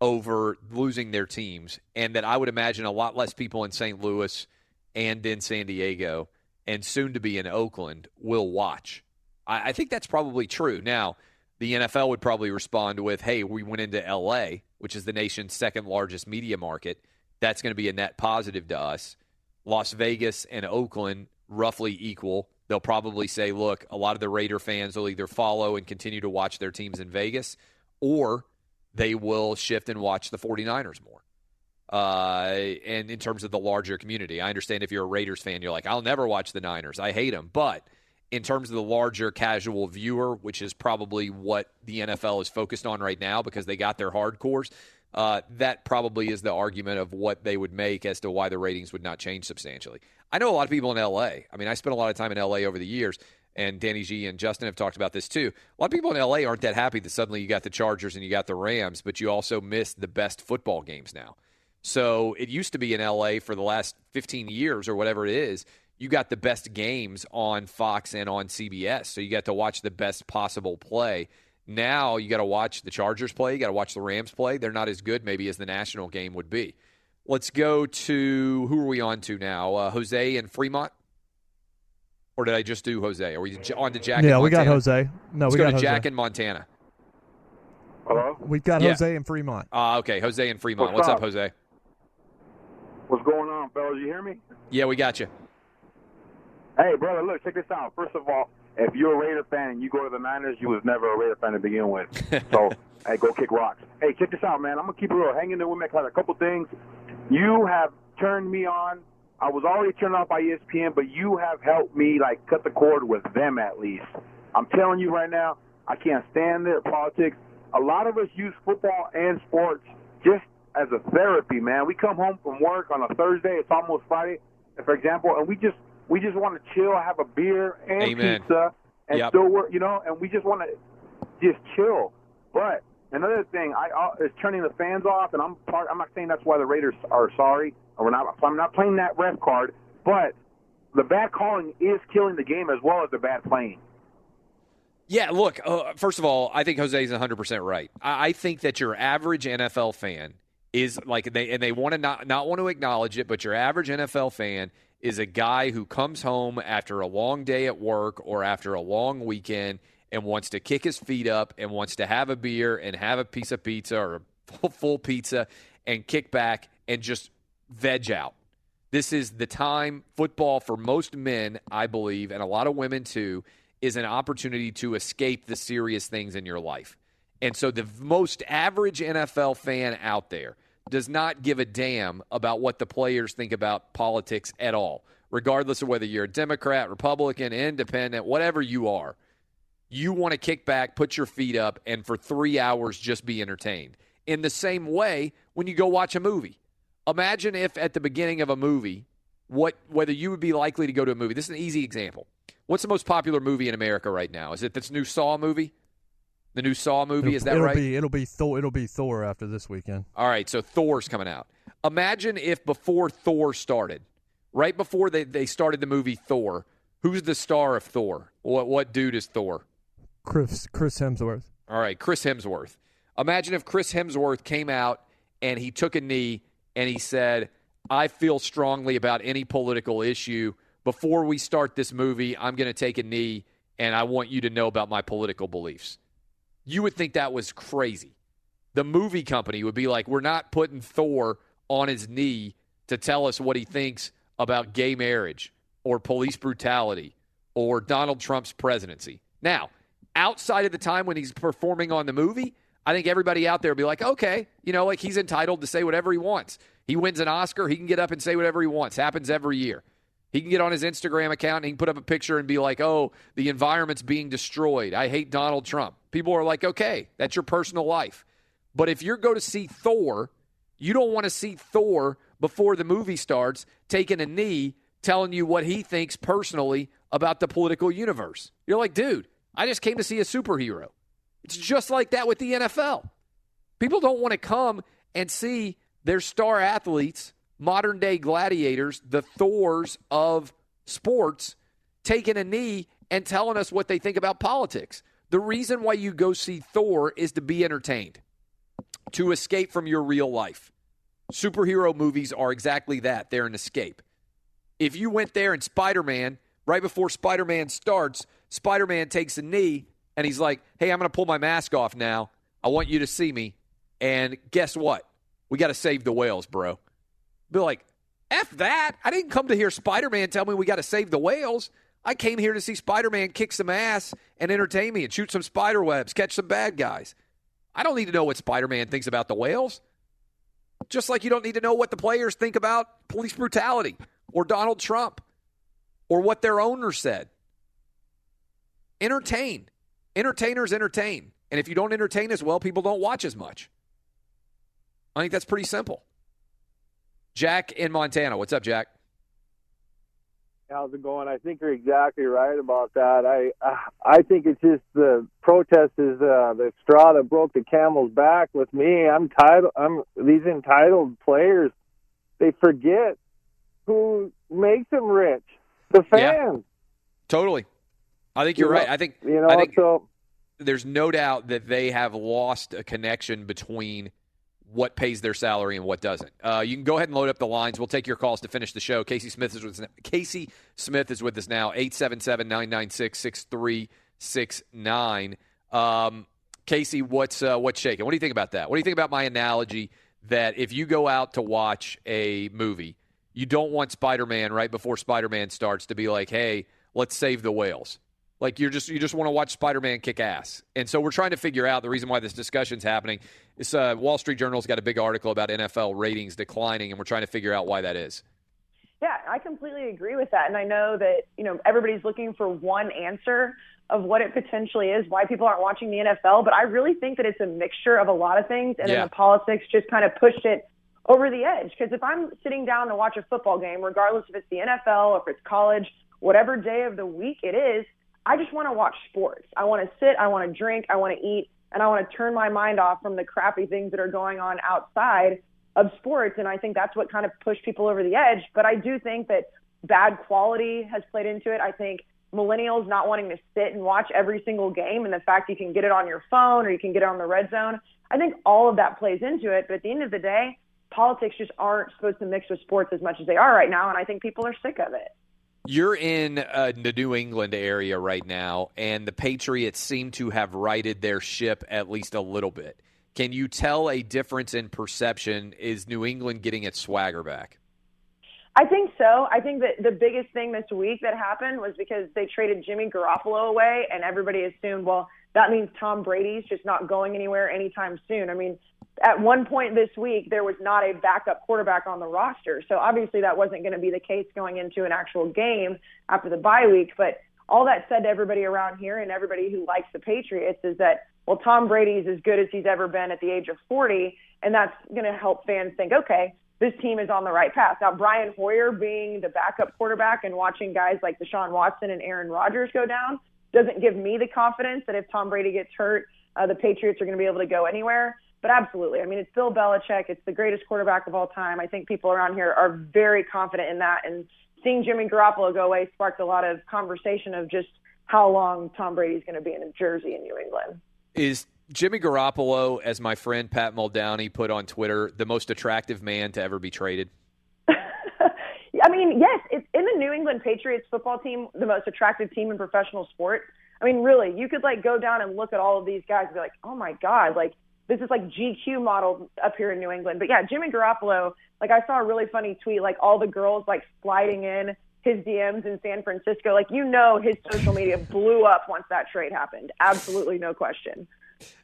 B: over losing their teams, and that I would imagine a lot less people in St. Louis and in San Diego and soon to be in Oakland will watch. I, I think that's probably true. Now, the NFL would probably respond with, hey, we went into LA, which is the nation's second largest media market. That's going to be a net positive to us. Las Vegas and Oakland, roughly equal. They'll probably say, look, a lot of the Raider fans will either follow and continue to watch their teams in Vegas, or they will shift and watch the 49ers more. Uh, and in terms of the larger community, I understand if you're a Raiders fan, you're like, I'll never watch the Niners. I hate them. But in terms of the larger casual viewer, which is probably what the NFL is focused on right now because they got their hardcores, uh, that probably is the argument of what they would make as to why the ratings would not change substantially. I know a lot of people in LA. I mean, I spent a lot of time in LA over the years, and Danny G and Justin have talked about this too. A lot of people in LA aren't that happy that suddenly you got the Chargers and you got the Rams, but you also missed the best football games now. So it used to be in LA for the last 15 years or whatever it is. You got the best games on Fox and on CBS. So you got to watch the best possible play. Now you got to watch the Chargers play. You got to watch the Rams play. They're not as good, maybe, as the national game would be. Let's go to who are we on to now? Uh, Jose and Fremont? Or did I just do Jose? Are we on to Jack?
D: Yeah,
B: in
D: we got Jose. No,
B: Let's
D: we
B: go
D: got
B: to
D: Jose.
B: Jack in Montana.
Q: Hello?
D: We've got
B: Yeah.
D: Jose in Fremont.
B: Uh, okay, Jose in Fremont.
Q: What's
B: What's up,
Q: up?
B: Jose?
Q: What's going on, fellas? You hear me?
B: Yeah, we got you.
Q: Hey, brother, look, check this out. First of all, if you're a Raider fan and you go to the Niners, you was never a Raider fan to begin with. So, hey, go kick rocks. Hey, check this out, man. I'm gonna keep it real. Hang in there with me. 'cause a couple things. You have turned me on. I was already turned off by ESPN, but you have helped me like cut the cord with them at least. I'm telling you right now, I can't stand their politics. A lot of us use football and sports just as a therapy, man. We come home from work on a Thursday, it's almost Friday, for example, and we just we just want to chill, have a beer and
B: Amen.
Q: pizza, and
B: Yep.
Q: still work, you know, and we just want to just chill.
R: But another thing, I uh, is turning the fans off, and I'm part. I'm not saying that's why the Raiders are sorry, or we're not. I'm not playing that ref card, but the bad calling is killing the game as well as the bad playing.
B: Yeah, look, uh, first of all, I think Jose's 100% right. I, I think that your average NFL fan is like they and they want to not not want to acknowledge it, but your average NFL fan is a guy who comes home after a long day at work or after a long weekend and wants to kick his feet up and wants to have a beer and have a piece of pizza or a full pizza and kick back and just veg out. This is the time football for most men, I believe, and a lot of women too, is an opportunity to escape the serious things in your life. And so the most average NFL fan out there does not give a damn about what the players think about politics at all, regardless of whether you're a Democrat, Republican, independent, whatever you are. You want to kick back, put your feet up, and for three hours just be entertained. In the same way, when you go watch a movie, imagine if at the beginning of a movie, what whether you would be likely to go to a movie. This is an easy example. What's the most popular movie in America right now? Is it this new Saw movie? The new Saw movie,
D: it'll,
B: is that
D: it'll
B: right?
D: Be, it'll be Thor. It'll be Thor after this weekend.
B: All right, so Thor's coming out. Imagine if before Thor started, right before they, they started the movie Thor, who's the star of Thor? What what dude is Thor?
D: Chris Chris Hemsworth.
B: All right, Chris Hemsworth. Imagine if Chris Hemsworth came out and he took a knee and he said, "I feel strongly about any political issue. Before we start this movie, I'm going to take a knee and I want you to know about my political beliefs." You would think that was crazy. The movie company would be like, "We're not putting Thor on his knee to tell us what he thinks about gay marriage or police brutality or Donald Trump's presidency." Now, outside of the time when he's performing on the movie, I think everybody out there will be like, okay, you know, like he's entitled to say whatever he wants. He wins an Oscar, he can get up and say whatever he wants. Happens every year. He can get on his Instagram account and he can put up a picture and be like, oh, the environment's being destroyed. I hate Donald Trump. People are like, okay, that's your personal life. But if you're going to see Thor, you don't want to see Thor before the movie starts taking a knee telling you what he thinks personally about the political universe. You're like, dude, I just came to see a superhero. It's just like that with the NFL. People don't want to come and see their star athletes, modern day gladiators, the Thors of sports, taking a knee and telling us what they think about politics. The reason why you go see Thor is to be entertained, to escape from your real life. Superhero movies are exactly that they're an escape. If you went there and Spider Man, right before Spider Man starts, Spider Man takes a knee and he's like, hey, I'm going to pull my mask off now. I want you to see me. And guess what? We got to save the whales, bro. Be like, F that. I didn't come to hear Spider Man tell me we got to save the whales. I came here to see Spider Man kick some ass and entertain me and shoot some spider webs, catch some bad guys. I don't need to know what Spider Man thinks about the whales. Just like you don't need to know what the players think about police brutality or Donald Trump or what their owner said. Entertain. Entertainers entertain. And if you don't entertain as well, people don't watch as much. I think that's pretty simple. Jack in Montana. What's up, Jack?
S: How's it going? I think you're exactly right about that. I I think it's just the protest is uh, the straw that broke the camel's back. With me, I'm titled. I'm these entitled players. They forget who makes them rich. The fans.
B: Yeah, totally. I think you're
S: You
B: right.
S: know-
B: I think
S: you know,
B: I think
S: so-
B: there's no doubt that they have lost a connection between what pays their salary and what doesn't. Uh, you can go ahead and load up the lines. We'll take your calls to finish the show. Kayce Smith is with us, Kayce Smith is with us now. 877-996-6369. Um, Kayce, what's uh, what's shaking? What do you think about that? What do you think about my analogy that if you go out to watch a movie, you don't want Spider-Man right before Spider-Man starts to be like, "Hey, let's save the whales." Like you're just you just want to watch Spider-Man kick ass. And so we're trying to figure out the reason why this discussion's happening. This uh, Wall Street Journal's got a big article about NFL ratings declining, and we're trying to figure out why that is.
T: Yeah, I completely agree with that. And I know that, you know, everybody's looking for one answer of what it potentially is, why people aren't watching the NFL. But I really think that it's a mixture of a lot of things. And
U: Yeah.
T: then the politics just kind of pushed it over the edge. Because if I'm sitting down to watch a football game, regardless if it's the NFL or if it's college, whatever day of the week it is, I just want to watch sports. I want to sit, I want to drink, I want to eat, and I want to turn my mind off from the crappy things that are going on outside of sports. And I think that's what kind of pushed people over the edge. But I do think that bad quality has played into it. I think millennials not wanting to sit and watch every single game and the fact you can get it on your phone or you can get it on the red zone. I think all of that plays into it. But at the end of the day, politics just aren't supposed to mix with sports as much as they are right now. And I think people are sick of it.
B: You're in uh, the New England area right now, and the Patriots seem to have righted their ship at least a little bit. Can you tell a difference in perception? Is New England getting its swagger back?
T: I think so. I think that the biggest thing this week that happened was because they traded Jimmy Garoppolo away, and everybody assumed, well, that means Tom Brady's just not going anywhere anytime soon. I mean, at one point this week, there was not a backup quarterback on the roster. So obviously, that wasn't going to be the case going into an actual game after the bye week. But all that said to everybody around here and everybody who likes the Patriots is that, well, Tom Brady's as good as he's ever been at the age of 40. And that's going to help fans think, okay, this team is on the right path. Now, Brian Hoyer being the backup quarterback and watching guys like Deshaun Watson and Aaron Rodgers go down doesn't give me the confidence that if Tom Brady gets hurt, uh, the Patriots are going to be able to go anywhere. But absolutely, I mean, it's Bill Belichick. It's the greatest quarterback of all time. I think people around here are very confident in that. And seeing Jimmy Garoppolo go away sparked a lot of conversation of just how long Tom Brady's going to be in Jersey in New England.
B: Is Jimmy Garoppolo, as my friend Pat Muldowney put on Twitter, the most attractive man to ever be traded?
T: I mean, yes, it's in the New England Patriots football team, the most attractive team in professional sport. I mean, really, you could like go down and look at all of these guys and be like, oh my God, like this is like GQ model up here in New England. But yeah, Jimmy Garoppolo, like I saw a really funny tweet, like all the girls like sliding in his DMs in San Francisco. Like, you know, his social media blew up once that trade happened. Absolutely no question.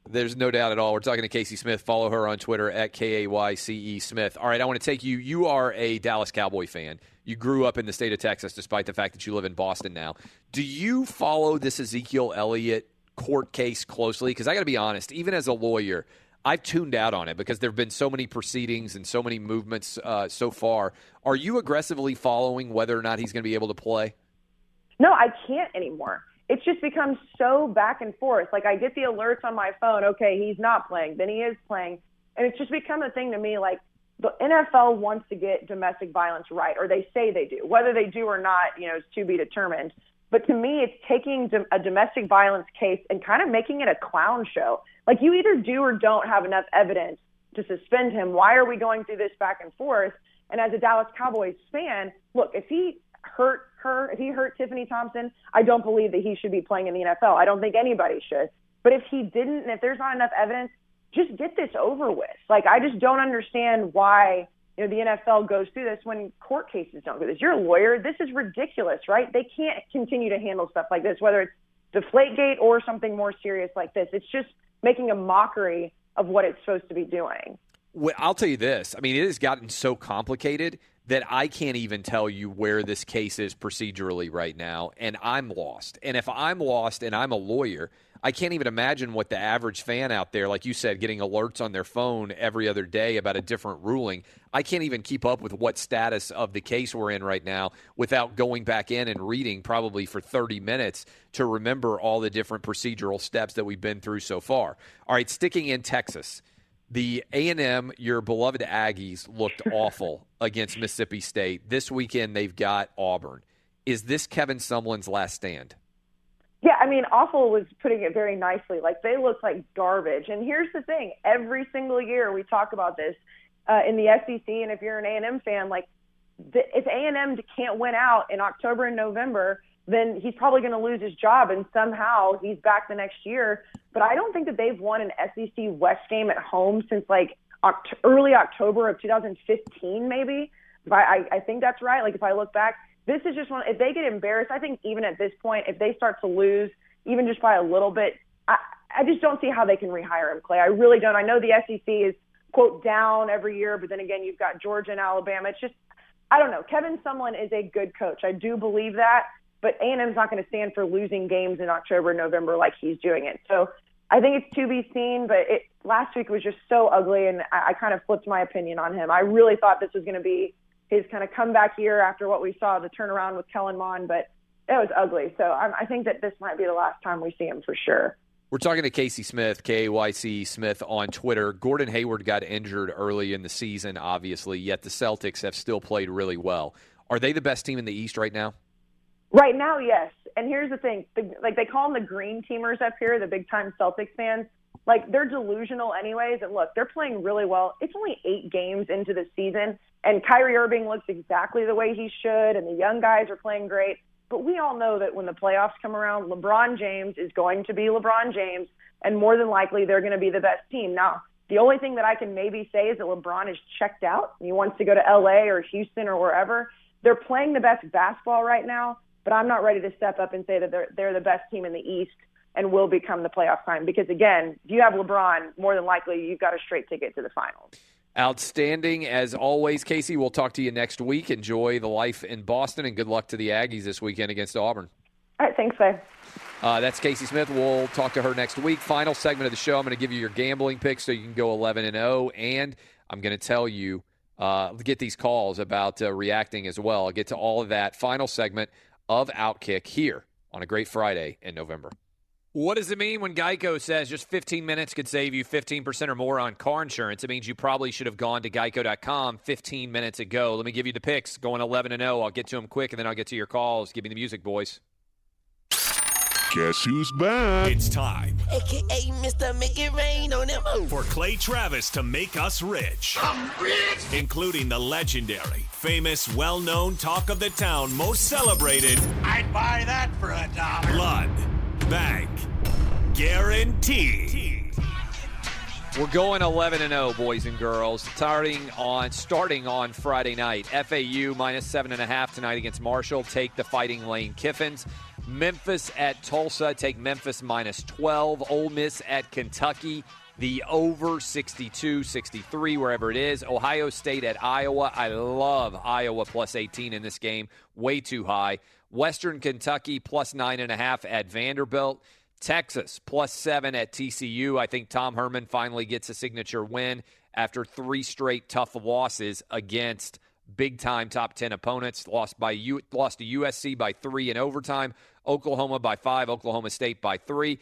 B: There's no doubt at all. We're talking to Kayce Smith. Follow her on Twitter at K A Y C E Smith. All right, I want to take you. You are a Dallas Cowboy fan. You grew up in the state of Texas, despite the fact that you live in Boston now. Do you follow this Ezekiel Elliott court case closely? Because I got to be honest, even as a lawyer, I've tuned out on it because there have been so many proceedings and so many movements uh, so far. Are you aggressively following whether or not he's going to be able to play?
T: No, I can't anymore it's just become so back and forth. Like I get the alerts on my phone, okay, he's not playing, then he is playing. And it's just become a thing to me like the NFL wants to get domestic violence right, or they say they do. Whether they do or not, you know, is to be determined. But to me, it's taking a domestic violence case and kind of making it a clown show. Like you either do or don't have enough evidence to suspend him. Why are we going through this back and forth? And as a Dallas Cowboys fan, look, if he hurt her, if he hurt Tiffany Thompson, I don't believe that he should be playing in the NFL. I don't think anybody should. But if he didn't, and if there's not enough evidence, just get this over with. Like I just don't understand why you know the NFL goes through this when court cases don't do this. You're a lawyer. This is ridiculous, right? They can't continue to handle stuff like this, whether it's Deflategate or something more serious like this. It's just making a mockery of what it's supposed to be doing.
B: Well, I'll tell you this. I mean, it has gotten so complicated that I can't even tell you where this case is procedurally right now, and I'm lost. And if I'm lost and I'm a lawyer, I can't even imagine what the average fan out there, like you said, getting alerts on their phone every other day about a different ruling. I can't even keep up with what status of the case we're in right now without going back in and reading probably for 30 minutes to remember all the different procedural steps that we've been through so far. All right, sticking in Texas the A&M, your beloved Aggies, looked awful against Mississippi State. This weekend, they've got Auburn. Is this Kevin Sumlin's last stand?
T: Yeah, I mean, awful was putting it very nicely. Like they look like garbage. And here's the thing: every single year we talk about this uh, in the SEC, and if you're an A&M fan, like the, if A&M can't win out in October and November, then he's probably going to lose his job, and somehow he's back the next year. But I don't think that they've won an SEC West game at home since like oct- early October of 2015, maybe. If I, I, I think that's right. Like if I look back, this is just one. If they get embarrassed, I think even at this point, if they start to lose, even just by a little bit, I, I just don't see how they can rehire him, Clay. I really don't. I know the SEC is quote down every year, but then again, you've got Georgia and Alabama. It's just I don't know. Kevin Sumlin is a good coach. I do believe that but A&M's not going to stand for losing games in October, November like he's doing it. So I think it's to be seen, but it, last week was just so ugly, and I, I kind of flipped my opinion on him. I really thought this was going to be his kind of comeback year after what we saw the turnaround with Kellen Mond, but it was ugly. So I, I think that this might be the last time we see him for sure.
B: We're talking to Kayce Smith, K A Y C Smith on Twitter. Gordon Hayward got injured early in the season, obviously, yet the Celtics have still played really well. Are they the best team in the East right now?
T: Right now, yes. And here's the thing: the, like they call them the green teamers up here, the big time Celtics fans. Like they're delusional, anyways. And look, they're playing really well. It's only eight games into the season, and Kyrie Irving looks exactly the way he should, and the young guys are playing great. But we all know that when the playoffs come around, LeBron James is going to be LeBron James, and more than likely they're going to be the best team. Now, the only thing that I can maybe say is that LeBron is checked out he wants to go to LA or Houston or wherever. They're playing the best basketball right now, but I'm not ready to step up and say that they're they're the best team in the East and will become the playoff time because again, if you have LeBron, more than likely you've got a straight ticket to the finals.
B: Outstanding as always, Kayce. We'll talk to you next week. Enjoy the life in Boston, and good luck to the Aggies this weekend against Auburn.
T: All right, thanks, Faye.
B: Uh, that's Kayce Smith. We'll talk to her next week. Final segment of the show. I'm going to give you your gambling picks so you can go 11 and 0, and I'm going to tell you uh, get these calls about uh, reacting as well. I'll get to all of that. Final segment of Outkick here on a great Friday in November. What does it mean when Geico says just 15 minutes could save you 15% or more on car insurance? It means you probably should have gone to geico.com 15 minutes ago. Let me give you the picks. Going 11 and 0. I'll get to them quick and then I'll get to your calls. Give me the music, boys.
V: Guess who's back?
W: It's time
X: AKA Mr. Make It Rain on them.
W: for Clay Travis to make us rich.
X: I'm rich.
W: Including the legendary, famous, well known talk of the town most celebrated
X: I'd buy that for a dollar.
W: Blood Bank Guarantee.
B: We're going 11 and 0, boys and girls. Starting on starting on Friday night. FAU minus seven and a half tonight against Marshall. Take the Fighting Lane Kiffins. Memphis at Tulsa. Take Memphis minus 12. Ole Miss at Kentucky. The over 62, 63, wherever it is. Ohio State at Iowa. I love Iowa plus 18 in this game. Way too high. Western Kentucky plus nine and a half at Vanderbilt. Texas plus seven at TCU. I think Tom Herman finally gets a signature win after three straight tough losses against big time top 10 opponents. Lost by U- lost to USC by 3 in overtime, Oklahoma by 5, Oklahoma State by 3.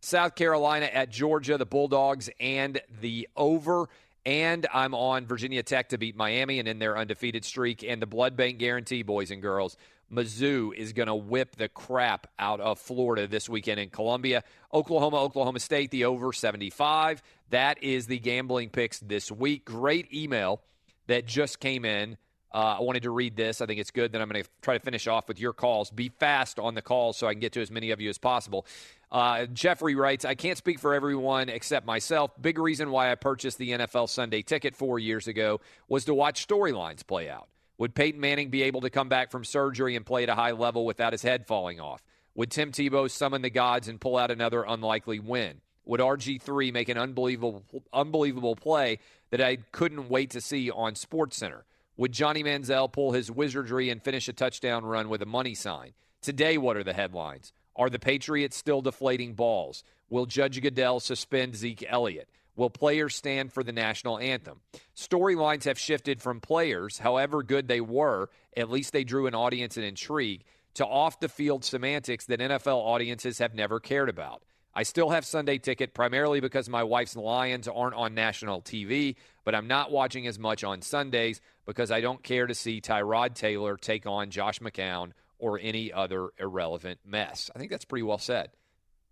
B: South Carolina at Georgia, the Bulldogs and the over and I'm on Virginia Tech to beat Miami and in their undefeated streak and the blood bank guarantee boys and girls. Mizzou is going to whip the crap out of Florida this weekend in Columbia. Oklahoma, Oklahoma State, the over 75. That is the gambling picks this week. Great email that just came in. Uh, I wanted to read this. I think it's good. Then I'm going to try to finish off with your calls. Be fast on the calls so I can get to as many of you as possible. Uh, Jeffrey writes, I can't speak for everyone except myself. Big reason why I purchased the NFL Sunday ticket four years ago was to watch storylines play out. Would Peyton Manning be able to come back from surgery and play at a high level without his head falling off? Would Tim Tebow summon the gods and pull out another unlikely win? Would RG3 make an unbelievable unbelievable play that I couldn't wait to see on SportsCenter? Would Johnny Manziel pull his wizardry and finish a touchdown run with a money sign? Today, what are the headlines? Are the Patriots still deflating balls? Will Judge Goodell suspend Zeke Elliott? Will players stand for the national anthem? Storylines have shifted from players, however good they were, at least they drew an audience and intrigue, to off the field semantics that NFL audiences have never cared about. I still have Sunday ticket primarily because my wife's Lions aren't on national TV, but I'm not watching as much on Sundays because I don't care to see Tyrod Taylor take on Josh McCown or any other irrelevant mess. I think that's pretty well said.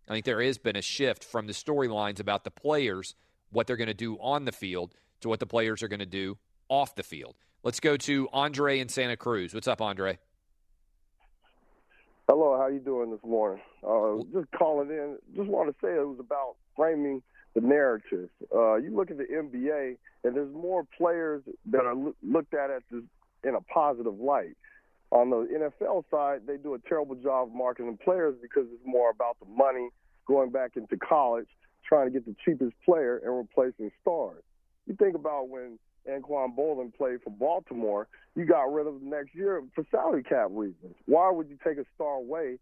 B: I think there has been a shift from the storylines about the players, what they're going to do on the field, to what the players are going to do off the field. Let's go to Andre in Santa Cruz. What's up, Andre?
U: Hello, how you doing this morning? Uh, just calling in. Just want to say it was about framing the narrative. Uh, you look at the NBA, and there's more players that are loo- looked at as this in a positive light. On the NFL side, they do a terrible job of marketing players because it's more about the money going back into college, trying to get the cheapest player and replacing stars. You think about when Anquan Boldin played for Baltimore, you got rid of next year for salary cap reasons. Why would you take a star away?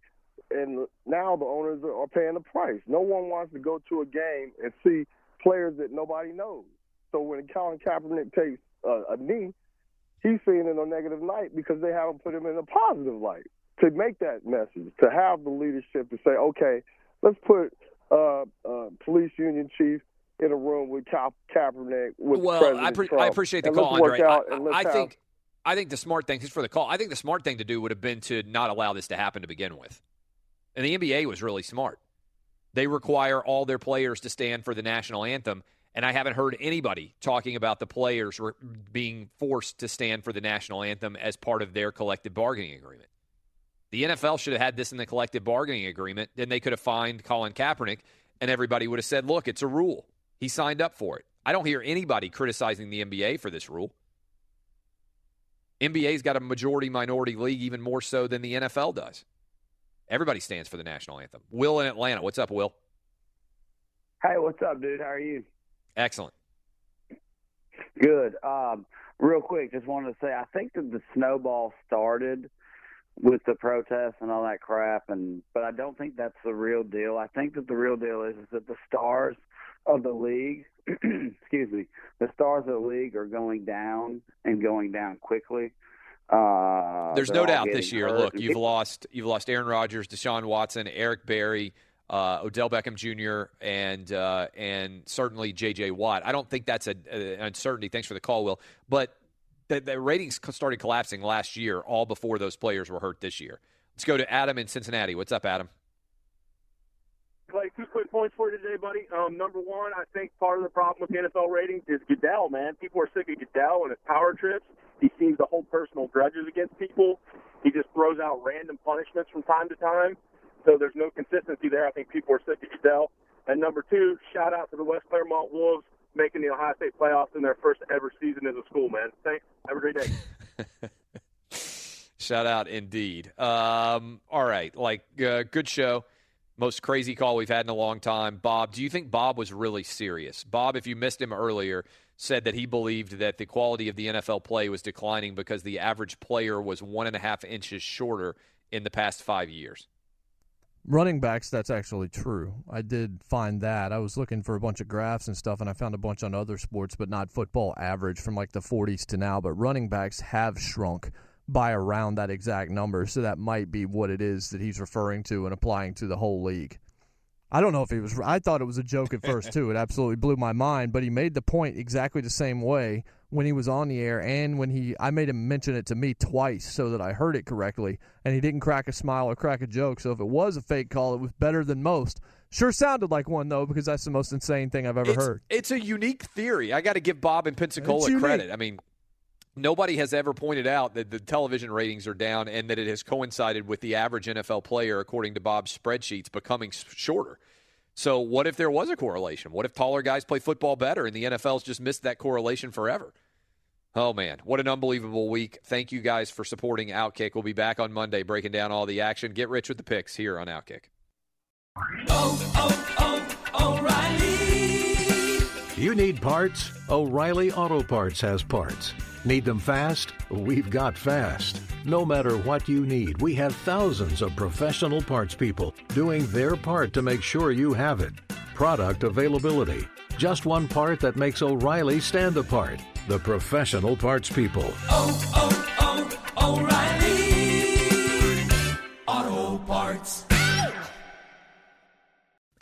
U: And now the owners are paying the price. No one wants to go to a game and see players that nobody knows. So when Colin Kaepernick takes uh, a knee, he's seeing it a negative light because they haven't put him in a positive light to make that message, to have the leadership to say, okay, let's put uh, uh, police union chief in a room with Ka- Kaepernick with
B: well,
U: President
B: I, pre-
U: Trump.
B: I appreciate the
U: and
B: call, Andre. I, I think I think the smart thing, for the call, I think the smart thing to do would have been to not allow this to happen to begin with. And the NBA was really smart. They require all their players to stand for the national anthem, and I haven't heard anybody talking about the players re- being forced to stand for the national anthem as part of their collective bargaining agreement. The NFL should have had this in the collective bargaining agreement. Then they could have fined Colin Kaepernick, and everybody would have said, look, it's a rule. He signed up for it. I don't hear anybody criticizing the NBA for this rule. NBA's got a majority minority league, even more so than the NFL does. Everybody stands for the national anthem. Will in Atlanta. What's up, Will?
O: Hey, what's up, dude? How are you?
B: Excellent.
O: Good. Um, real quick, just wanted to say I think that the snowball started with the protests and all that crap, and but I don't think that's the real deal. I think that the real deal is, is that the stars of the league, excuse me, the stars of the league are going down and going down quickly. Uh,
B: There's no doubt this year.
O: hurt,
B: Look, you've lost you've lost Aaron Rodgers, Deshaun Watson, Eric Berry, uh, Odell Beckham Jr., and uh, and certainly J.J. Watt. I don't think that's a, a- an uncertainty. Thanks for the call, Will. But the, the ratings started collapsing last year, all before those players were hurt this year. Let's go to Adam in Cincinnati. What's up, Adam?
K: Clay, two quick points for you today, buddy. Um, number one, I think part of the problem with NFL ratings is Goodell, man. People are sick of Goodell and his power trips. He seems to hold personal grudges against people. He just throws out random punishments from time to time. So there's no consistency there. I think people are sick of Goodell. And number two, shout out to the West Clermont Wolves making the Ohio State playoffs in their first ever season as a school, man. Thanks. Have a great day.
B: Shout out indeed. Um, all right, like uh, good show. Most crazy call we've had in a long time. Bob, do you think Bob was really serious? Bob, if you missed him earlier, said that he believed that the quality of the NFL play was declining because the average player was one and a half inches shorter in the past five years.
D: Running backs, that's actually true. I did find that. I was looking for a bunch of graphs and stuff, and I found a bunch on other sports, but not football average from like the 40s to now. But running backs have shrunk by around that exact number. So that might be what it is that he's referring to and applying to the whole league. I don't know if he was. I thought it was a joke at first too. It absolutely blew my mind. But he made the point exactly the same way when he was on the air, and when he. I made him mention it to me twice so that I heard it correctly, and he didn't crack a smile or crack a joke. So if it was a fake call, it was better than most. Sure sounded like one though, because that's the most insane thing I've ever
B: it's,
D: heard.
B: It's a unique theory. I got to give Bob in Pensacola credit. I mean, nobody has ever pointed out that the television ratings are down and that it has coincided with the average NFL player, according to Bob's spreadsheets, becoming shorter. So, what if there was a correlation? What if taller guys play football better and the NFL's just missed that correlation forever? Oh, man. What an unbelievable week. Thank you guys for supporting Outkick. We'll be back on Monday breaking down all the action. Get rich with the picks here on Outkick. Oh, oh, oh, O'Reilly.
Y: You need parts? O'Reilly Auto Parts has parts. Need them fast? We've got fast. No matter what you need, we have thousands of professional parts people doing their part to make sure you have it. Product availability. Just one part that makes O'Reilly stand apart. The professional parts people.
A: Oh, oh, oh, O'Reilly Auto Parts.